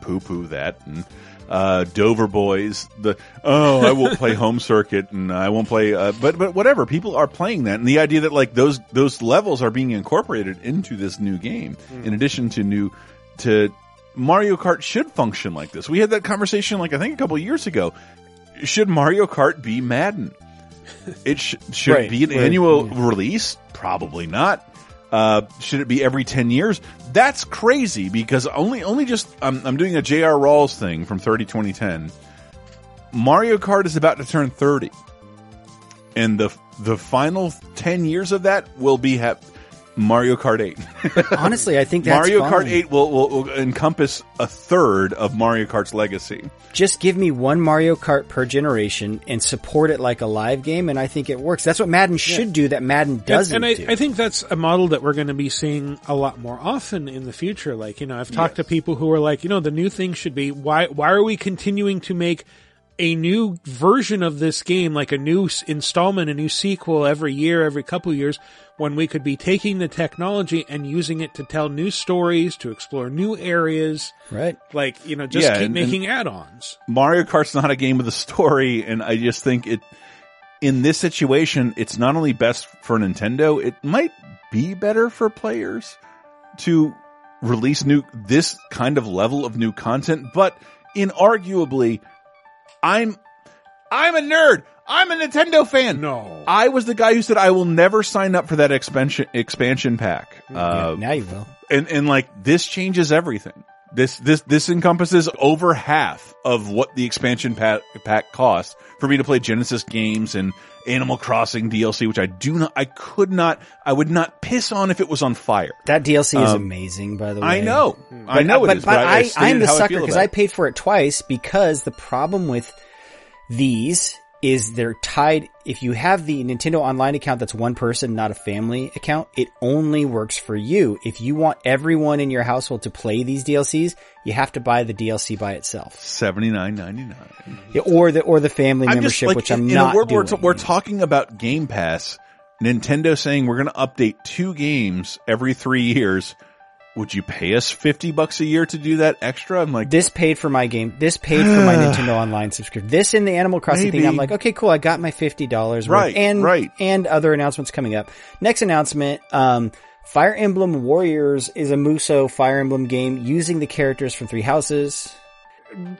poo-poo that. And uh, Dover boys, the oh, I won't play home circuit, and I won't play. Uh, but but whatever, people are playing that, and the idea that like those those levels are being incorporated into this new game, in addition to new to Mario Kart should function like this. We had that conversation like I think a couple years ago. Should Mario Kart be Madden? It sh- should Right, be an right, annual release? Probably not. Uh, should it be every 10 years? That's crazy because only, only just, I'm, I'm doing a JR Rawls thing from 30 2010. Mario Kart is about to turn 30. And the, the final 10 years of that will be ha- Mario Kart 8. Honestly, I think that's Mario fine. Kart 8 will, will, will encompass a third of Mario Kart's legacy. Just give me one Mario Kart per generation and support it like a live game, and I think it works. That's what Madden should do. That Madden doesn't and, and I, do. I think that's a model that we're going to be seeing a lot more often in the future. Like, you know, I've talked to people who are like, you know, the new thing should be why why are we continuing to make a new version of this game, like a new installment, a new sequel every year, every couple years, when we could be taking the technology and using it to tell new stories, to explore new areas, right? Like, you know, just Yeah, keep and- making add-ons. Mario Kart's not a game with a story, and I just think it, in this situation, it's not only best for Nintendo, it might be better for players to release new, this kind of level of new content, but inarguably, I'm, I'm a nerd. I'm a Nintendo fan. No. I was the guy who said I will never sign up for that expansion, expansion pack. Uh, now you will. and and like this changes everything. This this this encompasses over half of what the expansion pack, pack costs for me to play Genesis games and Animal Crossing DLC, which I do not, I could not, I would not piss on if it was on fire. That DLC is Um, amazing, by the way. I know, I But- know it but, is, but, but I, I, I am the sucker because I paid for it twice because the problem with these is they're tied. If you have the Nintendo Online account that's one person, not a family account, it only works for you. If you want everyone in your household to play these DLCs, you have to buy the DLC by itself. Seventy nine ninety nine. Yeah, or the or the family I'm just, membership, like, which in, I'm in not where doing. we're talking about Game Pass. Nintendo saying we're going to update two games every three years. Would you pay us fifty bucks a year to do that extra? I'm like, This paid for my game. This paid for my Nintendo Online subscription. This and the Animal Crossing thing. I'm like, okay, cool. I got my fifty dollars. Right, and right. and other announcements coming up. Next announcement: um, Fire Emblem Warriors is a Musou Fire Emblem game using the characters from Three Houses.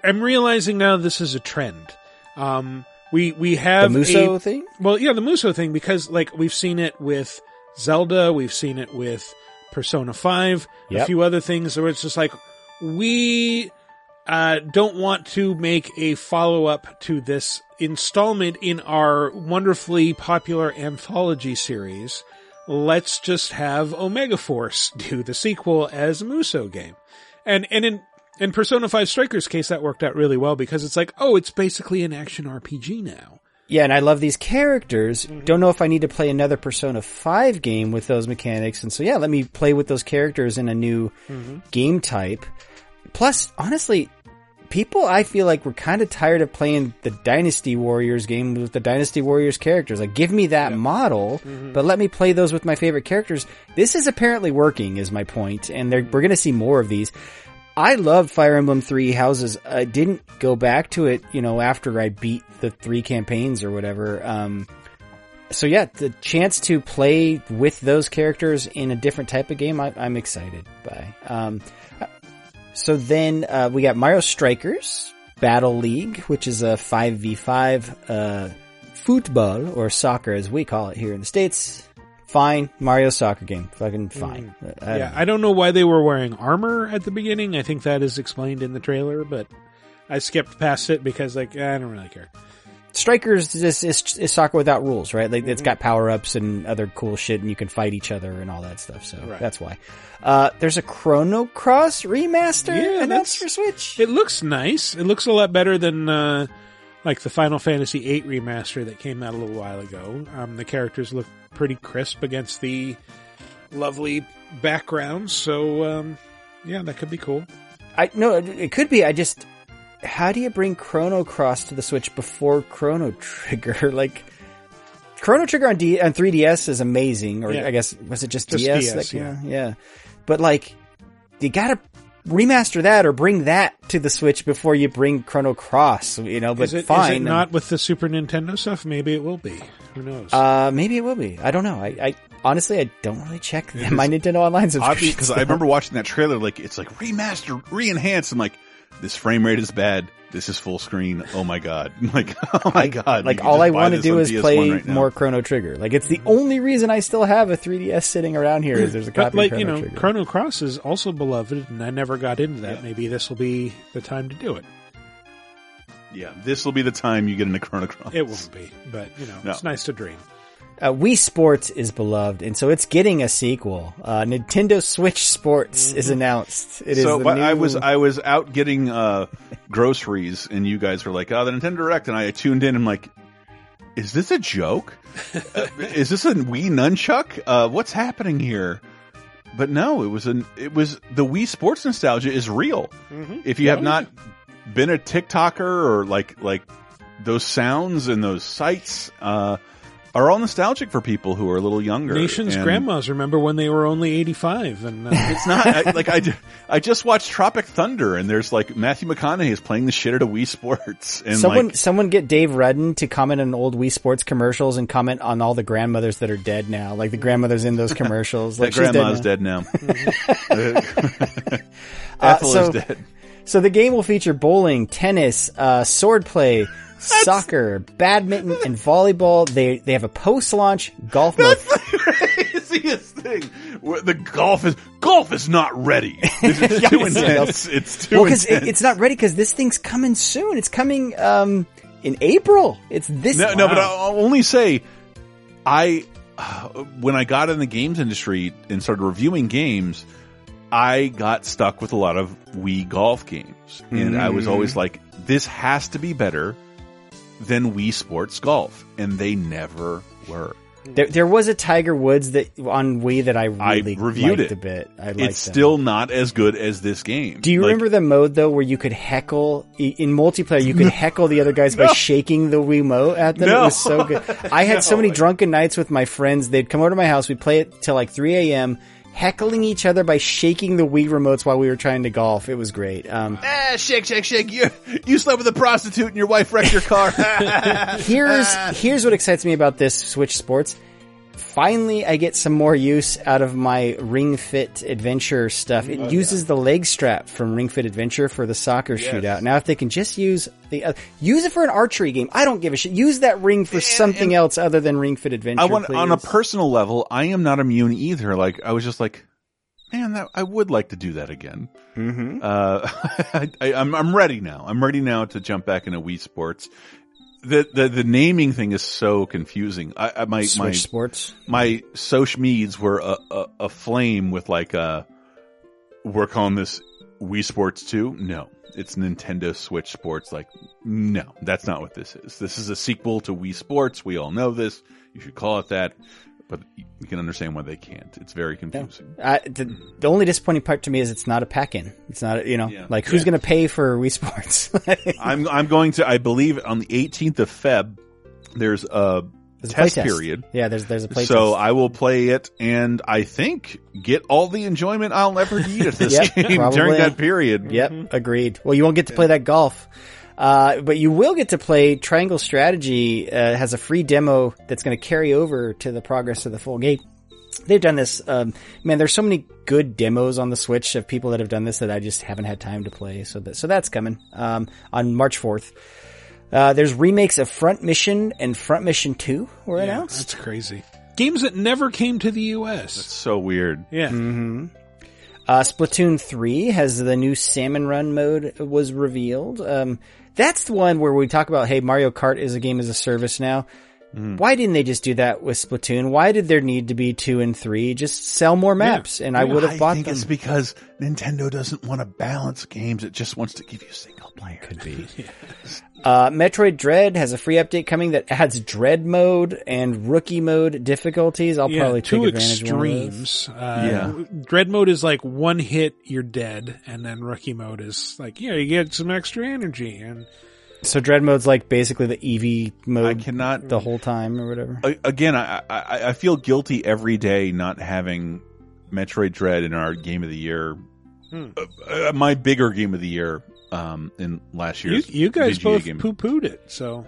I'm realizing now this is a trend. Um, we we have The Musou a- thing? Well, yeah, the Musou thing because like we've seen it with Zelda, we've seen it with Persona Five, a few other things where it's just like we uh, don't want to make a follow up to this installment in our wonderfully popular anthology series. Let's just have Omega Force do the sequel as a Musou game. And, and in, in Persona 5 Strikers case, that worked out really well because it's like, oh, it's basically an action RPG now. Yeah, and I love these characters. Mm-hmm. Don't know if I need to play another Persona 5 game with those mechanics. And so, yeah, let me play with those characters in a new Mm-hmm. game type. Plus, honestly, people I feel like were kind of tired of playing the Dynasty Warriors game with the Dynasty Warriors characters. Like, give me that model, Mm-hmm. but let me play those with my favorite characters. This is apparently working, is my point, and we're going to see more of these. I loved Fire Emblem Three Houses. I didn't go back to it, you know, after I beat the three campaigns or whatever. Um, so yeah, the chance to play with those characters in a different type of game, I, I'm excited by. Um, so then uh, we got Mario Strikers Battle League, which is a five v five uh, football or soccer as we call it here in the states. Fine, Mario soccer game, fucking fine. I don't yeah, I don't know why they were wearing armor at the beginning. I think that is explained in the trailer, but I skipped past it because like I don't really care. Strikers is, is, is soccer without rules, right? Like it's got power ups and other cool shit, and you can fight each other and all that stuff. So Right. that's why. Uh, there's a Chrono Cross remaster Yeah, announced for Switch. It looks nice. It looks a lot better than uh, like the Final Fantasy VIII remaster that came out a little while ago. Um, the characters look pretty crisp against the lovely background. So um, yeah, that could be cool. I no, it- could be. I just, how do you bring Chrono Cross to the Switch before Chrono Trigger? like, Chrono Trigger on D on 3DS is amazing, or Yeah. I guess was it just, Just DS? DS, came yeah. yeah. But like, you gotta remaster that or bring that to the Switch before you bring Chrono Cross. You know, but is, it, is fine. it not with the Super Nintendo stuff? Maybe it will be. Who knows? Uh, maybe it will be. I don't know. I, I honestly, I don't really check my Nintendo Online subscription because I remember watching that trailer. Like it's like remaster, re-enhanced. I'm like, this frame rate is bad. This is full screen. Oh my god! Like, oh my god! Like all I want to do is PS1 play right more Chrono Trigger. Like it's the only reason I still have a 3DS sitting around here is there's a but copy like of you Chrono know, Trigger. Chrono Cross is also beloved, and I never got into that. Maybe this will be the time to do it. Yeah, this will be the time you get into Chrono Cross. It won't be, but you know, No. it's nice to dream. Uh, Wii Sports is beloved, and so it's getting a sequel. Uh, Nintendo Switch Sports is announced. It is so the but I was I was out getting uh, groceries, and you guys were like, "Oh, the Nintendo Direct," and I tuned in. and I'm like, "Is this a joke? Uh, is this a Wii nunchuck? Uh, what's happening here?" But no, it was an it was the Wii Sports nostalgia is real. Mhm. If you have not been a TikToker or like like those sounds and those sights uh, are all nostalgic for people who are a little younger. Nation's And- grandmas remember when they were only eighty-five, and uh, it's not I, like I, I just watched Tropic Thunder and there's like Matthew McConaughey is playing the shit out of Wii Sports and someone like someone get Dave Rudden to comment on old Wii Sports commercials and comment on all the grandmothers that are dead now, like the grandmothers in those commercials. that like she's grandma's dead dead now. Uh, Ethel so, is dead. So the game will feature bowling, tennis, uh, swordplay, soccer, badminton, and volleyball. They they have a post-launch golf mode. Craziest thing. Where The golf is golf is not ready. This is too intense. It's too well, because intense. it, it's not ready because this thing's coming soon. It's coming um in April. It's this. No, no, but I'll only say, I when I got in the games industry and started reviewing games, I got stuck with a lot of Wii golf games, and I was Mm. always like, this has to be better than Wii Sports Golf, and they never were. There, there was a Tiger Woods that on Wii that I really I reviewed liked it a bit. I liked it's them. still not as good as this game. Do you Like, remember the mode though where you could heckle in multiplayer? You could heckle the other guys by shaking the Wii Wiimote at them. It was so good. I had so many drunken nights with my friends. They'd come over to my house. We'd play it till like 3 a.m. Heckling each other by shaking the Wii remotes while we were trying to golf. It was great. Um, Ah, shake, shake, shake. You you slept with a prostitute and your wife wrecked your car. here's here's what excites me about this Switch Sports. Finally, I get some more use out of my Ring Fit Adventure stuff. It Oh, uses the leg strap from Ring Fit Adventure for the soccer shootout. Now, if they can just use the uh, use it for an archery game, I don't give a shit. Use that ring for something else other than Ring Fit Adventure. I want on a personal level, I am not immune either. Like I was just like, man, that I would like to do that again. Mm-hmm. Uh, I, I, I'm I'm ready now. I'm ready now to jump back into Wii Sports. The the the naming thing is so confusing. I, I my Switch my Sports. my social meds were a, a a flame with like uh we're calling this Wii Sports 2. No, it's Nintendo Switch Sports. Like, no, that's not what this is. This is a sequel to Wii Sports. We all know this. You should call it that. But you can understand why they can't. It's very confusing. I, the, the only disappointing part to me is it's not a pack-in. It's not, you know, Yeah. like who's Yeah. going to pay for Wii Sports? I'm I'm going to I believe on the 18th of Feb there's a There's test play test. period. Yeah, there's there's a play So test. I will play it and I think get all the enjoyment I'll ever need at this Yep, game probably. during that period. Yep, agreed. Well, you won't get to play that golf, uh, but you will get to play Triangle Strategy. Uh, has a free demo that's going to carry over to the progress of the full game. They've done this. Um, man, there's so many good demos on the Switch of people that have done this that I just haven't had time to play. So that so that's coming um, on March 4th. Uh, there's remakes of Front Mission and Front Mission 2 were announced. That's crazy. Games that never came to the U.S. That's so weird. Yeah. hmm Uh, Splatoon 3 has the new Salmon Run mode was revealed. Um, that's the one where we talk about, hey, Mario Kart is a game as a service now. Hmm. Why didn't they just do that with Splatoon? Why did there need to be two and three? Just sell more maps, and I would have bought I think them. it's because Nintendo doesn't want to balance games. It just wants to give you single player. Could be. Uh, Metroid Dread has a free update coming that adds Dread mode and Rookie mode difficulties. I'll yeah, probably two take advantage of one of those. extremes. Uh, Dread mode is like one hit, you're dead, and then rookie mode is like, yeah, you get some extra energy, and So Dread mode's like basically the EV mode. I cannot the whole time or whatever. Again, I, I I feel guilty every day not having Metroid Dread in our game of the year. Hmm. Uh, uh, my bigger game of the year um, in last you, year's you guys VGA both game. poo pooed it. So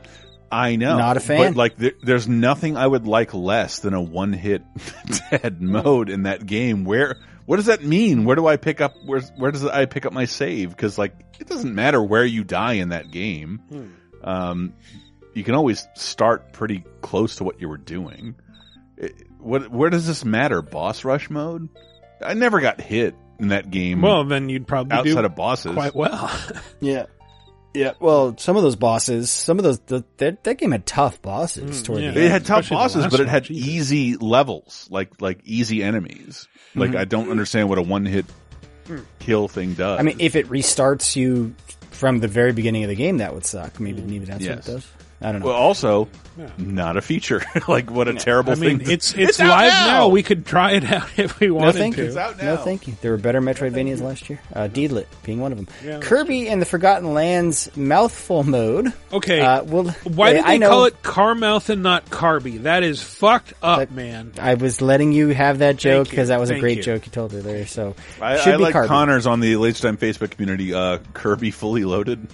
I know, Not a fan. But like, there, there's nothing I would like less than a one hit dead mode in that game. Where what does that mean? Where do I pick up? Where where does I pick up my save? Because like, it doesn't matter where you die in that game. Um, you can always start pretty close to what you were doing. It- what where does this matter? Boss rush mode? I never got hit in that game. well, then you'd probably outside do of bosses, quite well. Yeah. Yeah. Well, some of those bosses, some of those, the, that, that game had tough bosses mm, toward yeah. the It end. had tough bosses, but it one, had Jesus. easy levels, like like easy enemies. Like Mhm. I don't understand what a one hit mm. kill thing does. I mean, if it restarts you from the very beginning of the game, that would suck. Maybe, mm. maybe that's Yes. what it does. I don't know. well, also Yeah. not a feature. like what a terrible I mean, thing. it's it's, out live now. now. We could try it out if we no, thank to. you. It's out No, thank you. There were better Metroidvanias last year. Uh, Deedlit being one of them. Yeah. Kirby and the Forgotten Lands mouthful mode. Okay, Uh, well, why yeah, did I they know- call it Carmouth and not Carby? That is fucked up, That- man. I was letting you have that joke because that was a great you. joke you told her there. So I, should I be like Kirby. Connors on the LaserTime Facebook community. Uh, Kirby fully loaded.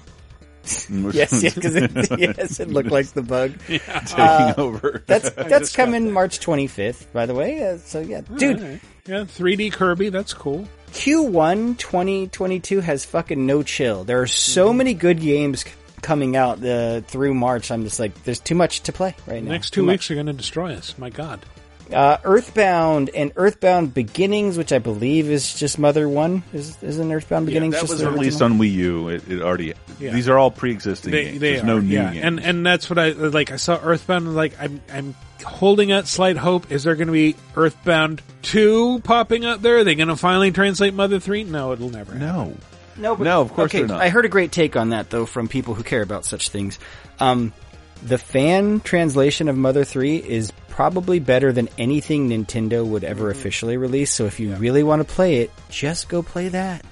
Yes, yes, because it, yes, it looked like the bug. taking Uh, over. That's that's coming March 25th, by the way. Uh, so yeah, dude, Alright. Yeah, 3D Kirby. That's cool. Q1 2022 has fucking no chill. There are so many good games c- coming out uh, through March. I'm just like, there's too much to play right now. Next Too two much. weeks are going to destroy us. My God. Uh, Earthbound and Earthbound Beginnings, which I believe is just Mother One, is isn't Earthbound Yeah, Beginnings that just was the released on Wii U. It, it already. Yeah. These are all pre-existing They, games. they There's are, no new yeah. games. And and that's what I like. I saw Earthbound. and Like I'm I'm holding out slight hope. Is there going to be Earthbound two popping up there? Are they going to finally translate Mother three? No, it'll never. happen. no. No, but, No, of course okay, not. I heard a great take on that though from people who care about such things. Um, the fan translation of Mother 3 is probably better than anything Nintendo would ever Mm-hmm. officially release. So if you really want to play it, just go play that.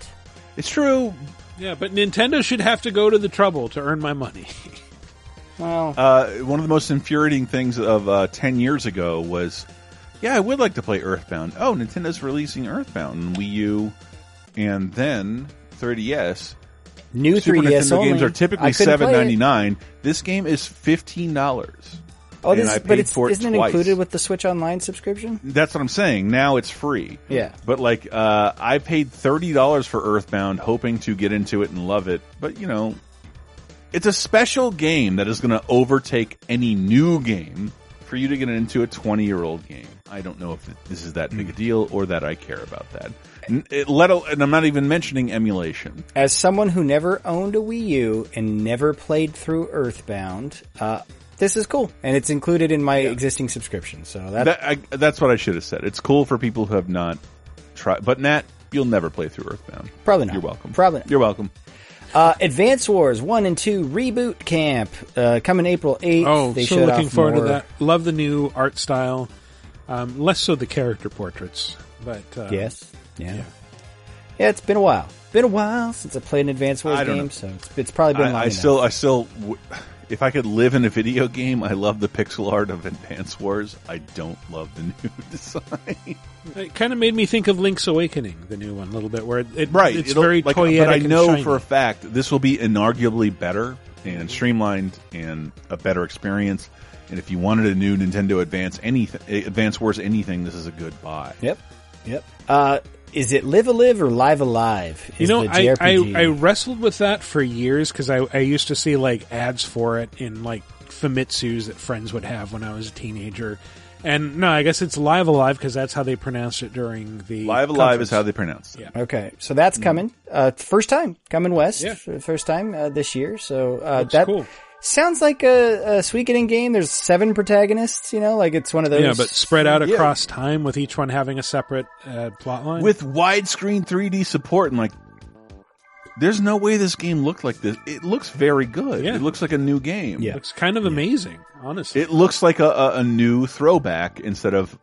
It's true. Yeah, but Nintendo should have to go to the trouble to earn my money. Well, Uh, one of the most infuriating things of uh, ten years ago was, yeah, I would like to play Earthbound. Oh, Nintendo's releasing Earthbound on Wii U, and then 3DS. New Super 3DS Nintendo only. games are typically seven ninety nine. This game is fifteen dollars. Oh, this, but it's it isn't it included with the Switch Online subscription? That's what I'm saying. Now it's free. Yeah. But like, uh, I paid thirty dollars for Earthbound, hoping to get into it and love it. But you know, it's a special game that is going to overtake any new game for you to get into a 20 year old game. I don't know if this is that big a deal or that I care about that. N- It, let and I'm not even mentioning emulation. As someone who never owned a Wii U and never played through Earthbound, uh, this is cool, and it's included in my existing subscription. So that, That, I, that's what I should have said. It's cool for people who have not tried. But Nat, you'll never play through Earthbound. Probably not. You're welcome. Probably not. You're welcome. Uh, Advance Wars 1 and 2 Reboot Camp, uh, coming April 8th. Oh, they so showed looking off forward more. to that. Love the new art style. Um, less so the character portraits, but uh, yes, yeah. yeah, It's been a while. Been a while since I played an Advance Wars game, know. so it's, it's probably been I, long I still, I still, if I could live in a video game, I love the pixel art of Advance Wars. I don't love the new design. It kind of made me think of Link's Awakening, the new one, a little bit, where it, it right, it's it'll- very like, toyetic But I and know shiny. for a fact this will be inarguably better and streamlined and a better experience. And if you wanted a new Nintendo Advance anything, Advance Wars anything, this is a good buy. Yep, yep. Uh, is it Live Alive or Live Alive? You know, the I, JRPG? I I wrestled with that for years because I, I used to see like ads for it in like Famitsu's that friends would have when I was a teenager. And no, I guess it's Live Alive because that's how they pronounced it during the Live Alive is how they pronounce it. Yeah. Okay, so that's coming. Uh, first time coming west. Yeah. first time uh, this year. So uh, Looks that cool. Sounds like a, a Suikoden game. There's seven protagonists. You know, like it's one of those. Yeah, but spread out Yeah. across time with each one having a separate uh, plot line. with widescreen 3D support and like there's no way this game looked like this. It looks very good. Yeah. It looks like a new game. yeah. looks kind of amazing, honestly. It looks like a, a, a new throwback instead of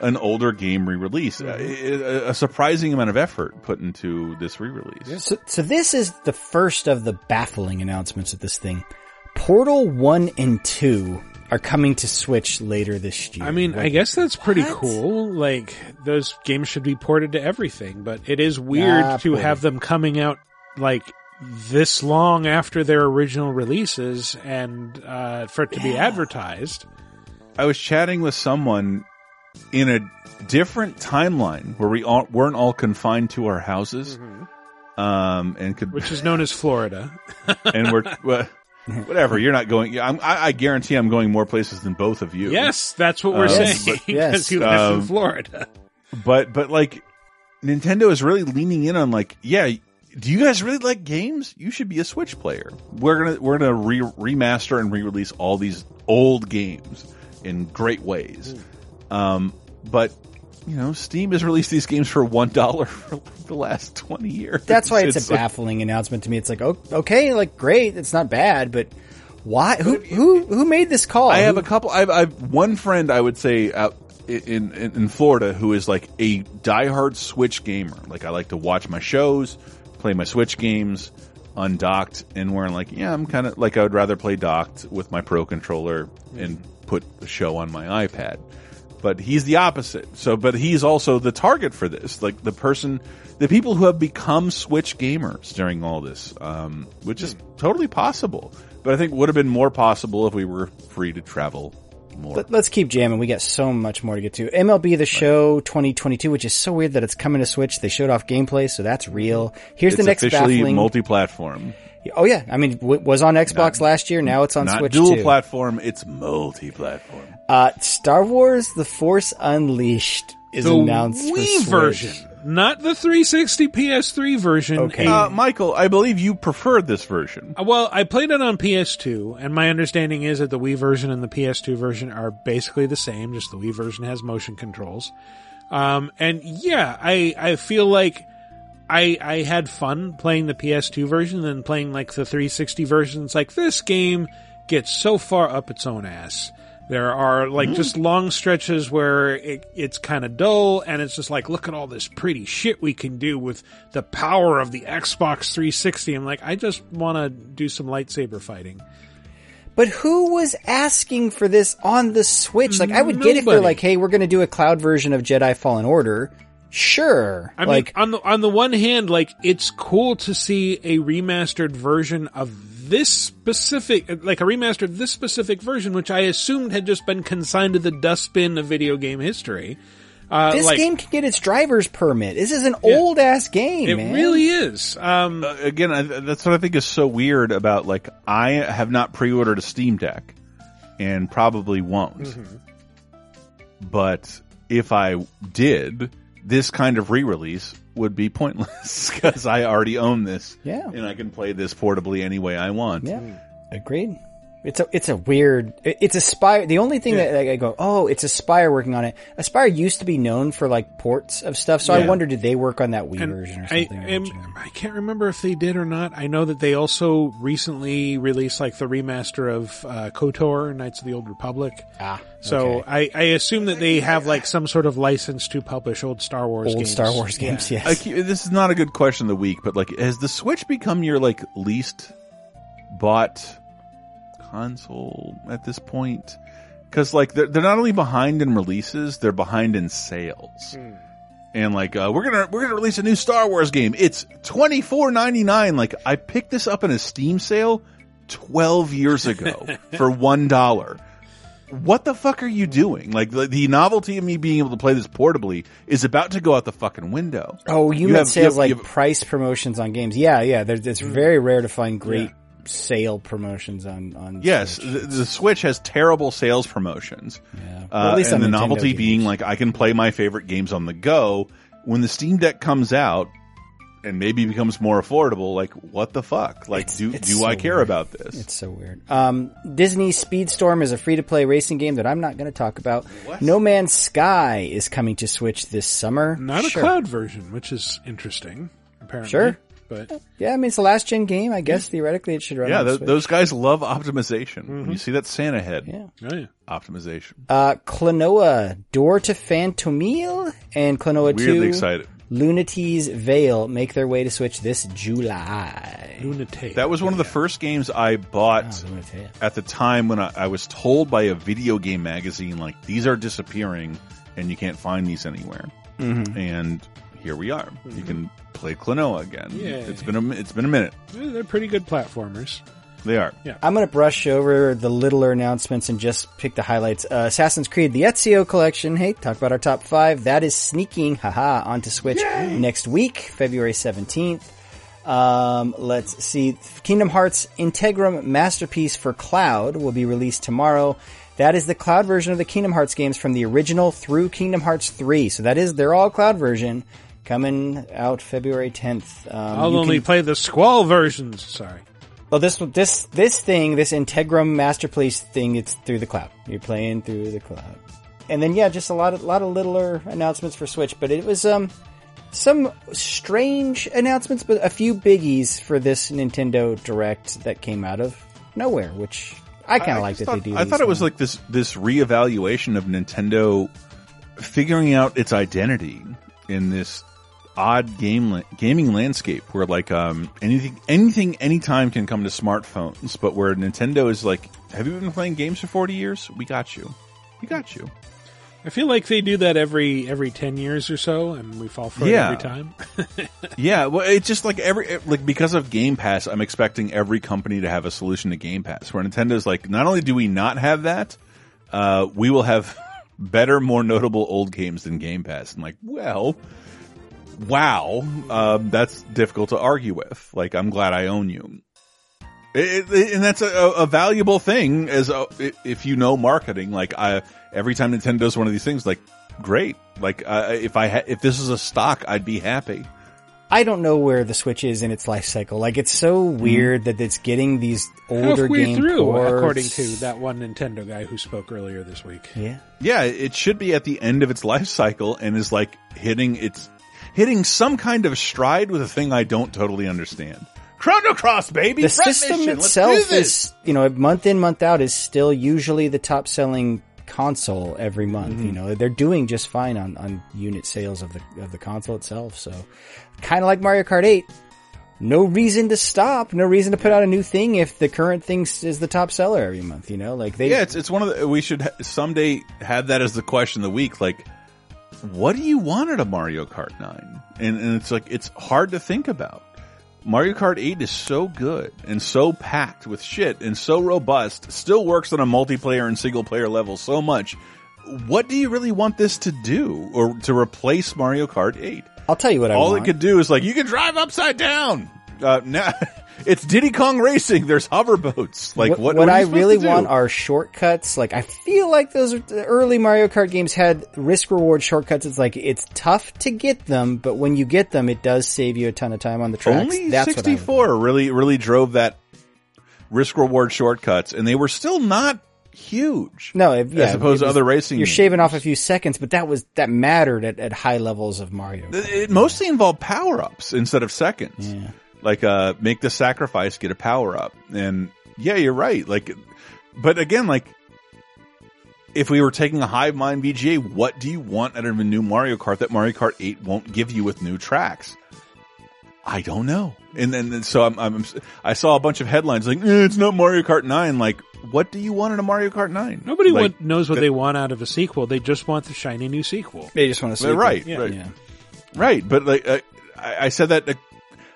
an older game re-release. Uh, Mm-hmm. A, a surprising amount of effort put into this re-release. So, so this is the first of the baffling announcements of this thing. Portal one and two are coming to Switch later this year. I mean, I guess that's pretty cool. Like those games should be ported to everything, but it is weird Ah, to ported. have them coming out like this long after their original releases and uh, for it to be advertised. I was chatting with someone in a different timeline where we all, weren't all confined to our houses, um, and could Mm-hmm. Which is known as Florida. and we're well, whatever. You're not going. I'm, I, I guarantee I'm going more places than both of you. Yes, that's what we're Um, saying. but- Because you live in Um, Florida. But but like Nintendo is really leaning in on like, yeah, do you guys really like games? You should be a Switch player. We're gonna we're gonna re- remaster and re-release all these old games in great ways. Um, but you know, Steam has released these games for one dollar for the last twenty years. that's why it's, a like- baffling announcement to me. It's like, oh, okay, like great, it's not bad, but why? Who who who made this call? I have Who- a couple. I've, I've one friend I would say out in, in in Florida who is like a diehard Switch gamer. Like I like to watch my shows, play my Switch games undocked, and we're like, yeah, I'm kind of like I would rather play docked with my Pro controller and put the show on my iPad. But he's the opposite. So, but he's also the target for this. Like the person, the people who have become Switch gamers during all this, um, which is totally possible. But I think would have been more possible if we were free to travel more. Let, us keep jamming. We got so much more to get to. MLB The Show 2022, which is so weird that it's coming to Switch. They showed off gameplay, so that's real. Here's it's the next officially baffling. multi-platform, oh yeah, I mean, w- was on Xbox last year. Now it's on not Switch dual too. platform. It's multi-platform. Uh, Star Wars: The Force Unleashed is the announced for Wii Switch. version, not the 360 PS3 version. Okay. Uh, Mikel, I believe you preferred this version. Uh, Well, I played it on PS2, and my understanding is that the Wii version and the PS2 version are basically the same. Just the Wii version has motion controls. Um, and yeah, I I feel like I I had fun playing the PS2 version and playing like the 360 version. It's like this game gets so far up its own ass. There are like mm-hmm. just long stretches where it, it's kind of dull, and it's just like, look at all this pretty shit we can do with the power of the Xbox 360. I'm like, I just want to do some lightsaber fighting. But who was asking for this on the Switch? Like, I would get it if they're like, "Hey, we're going to do a cloud version of Jedi Fallen Order." Sure, I like mean, on the on the one hand, like it's cool to see a remastered version of this specific, like a remastered this specific version, which I assumed had just been consigned to the dustbin of video game history. Uh, this like, game can get its driver's permit. This is an old ass game. it man. really is. Um, Uh, again, I, that's what I think is so weird about like I have not pre-ordered a Steam Deck, and probably won't. Mm-hmm. But if I did, this kind of re-release would be pointless because I already own this. Yeah. and I can play this portably any way I want. Yeah, agreed. It's a it's a weird. it- It's Aspyr. The only thing Yeah. that like, I go, oh, it's Aspyr working on it. Aspyr used to be known for like ports of stuff, so I wonder did they work on that Wii And version or I something? am, I can't remember if they did or not. I know that they also recently released like the remaster of uh, KOTOR, Knights of the Old Republic. Ah, so I, I assume that they have like some sort of license to publish old Star Wars Old games. Star Wars games, yes. I keep- this is not a good question of the week, but like, has the Switch become your like least bought console at this point? Because like they're, they're not only behind in releases, they're behind in sales. And like uh, we're gonna we're gonna release a new Star Wars game. It's twenty four ninety nine. Like I picked this up in a Steam sale twelve years ago for one dollar. What the fuck are you doing? Like the, the novelty of me being able to play this portably is about to go out the fucking window. Oh, you, You meant have- you sales have- like have- price promotions on games? Yeah, yeah. It's very rare to find great sale promotions on on. Yes, the, the Switch has terrible sales promotions. Well, Uh, at least and the Nintendo novelty games. being like I can play my favorite games on the go. When the Steam Deck comes out and maybe becomes more affordable, like what the fuck? Like do it's do so I care weird. about this? It's so weird. Um, Disney Speedstorm is a free to play racing game that I'm not going to talk about. No Man's Sky is coming to Switch this summer. Not Sure. a cloud version, which is interesting. Apparently, Sure. But Yeah, I mean it's a last gen game. I guess theoretically it should run. yeah, on th- those guys love optimization. When you see that Santa head, Yeah. Oh, yeah. optimization. Uh, Klonoa, Door to Phantomile, and Klonoa 2. Weirdly excited. Lunatea's Veil make their way to Switch this July. Lunatic. That was one of the first games I bought Lunatic. at the time when I, I was told by a video game magazine, like, these are disappearing and you can't find these anywhere. Mhm. And here we are. You can play Klonoa again. Yeah. It's been a, it's been a minute. Yeah, they're pretty good platformers. They are. Yeah. I'm going to brush over the littler announcements and just pick the highlights. Uh, Assassin's Creed, the Ezio collection. Hey, talk about our top five. That is sneaking, haha, onto Switch next week, February 17th. Um, let's see. Kingdom Hearts Integrum Masterpiece for Cloud will be released tomorrow. That is the cloud version of the Kingdom Hearts games from the original through Kingdom Hearts 3. So that is, they're all cloud version coming out February 10th. Um, I'll only can- play the Squall versions. Sorry. well, this this this thing, this Integrum Masterpiece thing, it's through the cloud. You're playing through the cloud, and then yeah, just a lot of lot of littler announcements for Switch. But it was um some strange announcements, but a few biggies for this Nintendo Direct that came out of nowhere, which I kind of like that thought, they do. I thought it was like this this reevaluation of Nintendo figuring out its identity in this odd game gaming landscape where like um anything anything anytime can come to smartphones, but where Nintendo is like, have you been playing games for forty years? We got you, we got you. I feel like they do that every every ten years or so, and we fall for Yeah. it every time. Yeah, well, it's just like every like because of Game Pass, I'm expecting every company to have a solution to Game Pass. Where Nintendo's like, not only do we not have that, uh, we will have better, more notable old games than Game Pass. I'm like, well, wow, um, that's difficult to argue with. Like, I'm glad I own you. It, it- and that's a, a valuable thing as a, if you know marketing. Like, I every time Nintendo does one of these things, like, great. Like, uh, if I ha- if this is a stock, I'd be happy. I don't know where the Switch is in its life cycle. Like it's so weird that it's getting these older Halfway game through, ports. according to that one Nintendo guy who spoke earlier this week. Yeah. Yeah, it should be at the end of its life cycle and is like hitting its hitting some kind of stride with a thing I don't totally understand. Chrono Cross, baby. the Front system mission, itself is, you know, month in, month out is still usually the top selling console every month. Mm-hmm. You know, they're doing just fine on, on unit sales of the, of the console itself. So kind of like Mario Kart 8. No reason to stop. No reason to put out a new thing if the current thing is the top seller every month. You know, like they. yeah, it's it's one of the we should ha- someday have that as the question of the week. Like, what do you want at a Mario Kart Nine? And and it's like it's hard to think about. Mario Kart 8 is so good and so packed with shit and so robust, still works on a multiplayer and single player level so much. What do you really want this to do or to replace Mario Kart 8? I'll tell you what I All want. it could do is like, you can drive upside down. Uh, now it's Diddy Kong Racing. There's hover boats. Like what, what, are I really want are shortcuts. Like I feel like those are, early Mario Kart games had risk reward shortcuts. It's like it's tough to get them, but when you get them, it does save you a ton of time on the tracks. Only That's what I would 64 really, really drove that risk reward shortcuts, and they were still not huge. No, it, yeah, as opposed it to other racing. You're games. shaving off a few seconds, but that was that mattered at, at high levels of Mario. It mostly involved power ups instead of seconds. Like, uh, make the sacrifice, get a power up. And yeah, you're right. Like, but again, like, if we were taking a hive mind VGA, what do you want out of a new Mario Kart that Mario Kart 8 won't give you with new tracks? I don't know. And then, and so I'm, I'm, I saw a bunch of headlines like, eh, it's not Mario Kart 9. Like, what do you want in a Mario Kart 9? Nobody like, want, knows what that- they want out of a sequel. They just want the shiny new sequel. They just want to see. Well, right, Yeah. right, right. But like, uh, I, I said that. Uh,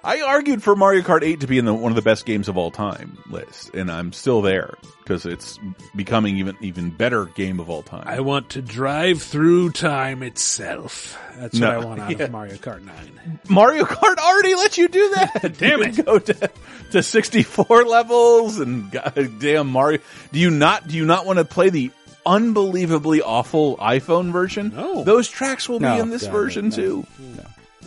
I argued for Mario Kart 8 to be in the, one of the best games of all time list, and I'm still there because it's becoming even even better game of all time. I want to drive through time itself. That's No. what I want out Yeah. of Mario Kart 9. Mario Kart already lets you do that. Damn it! Go to, to 64 levels and god damn Mario. Do you not, do you not want to play the unbelievably awful iPhone version? No. Those tracks will No, be in this God, version no. too.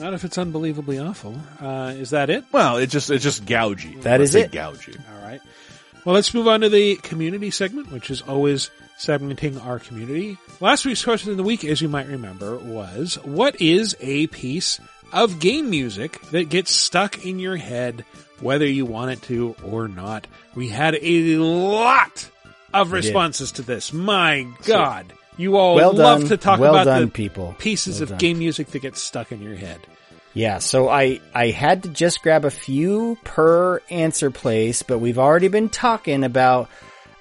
Not if it's unbelievably awful. Uh, is that it? Well, it just, it's just gougy. That Let's is it. Gougey. All right. Well, let's move on to the community segment, which is always segmenting our community. Last week's question of the week, as you might remember, was what is a piece of game music that gets stuck in your head, whether you want it to or not? We had a lot of responses to this. My God. You all Well love done. to talk Well about done, the people. pieces Well of done. game music that get stuck in your head. Yeah, so I I had to just grab a few per answer place, but we've already been talking about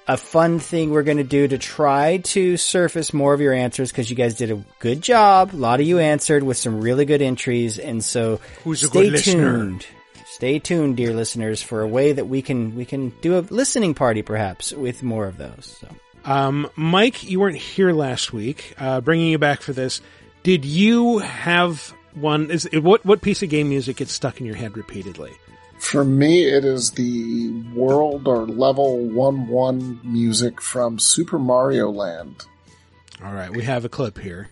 a fun thing we're going to do to try to surface more of your answers because you guys did a good job. A lot of you answered with some really good entries, and so Who's a stay good listener? tuned. Stay tuned, dear listeners, for a way that we can we can do a listening party perhaps with more of those. So. Um, Mike, you weren't here last week. Uh, bringing you back for this, did you have one? Is what what piece of game music gets stuck in your head repeatedly? For me, it is the world or level 1 1 music from Super Mario Land. All right, we have a clip here.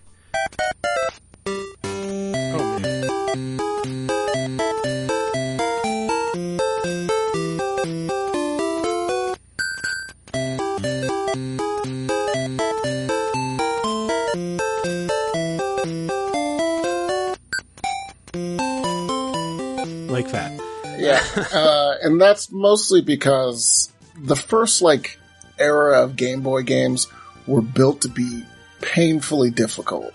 Oh man. Yeah, uh, and that's mostly because the first like era of Game Boy games were built to be painfully difficult.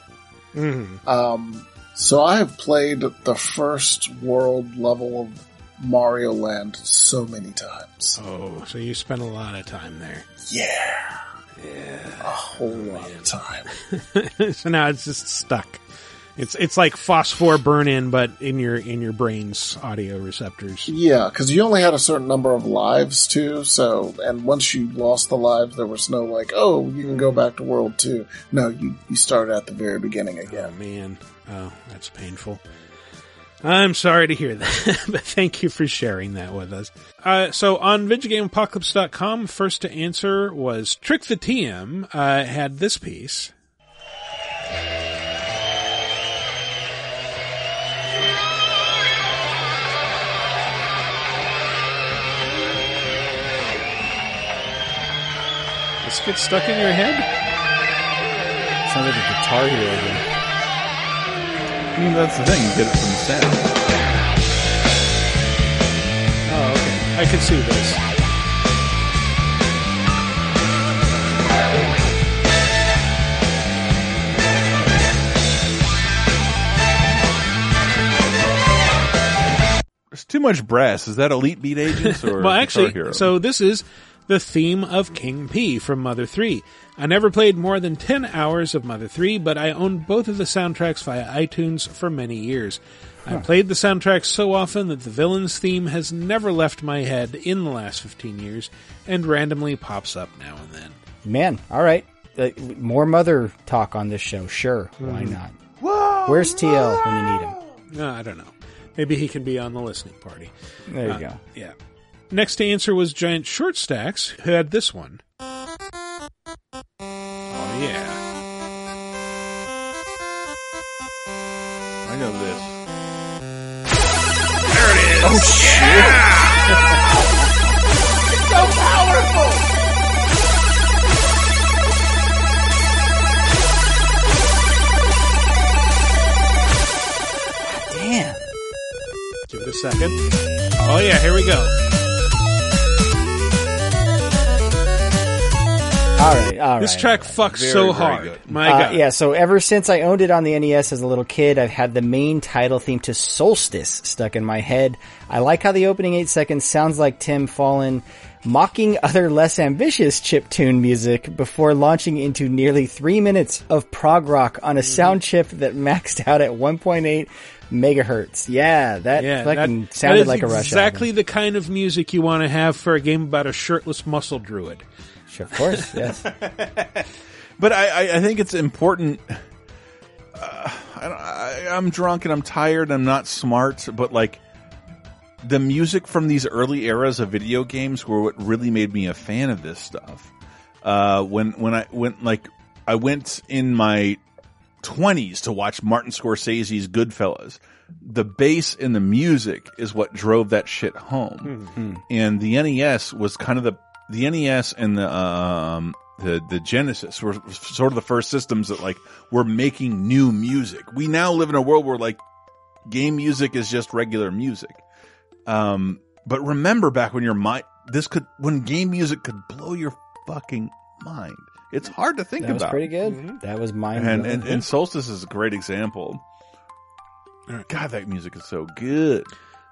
Mhm. Um, so I have played the first world level of Mario Land so many times. Oh, so you spent a lot of time there. Yeah, yeah, a whole lot of time. so now it's just stuck. It's it's like phosphor burn in, but in your in your brain's audio receptors. Yeah, because you only had a certain number of lives too. So, and once you lost the lives, there was no like, oh, you can go back to World Two. No, you you started at the very beginning again. Oh man, oh that's painful. I'm sorry to hear that, but thank you for sharing that with us. Uh, so on VideoGameApocalypse.com, first to answer was Trick the TM, uh, had this piece. This gets stuck in your head? Sounds like a guitar hero. I mean, that's the thing. You get it from the sound. Oh, okay. I can see this. There's too much brass. Is that Elite Beat Agents or well, Guitar actually, Hero? so this is the theme of King P from Mother 3. I never played more than 10 hours of Mother 3, but I owned both of the soundtracks via iTunes for many years. I played the soundtrack so often that the villain's theme has never left my head in the last 15 years and randomly pops up now and then. Man, all right. Uh, more mother talk on this show. Sure, why Mhm. not? Where's TL when you need him? No, I don't know. Maybe he can be on the listening party. There you Uh, go. Yeah. Next to answer was Giant Short Stacks, who had this one. Oh, yeah. I know this. There it is! Oh, shit! Yeah! it's so powerful! Damn. Give it a second. Oh, yeah, here we go. All right, all right. This track fucks Very, so very hard. good. My Uh, God. yeah, so ever since I owned it on the NES as a little kid, I've had the main title theme to Solstice stuck in my head. I like how the opening eight seconds sounds like Tim Follin mocking other less ambitious chiptune music before launching into nearly three minutes of prog rock on a Mm-hmm. sound chip that maxed out at 1.8 megahertz. Yeah, that Yeah, fucking that, sounded that is like a Rush exactly the kind of music you want to have for a game about a shirtless muscle druid. Sure, of course, yes. But I, I, I think it's important. Uh, I don't, I, I'm drunk and I'm tired. I'm not smart, but like the music from these early eras of video games were what really made me a fan of this stuff. Uh, when when I went like I went in my twenties to watch Martin Scorsese's Goodfellas. The bass and the music is what drove that shit home, and the NES was kind of the the NES and the um the the Genesis were sort of the first systems that like were making new music. We now live in a world where like game music is just regular music. Um, but remember back when your mind this could when game music could blow your fucking mind. It's hard to think That was about. pretty good. That was mind And, and and Solstice is a great example. God, that music is so good.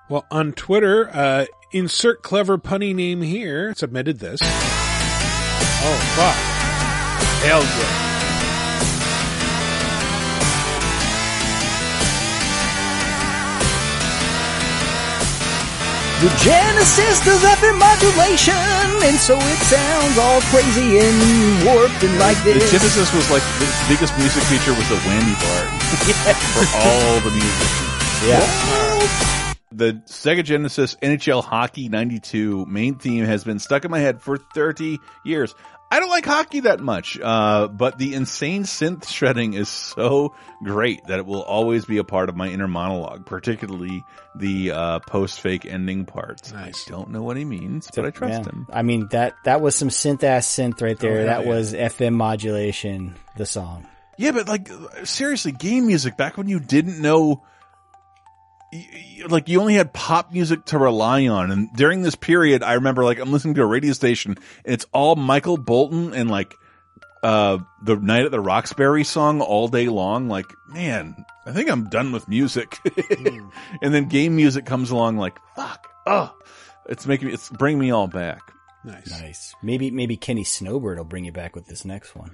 Well, on Twitter, uh, insert clever punny name here submitted this. Oh, fuck. Hell yeah. The Genesis does FM modulation, and so it sounds all crazy and warped and like this. The. Genesis was like the biggest music feature was the whammy bar for all the music. Yeah. The Sega Genesis NHL Hockey 92 main theme has been stuck in my head for 30 years. I don't like hockey that much, uh, but the insane synth shredding is so great that it will always be a part of my inner monologue, particularly the uh, post-fake ending parts. Nice. I don't know what he means, but I trust Yeah. him. I mean that that was some synth ass synth right there. Oh, hell that yeah. was FM modulation. The song. Yeah, but like seriously, game music back when you didn't know like you only had pop music to rely on and during this period I remember like I'm listening to a radio station and it's all Michael Bolton and like uh the Night at the Roxbury song all day long like man I think I'm done with music and then game music comes along like fuck oh it's making me it's bringing me all back Nice. Nice. Maybe maybe Kenny Snowbird will bring you back with this next one.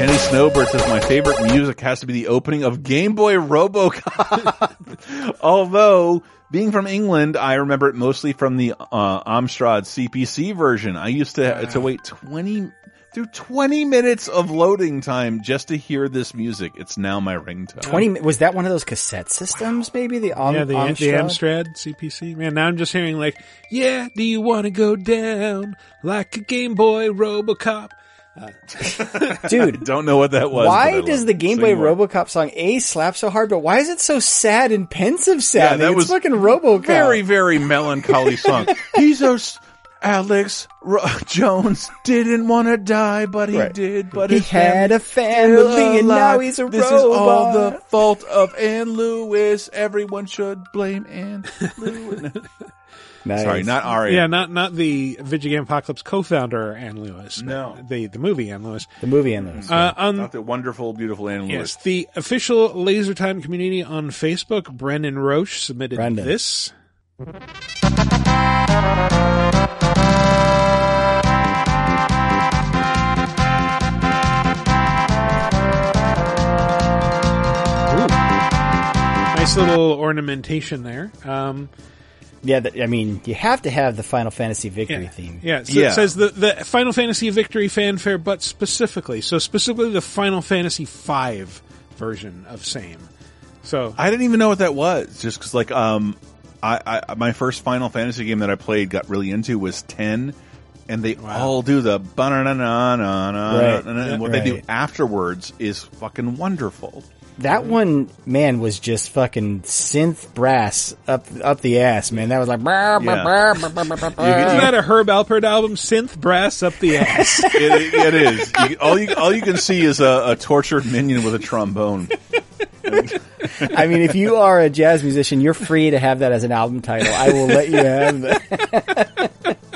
Kenny Snowbird says my favorite music has to be the opening of Game Boy RoboCop. Although being from England, I remember it mostly from the uh, Amstrad CPC version. I used to to wait twenty through twenty minutes of loading time just to hear this music. It's now my ringtone. Twenty was that one of those cassette systems? Maybe the Am- yeah, the, Amstrad? the Amstrad CPC. Man, now I'm just hearing like, yeah, do you want to go down like a Game Boy Robocop? Dude, don't know what that was. Why does the Game Boy. RoboCop song A slap so hard, but why is it so sad and pensive sounding? that it's was fucking RoboCop. Very, very melancholy song. Jesus, Alex Ro- Jones didn't want to die, but he Right. did. But He had a family and now he's a This is all the fault of Ann Lewis. Everyone should blame Ann Lewis. Nice. Sorry, not Ari. Yeah, not not the Video Game Apocalypse co-founder Ann Lewis. No. the the movie Ann Lewis. The movie and Lewis. Uh, on Not the wonderful, beautiful Ann Lewis. yes, the official Laser Time community on Facebook, Brendan Roche submitted Brendan. this. Ooh. Nice little ornamentation there. Um, yeah, that, I mean, you have to have the Final Fantasy Victory theme. Yeah, so Yeah. it says the, the Final Fantasy Victory fanfare, but specifically, so specifically the Final Fantasy V version of same. So I didn't even know what that was. Just because, like, um, I, I my first Final Fantasy game that I played, got really into was ten, and they all do the ba na na na na and what they do afterwards is fucking wonderful. That one, man, was just fucking synth brass up up the ass, man. That was like. brr, brr, Yeah. brr, brr, brr, brr, brr. Isn't that a Herb Alpert album? Synth brass up the ass. it, it is. You, all you all you can see is a, a tortured minion with a trombone. I mean, if you are a jazz musician, you're free to have that as an album title. I will let you have that.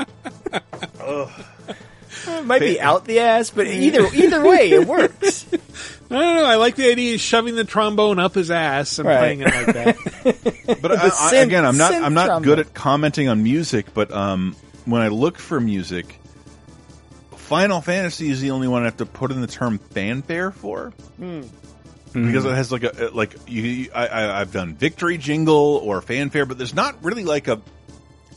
It might be out the ass, but either either way, it works. I don't know. I like the idea of shoving the trombone up his ass and Right. playing it like that. But I, The I, synth- again, I'm not synth I'm not trombone. good at commenting on music, but um, when I look for music, Final Fantasy is the only one I have to put in the term fanfare for. Because it has like a like you, you- I, I I've done victory jingle or fanfare, but there's not really like a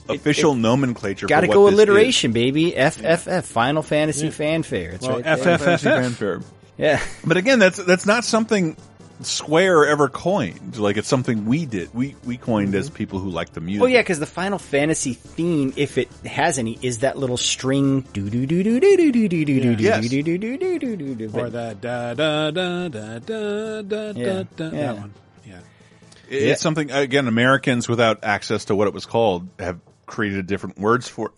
official nomenclature. Got to for go what this alliteration, baby. FFF, Final Fantasy fanfare. It's Well, right there. Final Fantasy fanfare. Yeah. But again, that's that's not something Square ever coined. Like it's something we did. We we coined as people who like the music. Well, yeah, because the Final Fantasy theme, if it has any, is that little string do do do do do do do do do do Yes. do do do do do do do. Or the da da da da da da Yeah, da da. yeah. That one. Yeah. It's Yeah. something again. Americans without access to what it was called have created different words for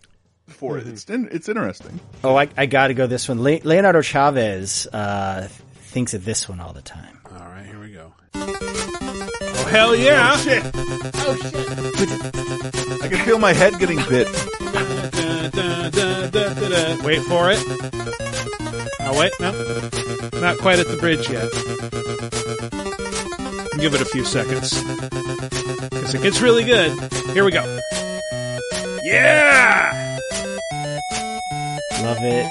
for it. It's it's interesting. Oh, I, I got to go this one. Le- Leonardo Chavez uh, thinks of this one all the time. All right, here we go. Oh hell yeah! Oh shit! Oh shit! I can feel my head getting bit. Wait for it. Oh wait, no, not quite at the bridge yet. Give it a few seconds because it gets really good. Here we go. Yeah! Love it.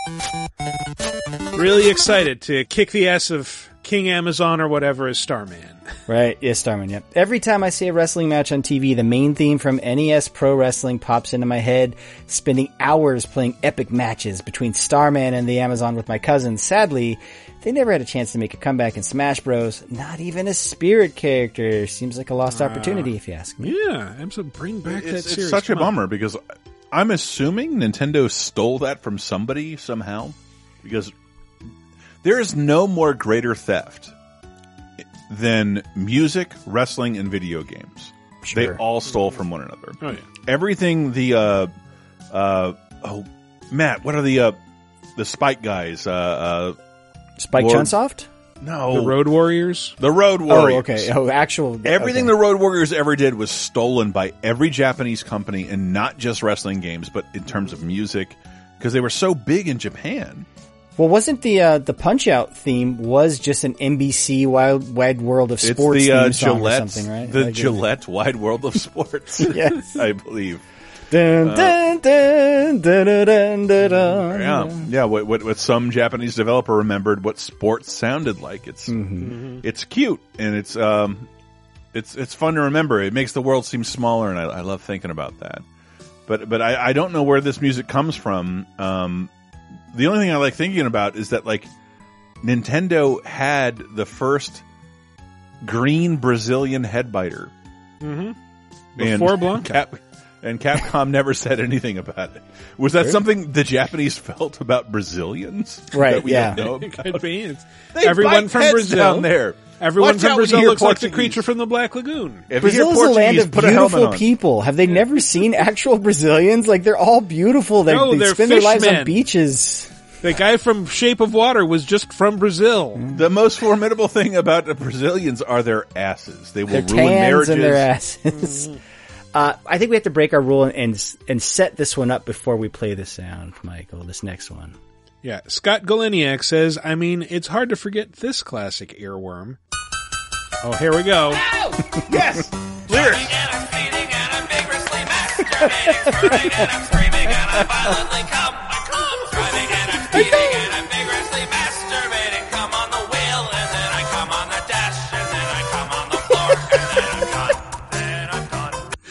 Really excited to kick the ass of King Amazon or whatever is Starman. Right, yeah, Starman, yep. Every time I see a wrestling match on TV, the main theme from NES Pro Wrestling pops into my head, spending hours playing epic matches between Starman and the Amazon with my cousins. Sadly, they never had a chance to make a comeback in Smash Bros. Not even a spirit character. Seems like a lost uh, opportunity, if you ask me. Yeah, I'm so bring back that It's, it's series. such a Come on. bummer because I'm assuming Nintendo stole that from somebody somehow because there is no more greater theft than music, wrestling, and video games. They all stole from one another. Oh, yeah. Everything the uh uh oh Matt, what are the uh the Spike guys? Uh uh Spike Lord- Chunsoft? No. The Road Warriors. The Road Warriors. Oh, okay. Oh, actual. Everything okay. the Road Warriors ever did was stolen by every Japanese company, and not just wrestling games, but in terms of music, because they were so big in Japan. Well, wasn't the uh, the Punch Out theme was just an NBC Wild Wide World of Sports it's the uh, song or Gillette, something, right? the Like, Gillette Wide World of Sports. Yes. I believe. Dun, Uh, dun, dun, dun, dun, dun, dun, dun. Yeah, yeah. What, what what some Japanese developer remembered what sports sounded like. It's Mm-hmm. it's cute and it's um it's it's fun to remember. It makes the world seem smaller, and I, I love thinking about that. But but I, I don't know where this music comes from. Um, the only thing I like thinking about is that like Nintendo had the first green Brazilian headbiter. Mm-hmm. And Before Blanka. Cap- and Capcom never said anything about it. Was that Really? something the Japanese felt about Brazilians? Right, that we yeah. don't know It about? could be. It's- They everyone from Brazil down there. Everyone Watch from out when you Brazil hear looks like the creature from the Black Lagoon. If you hear Brazil's a land of put a helmet beautiful people. Have they never seen actual Brazilians? Like they're all beautiful. They, No, they they're spend their lives on fishmen. beaches. The guy from Shape of Water was just from Brazil. The most formidable thing about the Brazilians are their asses. They will Their ruin tans marriages. and their asses. Mm-hmm. Uh, I think we have to break our rule and and set this one up before we play the sound, Michael. This next one. Yeah, Scott Galeniak says, I mean, it's hard to forget this classic earworm. Oh, here we go. yes! Lyrics!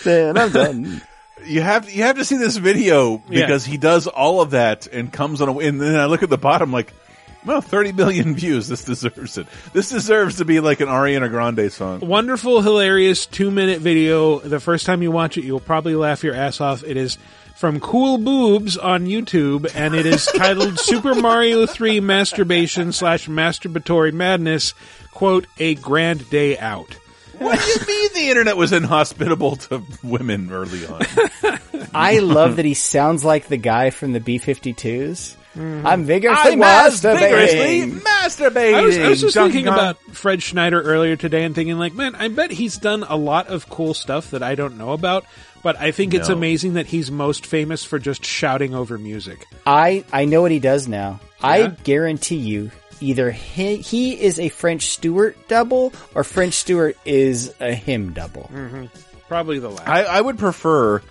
Then I'm done. You have you have to see this video Yeah. because he does all of that and comes on a and then I look at the bottom like Well, 30 million views. This deserves it. This deserves to be like an Ariana Grande song. Wonderful, hilarious two minute video. The first time you watch it, you'll probably laugh your ass off. It is from Cool Boobs on YouTube, and it is titled Super Mario 3 Masturbation slash Masturbatory Madness, quote, a grand day out. What do you mean the internet was inhospitable to women early on? I love that he sounds like the guy from the B-52s. Mm-hmm. I'm vigorously I'm vigorously masturbating. masturbating. I was, I was just Donkey thinking Kong. about Fred Schneider earlier today and thinking like, man, I bet he's done a lot of cool stuff that I don't know about, but I think it's amazing that he's most famous for just shouting over music. I I know what he does now. Yeah? I guarantee you, either he, he is a French Stewart double or French Stewart is a him double. Mm-hmm. Probably the last. I, I would prefer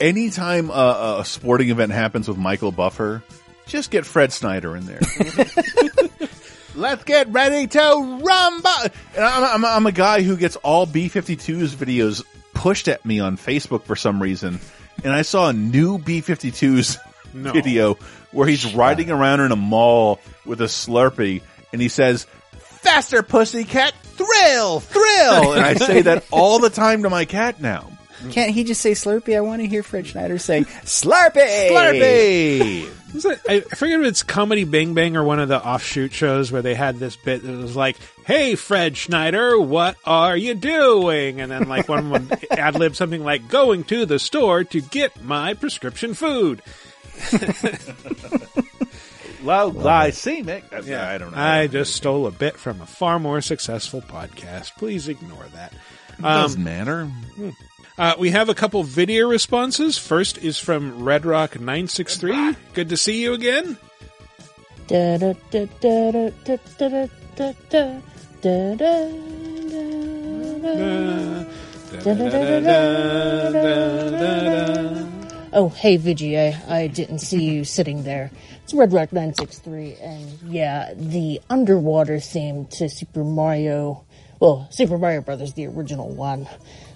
anytime a, a sporting event happens with Michael Buffer, just get Fred Schneider in there. Let's get ready to rumble. And I'm, I'm, I'm a guy who gets all B-52s videos pushed at me on Facebook for some reason. And I saw a new B-52s No. video where he's riding around in a mall with a Slurpee and he says, faster pussycat, thrill, thrill. And I say that all the time to my cat now. Can't he just say Slurpee? I want to hear Fred Schneider saying Slurpee. Slurpee. Is I forget if it's Comedy Bang Bang or one of the offshoot shows where they had this bit that was like, "Hey, Fred Schneider, what are you doing?" And then like one would ad lib something like, "Going to the store to get my prescription food." Low glycemic. Yeah, I don't know. I just stole a bit from a far more successful podcast. Please ignore that. It doesn't matter. Uh, we have a couple video responses. First is from Red Rock nine six three. Good to see you again. Oh, hey, Vijay, I didn't see you sitting there. It's Red Rock 963, and yeah, the underwater theme to Super Mario, well, Super Mario Brothers, the original one.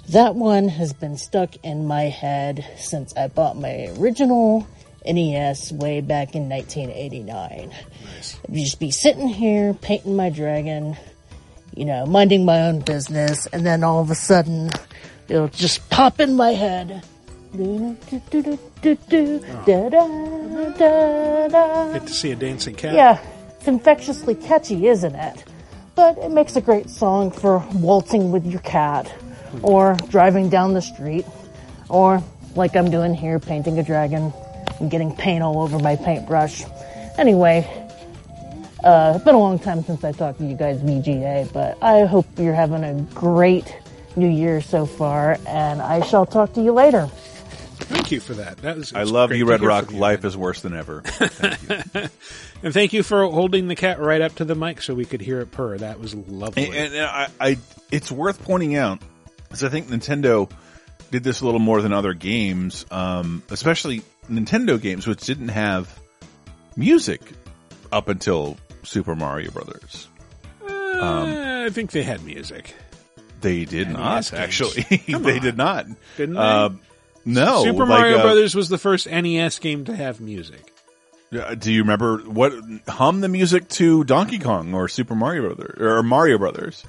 That one has been stuck in my head since I bought my original NES way back in 1989. Nice. I'd just be sitting here painting my dragon, you know, minding my own business, and then all of a sudden, it'll just pop in my head Get to see a dancing cat. Yeah, it's infectiously catchy, isn't it? But it makes a great song for waltzing with your cat, or driving down the street, or like I'm doing here, painting a dragon and getting paint all over my paintbrush. Anyway, uh, it's been a long time since I talked to you guys, VGA, but I hope you're having a great new year so far, and I shall talk to you later. Thank you for that. That was. I love you, Red Rock. you. Life is worse than ever. and thank you for holding the cat right up to the mic so we could hear it purr. That was lovely. And, and I, I, it's worth pointing out because I think Nintendo did this a little more than other games, um, especially Nintendo games, which didn't have music up until Super Mario Brothers. Um, Uh, I think they had music. they did NES not games. actually. They did not. Didn't they? Uh, no. Super like, Mario uh, Brothers was the first NES game to have music. Do you remember what hum the music to Donkey Kong or Super Mario Brothers or Mario Brothers?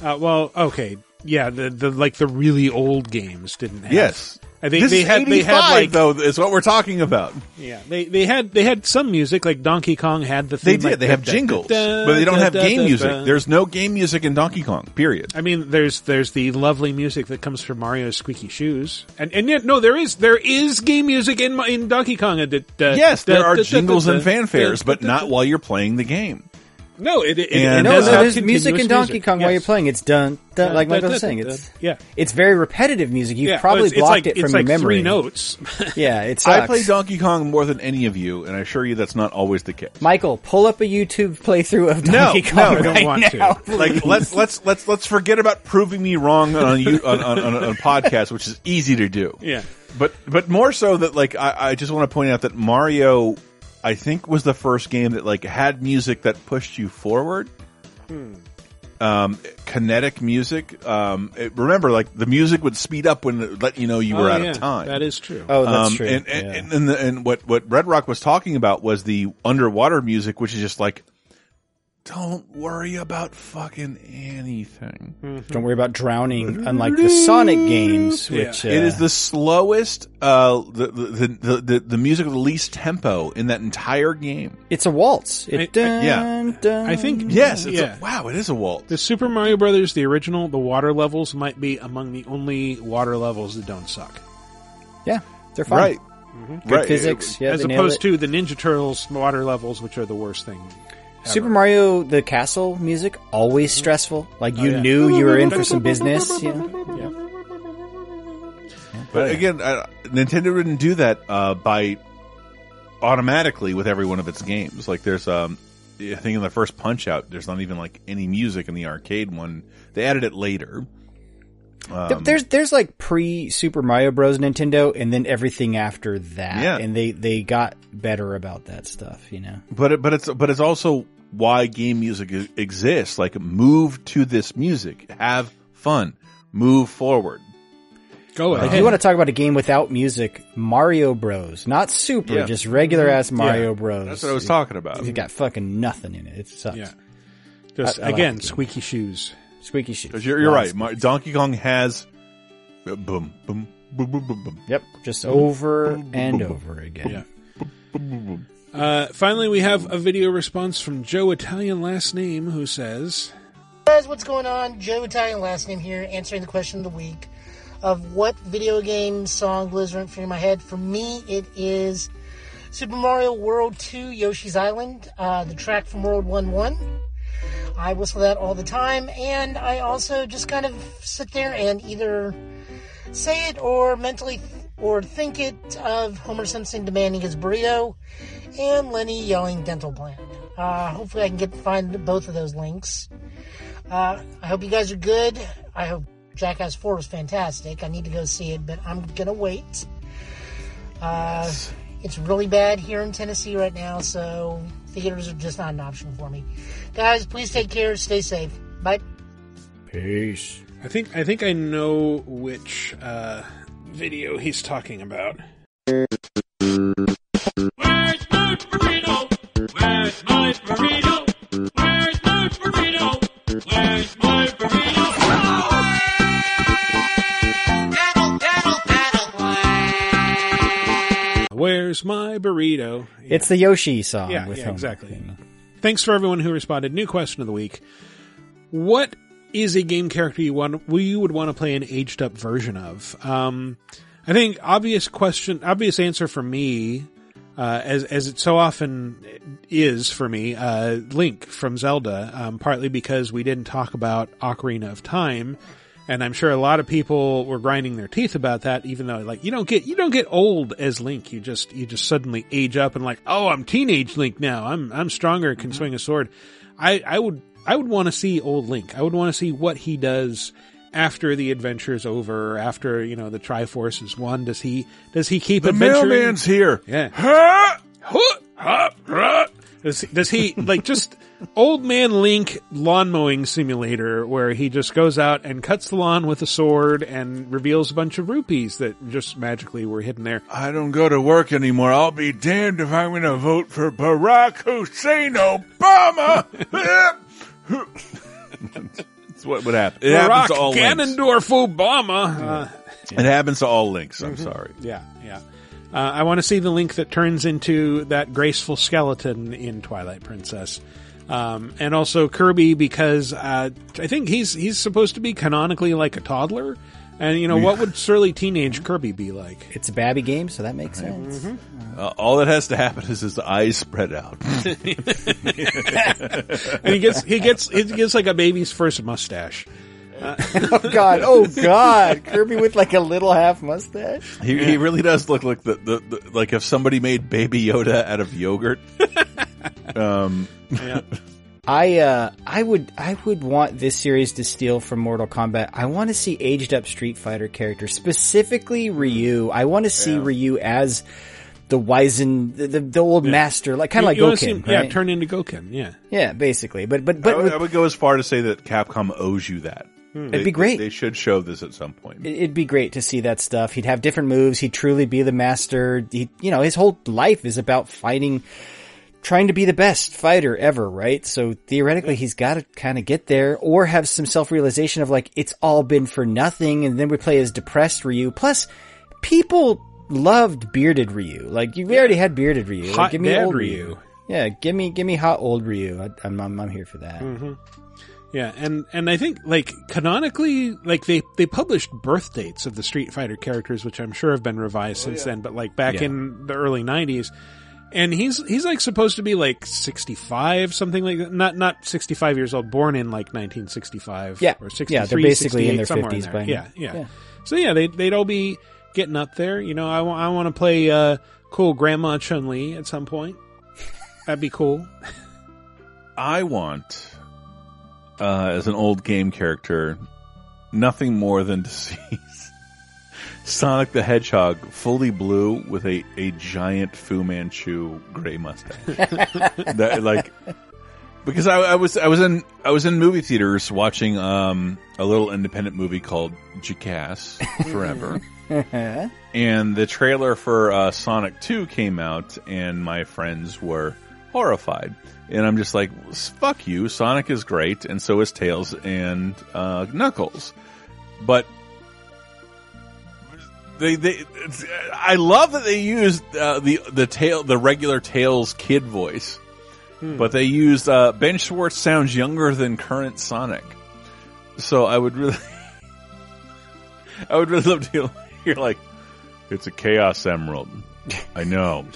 Uh, well, okay, yeah, the the like the really old games didn't have. Yes. I think this they had they had 85, like though is what we're talking about. yeah they they had they had some music like Donkey Kong had the They theme, did. like, they da- have da- jingles, da- but they don't have game music. There's no game music in Donkey Kong. Period. I mean, there's there's the lovely music that comes from Mario's squeaky shoes, and and yet no, there is there is game music in in Donkey Kong. Yes, there are jingles and fanfares, but not while you're playing the game. No, it, it, And, it no, no, there's music in Donkey music. Kong while you're playing. It's done, done Yeah, like da- Michael da- was saying. It's yeah. it's very repetitive music. You've Yeah, probably it's- it's blocked like- it it's from like your memory. three notes. yeah, it I play Donkey Kong more than any of you, and I assure you that's not always the case. Michael, pull up a YouTube playthrough of No, Donkey Kong no, right now. Like let's let's let's let's forget about proving me wrong on you on, on, on, on a podcast, which is easy to do. Yeah. but but more so that like I, I just want to point out that Mario, I think was the first game that like had music that pushed you forward. Hmm. um, kinetic music. Um, it- remember, like the music would speed up when it let you know you were Oh, out yeah, of time. that is true. Oh, that's Um, true. And and, Yeah. and, and, the, and what what Red Rock was talking about was the underwater music, which is just like, don't worry about fucking anything. Don't worry about drowning, unlike the Sonic games, which uh, it is the slowest, uh, the, the, the, the, the music of the least tempo in that entire game. It's a waltz. It, I- I- yeah. dun, I think Yes, it's yeah. a, wow, it is a waltz. The Super Mario Brothers, the original, the water levels might be among the only water levels that don't suck. Yeah, they're fine. Right. Good Right. physics. Yeah, As opposed it. to the Ninja Turtles water levels, which are the worst thing. Super Mario, the castle music, always stressful. Like you Oh, yeah. knew you were in for some business. You know? But again, uh, Nintendo didn't do that uh, by automatically with every one of its games. Like there's, um, I think in the first Punch Out, there's not even like any music in the arcade one. They added it later. Th- Um, there's there's like pre Super Mario Bros. Nintendo, and then everything after that. Yeah. and they they got better about that stuff. You know. but it, but it's but it's also why game music exists. Like move to this music, have fun, move forward. Go ahead. Like you want to talk about a game without music, Mario Bros. Not Super, Yeah. just regular ass Yeah. Mario Bros. That's what I was talking about. It got fucking nothing in it. It sucks. Yeah. Just I- I like again, the squeaky shoes. Squeaky shoes. You're, you're right. Mar- Donkey Kong has uh, boom, boom, boom, boom, boom, boom. Yep, just over and over again. Yeah. Uh, finally, we have a video response from Joe Italian last name who says, guys, what's going on? Joe Italian last name here, answering the question of the week of what video game song lives rent free in my head. For me, it is Super Mario World 2 Yoshi's Island, uh, the track from World 1 1. I whistle that all the time, and I also just kind of sit there and either say it or mentally th- or think it of Homer Simpson demanding his burrito and Lenny yelling dental plan. Uh, hopefully, I can get find both of those links. Uh, I hope you guys are good. I hope Jackass 4 was fantastic. I need to go see it, but I'm gonna wait. Uh, it's really bad here in Tennessee right now, so theaters are just not an option for me. Guys, please take care. Stay safe. Bye. Peace. I think I think I know which uh, video he's talking about. Where's my burrito? It's the Yoshi song Yeah, with yeah, exactly. Thanks for everyone who responded. New question of the week: What is a game character you want you would want to play an aged up version of? Um, I think obvious question, obvious answer for me, uh, as as it so often is for me, uh, Link from Zelda. Um, partly because we didn't talk about Ocarina of Time. And I'm sure a lot of people were grinding their teeth about that, even though like you don't get you don't get old as Link. You just you just suddenly age up and like, oh, I'm teenage Link now. I'm I'm stronger, can mm-hmm. swing a sword. I I would I would want to see old Link. I would want to see what he does after the adventure's over, after you know the Triforce is won. Does he does he keep The adventuring? mailman's here. Yeah. Does, does he like just old man Link lawn mowing simulator where he just goes out and cuts the lawn with a sword and reveals a bunch of rupees that just magically were hidden there? I don't go to work anymore. I'll be damned if I'm going to vote for Barack Hussein Obama. That's what would happen. It happens to all Barack links. Obama. Uh, It happens to all links. I'm Mhm. sorry. Yeah, yeah. Uh, I want to see the link that turns into that graceful skeleton in Twilight Princess. Um, and also Kirby because uh, I think he's he's supposed to be canonically like a toddler. And you know what would surly teenage Kirby be like? It's a Babby game, so that makes sense. Uh, all that has to happen is his eyes spread out. and he gets he gets he gets like a baby's first mustache. Uh, oh god! Oh god! Kirby with like a little half mustache. He, he really does look like the, the, the like if somebody made Baby Yoda out of yogurt. um, yeah. I uh, I would I would want this series to steal from Mortal Kombat. I want to see aged up Street Fighter characters, specifically Ryu. I want to see Yeah. Ryu as the wizened, the, the, the old master, like kind of like You wanna Gouken, see right? Yeah, turn into Gouken. Yeah. Yeah, basically. But but I but would, with- I would go as far to say that Capcom owes you that. Hmm. It'd be great. They, they should show this at some point. it- it'd be great to see that stuff. He'd have different moves. He'd truly be the master. He, you know, his whole life is about fighting, trying to be the best fighter ever, right? So theoretically, he's got to kind of get there or have some self-realization of like, it's all been for nothing. And then we play as depressed Ryu. Plus, people loved bearded Ryu. Like, you we already had bearded Ryu. Like, Hot give me old Ryu. Ryu. Yeah, give me, give me hot old Ryu. I, I'm, I'm, I'm here for that. hmm Yeah, and and I think like canonically, like they they published birth dates of the Street Fighter characters, which I'm sure have been revised since then. But like back Yeah. in the early '90s, and he's he's like supposed to be like 65, something like that. Not not 65 years old, born in like 1965. Yeah. or 63, Yeah, they're basically in their somewhere 50s there. by now. Yeah, yeah, Yeah. So yeah, they they'd all be getting up there. You know, I want I want to play uh, cool Grandma Chun Li at some point. That'd be cool. I want, uh, as an old game character, nothing more than to see Sonic the Hedgehog fully blue with a, a giant Fu Manchu gray mustache. that, like, because I, I was I was in I was in movie theaters watching um, a little independent movie called Jackass Forever. and the trailer for uh, Sonic 2 came out, and my friends were horrified. And I'm just like, fuck you, Sonic is great, and so is Tails and uh, Knuckles. But they, they, I love that they used uh, the the tail, the regular Tails kid voice, Hmm. but they used uh, Ben Schwartz sounds younger than current Sonic. So I would really, I would really love to hear like, it's a Chaos Emerald. I know.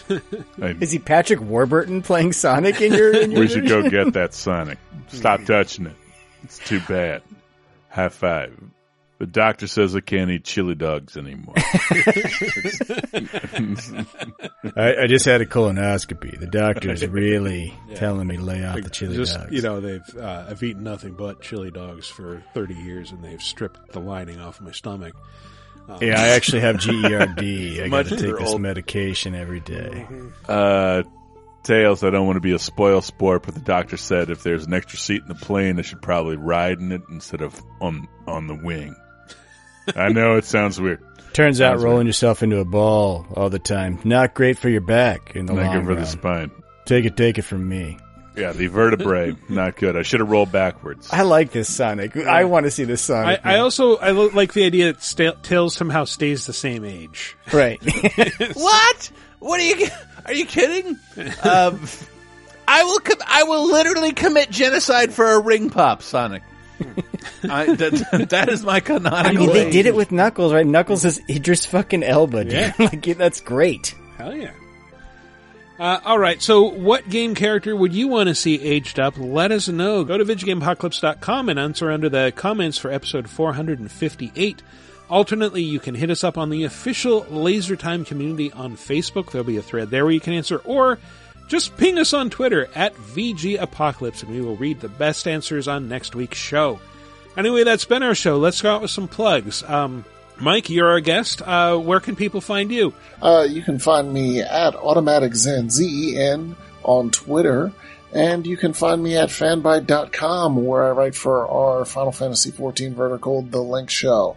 I, Is he Patrick Warburton playing Sonic in your? In your we should go get that Sonic. Stop touching it. It's too bad. High five. The doctor says I can't eat chili dogs anymore. I, I just had a colonoscopy. The doctor's really Yeah. telling me to lay off Like, the chili just, dogs. You know, they've uh, I've eaten nothing but chili dogs for thirty years, and they've stripped the lining off my stomach. Um, yeah, I actually have GERD. I got to take this old- medication every day. Uh, Tails, I don't want to be a spoil sport, but the doctor said if there's an extra seat in the plane, I should probably ride in it instead of on on the wing. I know it sounds weird. Turns out Sounds rolling yourself into a ball all the time not great for your back in the Not long good for the spine. Take it, take it from me. Yeah, the vertebrae, not good. I should have rolled backwards. I like this Sonic. I want to see this I, Sonic. I also I lo- like the idea that sta- Tails somehow stays the same age. right. What? What are you? Are you kidding? Um, I will. Com- I will literally commit genocide for a ring pop, Sonic. I, that, that is my canonical. I mean, they age. did it with Knuckles, right? Knuckles is Idris fucking Elba, dude. Yeah. like, that's great. Hell yeah. Uh, all right, so what game character would you want to see aged up? Let us know. Go to VidjagameApocalypse.com and answer under the comments for episode 458. Alternately, you can hit us up on the official Laser Time community on Facebook. There'll be a thread there where you can answer, or just ping us on Twitter at VG Apocalypse, and we will read the best answers on next week's show. Anyway, that's been our show. Let's go out with some plugs. Um, Mike, you're our guest. Uh, where can people find you? Uh, you can find me at Automatic Zen, Z-E-N, on Twitter. And you can find me at fanbyte.com, where I write for our Final Fantasy XIV vertical, The Linkshell.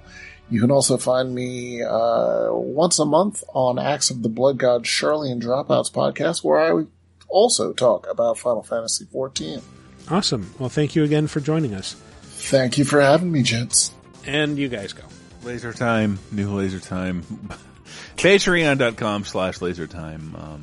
You can also find me uh, once a month on Axe of the Blood God Shirley and Dropouts podcast, where I also talk about Final Fantasy XIV. Awesome. Well, thank you again for joining us. Thank you for having me, gents. And you guys go. Laser time, new laser time. Patreon.com slash laser time. Um,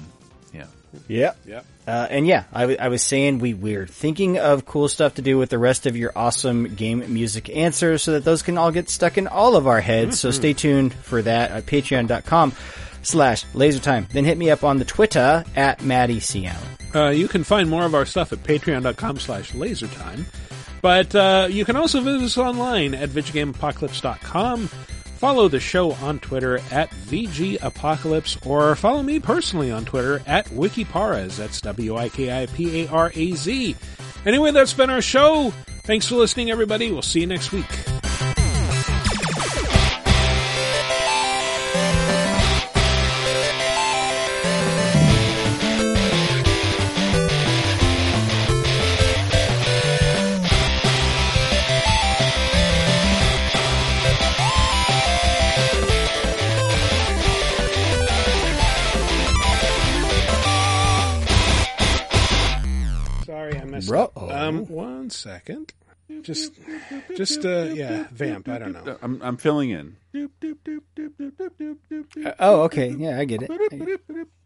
yeah. Yeah. Yep. Uh, and yeah, I, w- I was saying we we're thinking of cool stuff to do with the rest of your awesome game music answers so that those can all get stuck in all of our heads. So Mhm. stay tuned for that at patreon.com slash lasertime. Then hit me up on the Twitter at Maddie C. Allen. Uh, you can find more of our stuff at patreon.com slash lasertime. But uh, you can also visit us online at VidjagameApocalypse.com. Follow the show on Twitter at VGApocalypse or follow me personally on Twitter at Wikiparaz. That's W-I-K-I-P-A-R-A-Z. Anyway, that's been our show. Thanks for listening, everybody. We'll see you next week. Messed Bro- up. Um, one second. Just, just uh, yeah, vamp. I don't know. I'm I'm filling in. Uh, oh, okay. Yeah, I get it.